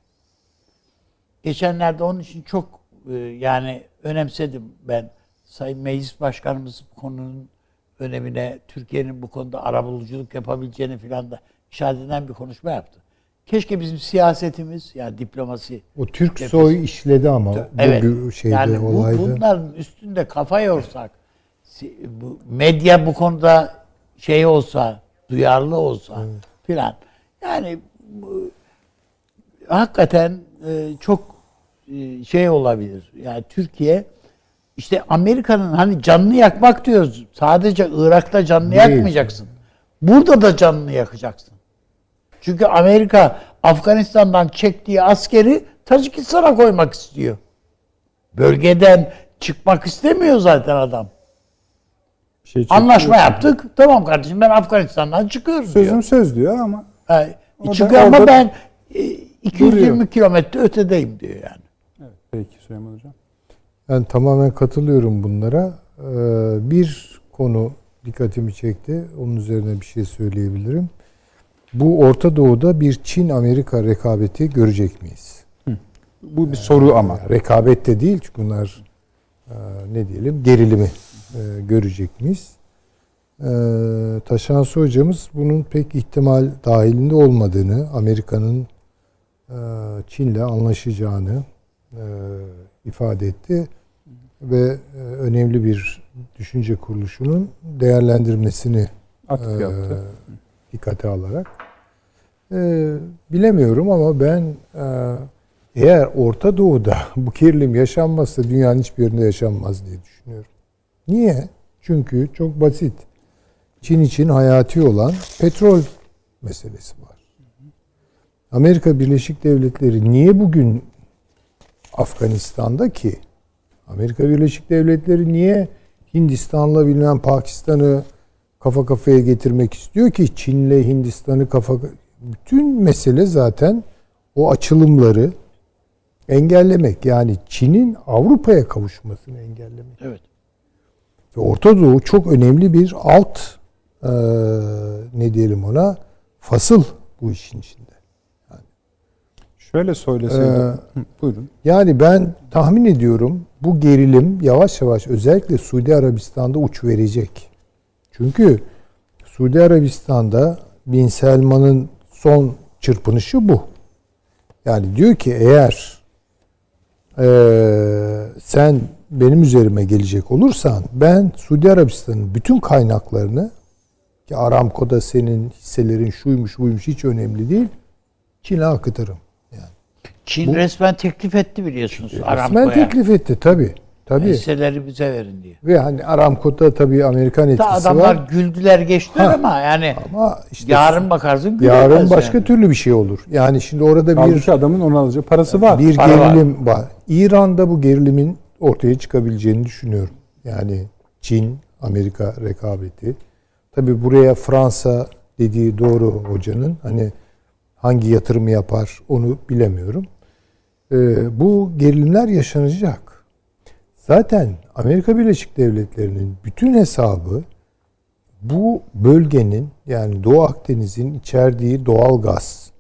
Geçenlerde onun için çok e, yani önemsedim ben. Sayın Meclis Başkanımız bu konunun önemine, Türkiye'nin bu konuda arabuluculuk yapabileceğini filan da işaret eden bir konuşma yaptı. keşke bizim siyasetimiz yani diplomasi O Türk soy işledi ama evet bu şeyde yani bu, olayda. bunların üstünde kafa yorsak bu medya bu konuda şey olsa duyarlı olsa filan yani bu, hakikaten e, çok şey olabilir. Yani Türkiye işte Amerika'nın hani canını yakmak diyoruz. Sadece Irak'ta canını Değil. yakmayacaksın. Burada da canını yakacaksın. Çünkü Amerika Afganistan'dan çektiği askeri Tacikistan'a koymak istiyor. Bölgeden çıkmak istemiyor zaten adam. Şey. Anlaşma yaptık. Tamam kardeşim ben Afganistan'dan çıkıyorum diyor. Sözüm söz diyor ama da çıkıyor ama ben e, 220 duruyor. kilometre ötedeyim diyor yani. Peki Süleyman Hocam. Ben tamamen katılıyorum bunlara. Ee, bir konu dikkatimi çekti. Onun üzerine bir şey söyleyebilirim. Bu Orta Doğu'da bir Çin-Amerika rekabeti görecek miyiz? Bu bir soru ama. Rekabet de değil çünkü bunlar e, ne diyelim gerilimi e, görecek miyiz? E, Taşansı hocamız bunun pek ihtimal dahilinde olmadığını, Amerika'nın e, Çin'le anlaşacağını ifade etti ve e, önemli bir düşünce kuruluşunun değerlendirmesini e, dikkate alarak. E, bilemiyorum ama ben e, eğer Orta Doğu'da bu gerilim yaşanmazsa dünyanın hiçbir yerinde yaşanmaz diye düşünüyorum. Niye? Çünkü çok basit. Çin için hayati olan petrol meselesi var. Amerika Birleşik Devletleri niye bugün Afganistan'da ki? Amerika Birleşik Devletleri niye Hindistan'la bilmem Pakistan'ı kafa kafaya getirmek istiyor ki Çin'le Hindistan'ı kafa bütün mesele zaten o açılımları engellemek. Yani Çin'in Avrupa'ya kavuşmasını engellemek. Evet. Ve Orta Doğu çok önemli bir alt eee, ne diyelim ona fasıl bu işin içinde. Şöyle söyleseydim. Ee, buyurun. Yani ben tahmin ediyorum bu gerilim yavaş yavaş özellikle Suudi Arabistan'da uç verecek. Çünkü Suudi Arabistan'da Bin Selman'ın son çırpınışı bu. Yani diyor ki eğer eee, sen benim üzerime gelecek olursan ben Suudi Arabistan'ın bütün kaynaklarını ki Aramco'da senin hisselerin şuymuş buymuş hiç önemli değil Çin'e akıtırım. Çin resmen teklif etti biliyorsunuz Resmen Aramco'ya. teklif etti tabi. Tabii. Hisseleri bize verin diye. Ve hani Aramco'da tabii Amerikan etkisi adamlar var. güldüler geçtiler ama yani Ama işte yarın bakarsın gülemez yarın başka yani. türlü bir şey olur. Yani şimdi orada bir Halbuki adamın onu alacağı parası var. bir para var. gerilim var. İran'da bu gerilimin ortaya çıkabileceğini düşünüyorum. Yani Çin, Amerika rekabeti. Tabii buraya Fransa dediği doğru hocanın. Hani hangi yatırımı yapar onu bilemiyorum. Ee, bu gerilimler yaşanacak. Zaten Amerika Birleşik Devletleri'nin bütün hesabı bu bölgenin yani Doğu Akdeniz'in içerdiği doğal gaz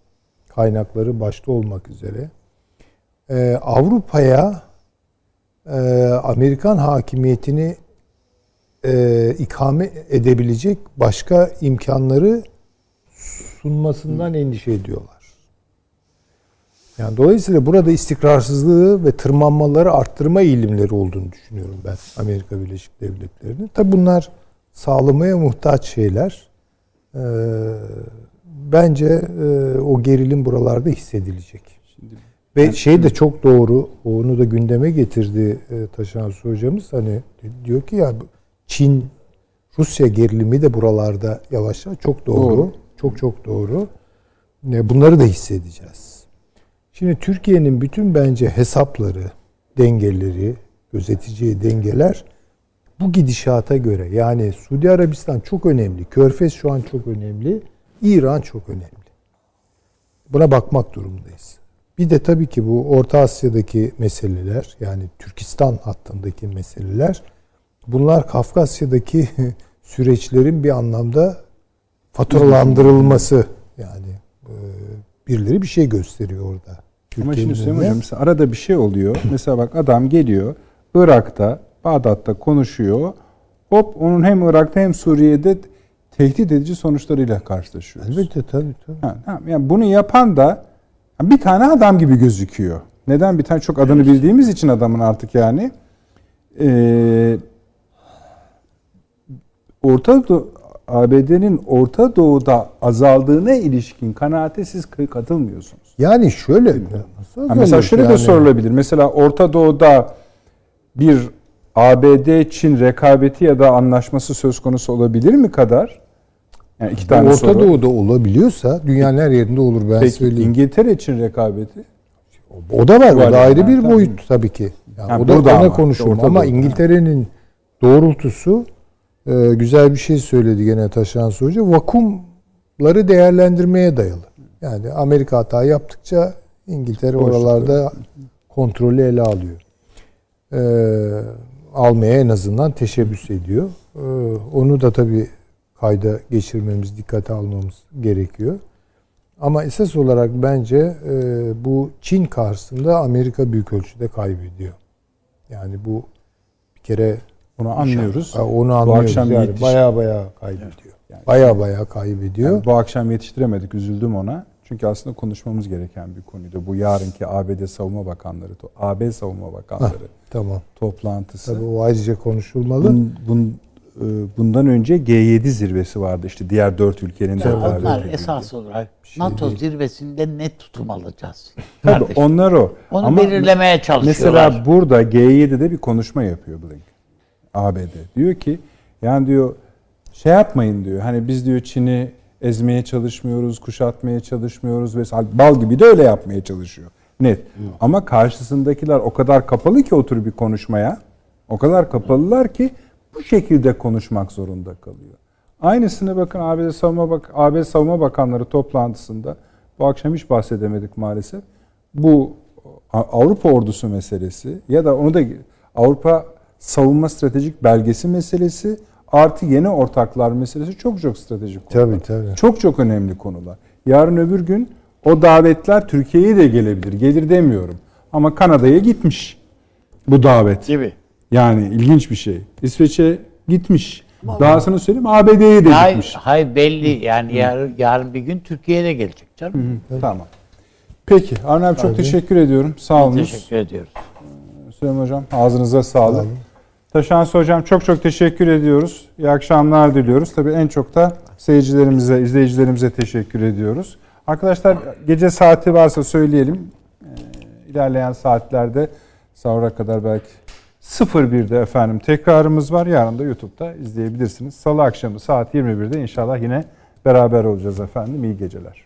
kaynakları başta olmak üzere e, Avrupa'ya e, Amerikan hakimiyetini e, ikame edebilecek başka imkanları sunmasından endişe ediyorlar. Yani dolayısıyla burada istikrarsızlığı ve tırmanmaları arttırma eğilimleri olduğunu düşünüyorum ben Amerika Birleşik Devletleri'nin. Tabi bunlar sağlamaya muhtaç şeyler. Ee, bence e, o gerilim buralarda hissedilecek. Ve şey de çok doğru, onu da gündeme getirdi e, Taşan Su hocamız. Hani diyor ki ya Çin, Rusya gerilimi de buralarda yavaş yavaş çok doğru. Doğru. Çok çok doğru. Ne bunları da hissedeceğiz. Şimdi Türkiye'nin bütün bence hesapları, dengeleri, gözeteceği dengeler bu gidişata göre yani Suudi Arabistan çok önemli, Körfez şu an çok önemli, İran çok önemli. Buna bakmak durumundayız. Bir de tabii ki bu Orta Asya'daki meseleler yani Türkistan hattındaki meseleler bunlar Kafkasya'daki süreçlerin bir anlamda faturalandırılması yani e, birileri bir şey gösteriyor orada. Ama Türkiye'nin şimdi Süleyman. Hocam mesela arada bir şey oluyor. mesela bak adam geliyor Irak'ta, Bağdat'ta konuşuyor. Hop onun hem Irak'ta hem Suriye'de tehdit edici sonuçlarıyla karşılaşıyoruz. Elbette tabii tabii. Ha, tamam. Yani bunu yapan da bir tane adam gibi gözüküyor. Neden? Bir tane çok adını bildiğimiz için adamın artık yani. Ee, Orta Doğu, ABD'nin Orta Doğu'da azaldığına ilişkin kanaate siz katılmıyorsunuz. Yani şöyle nasıl Ha, mesela şöyle de yani? sorulabilir. Mesela Orta Doğu'da bir ABD-Çin rekabeti ya da anlaşması söz konusu olabilir mi kadar? Yani iki tane Orta soru. Doğu'da olabiliyorsa dünyanın her yerinde olur ben Peki söyleyeyim. İngiltere-Çin rekabeti? O da var. O da yani, ayrı bir boyut tabii ki. Yani Ha, o da ona ama, Ama Doğu'da. İngiltere'nin doğrultusu e, güzel bir şey söyledi gene Taşan Hoca. Vakumları değerlendirmeye dayalı. Yani Amerika hata yaptıkça İngiltere oralarda kontrolü ele alıyor. E, almaya en azından teşebbüs ediyor. E, onu da tabii kayda geçirmemiz, dikkate almamız gerekiyor. Ama esas olarak bence e, bu Çin karşısında Amerika büyük ölçüde kaybediyor. Yani bu bir kere Bunu anlıyoruz. Ha, onu anlıyoruz. akşam yani yetiş- baya baya kaybediyor. Yani- Baya baya kaybediyor. Yani bu akşam yetiştiremedik, üzüldüm ona. Çünkü aslında konuşmamız gereken bir konuydu. Bu yarınki ABD Savunma Bakanları, AB Savunma Bakanları Tamam. toplantısı. Tabii o ayrıca konuşulmalı. Bun, bun- e, bundan önce G7 zirvesi vardı işte diğer dört ülkenin de onlar edildiği. esas olarak şey NATO değil. zirvesinde ne tutum alacağız? Tabii onlar o. Onu Ama belirlemeye çalışıyorlar. Mesela burada G7'de bir konuşma yapıyor Blinken. ABD. Diyor ki yani diyor şey yapmayın diyor. Hani biz diyor Çin'i ezmeye çalışmıyoruz, kuşatmaya çalışmıyoruz ve bal gibi de öyle yapmaya çalışıyor. Net. Ama karşısındakiler o kadar kapalı ki otur bir konuşmaya. O kadar kapalılar ki bu şekilde konuşmak zorunda kalıyor. Aynısını bakın ABD Savunma Bak ABD Savunma Bakanları toplantısında bu akşam hiç bahsedemedik maalesef. Bu Avrupa ordusu meselesi ya da onu da Avrupa savunma stratejik belgesi meselesi artı yeni ortaklar meselesi çok çok stratejik konular. Tabii, tabii. Çok çok önemli konular. Yarın öbür gün o davetler Türkiye'ye de gelebilir. Gelir demiyorum. Ama Kanada'ya gitmiş bu davet. gibi. Yani ilginç bir şey. İsveç'e gitmiş. Dahasını söyleyeyim ABD'ye de Hayır, gitmiş. hayır belli yani yarın, yarın bir gün Türkiye'ye de gelecek canım. Tamam. Peki Arne abi çok teşekkür ediyorum. Sağ olun. Teşekkür ediyoruz. Süleyman Hocam ağzınıza sağlık. Taşansı Hocam çok çok teşekkür ediyoruz. İyi akşamlar diliyoruz. Tabii en çok da seyircilerimize, izleyicilerimize teşekkür ediyoruz. Arkadaşlar gece saati varsa söyleyelim. Ee, ilerleyen saatlerde sahura kadar belki 01'de efendim tekrarımız var. Yarın da YouTube'da izleyebilirsiniz. Salı akşamı saat 21'de inşallah yine beraber olacağız efendim. İyi geceler.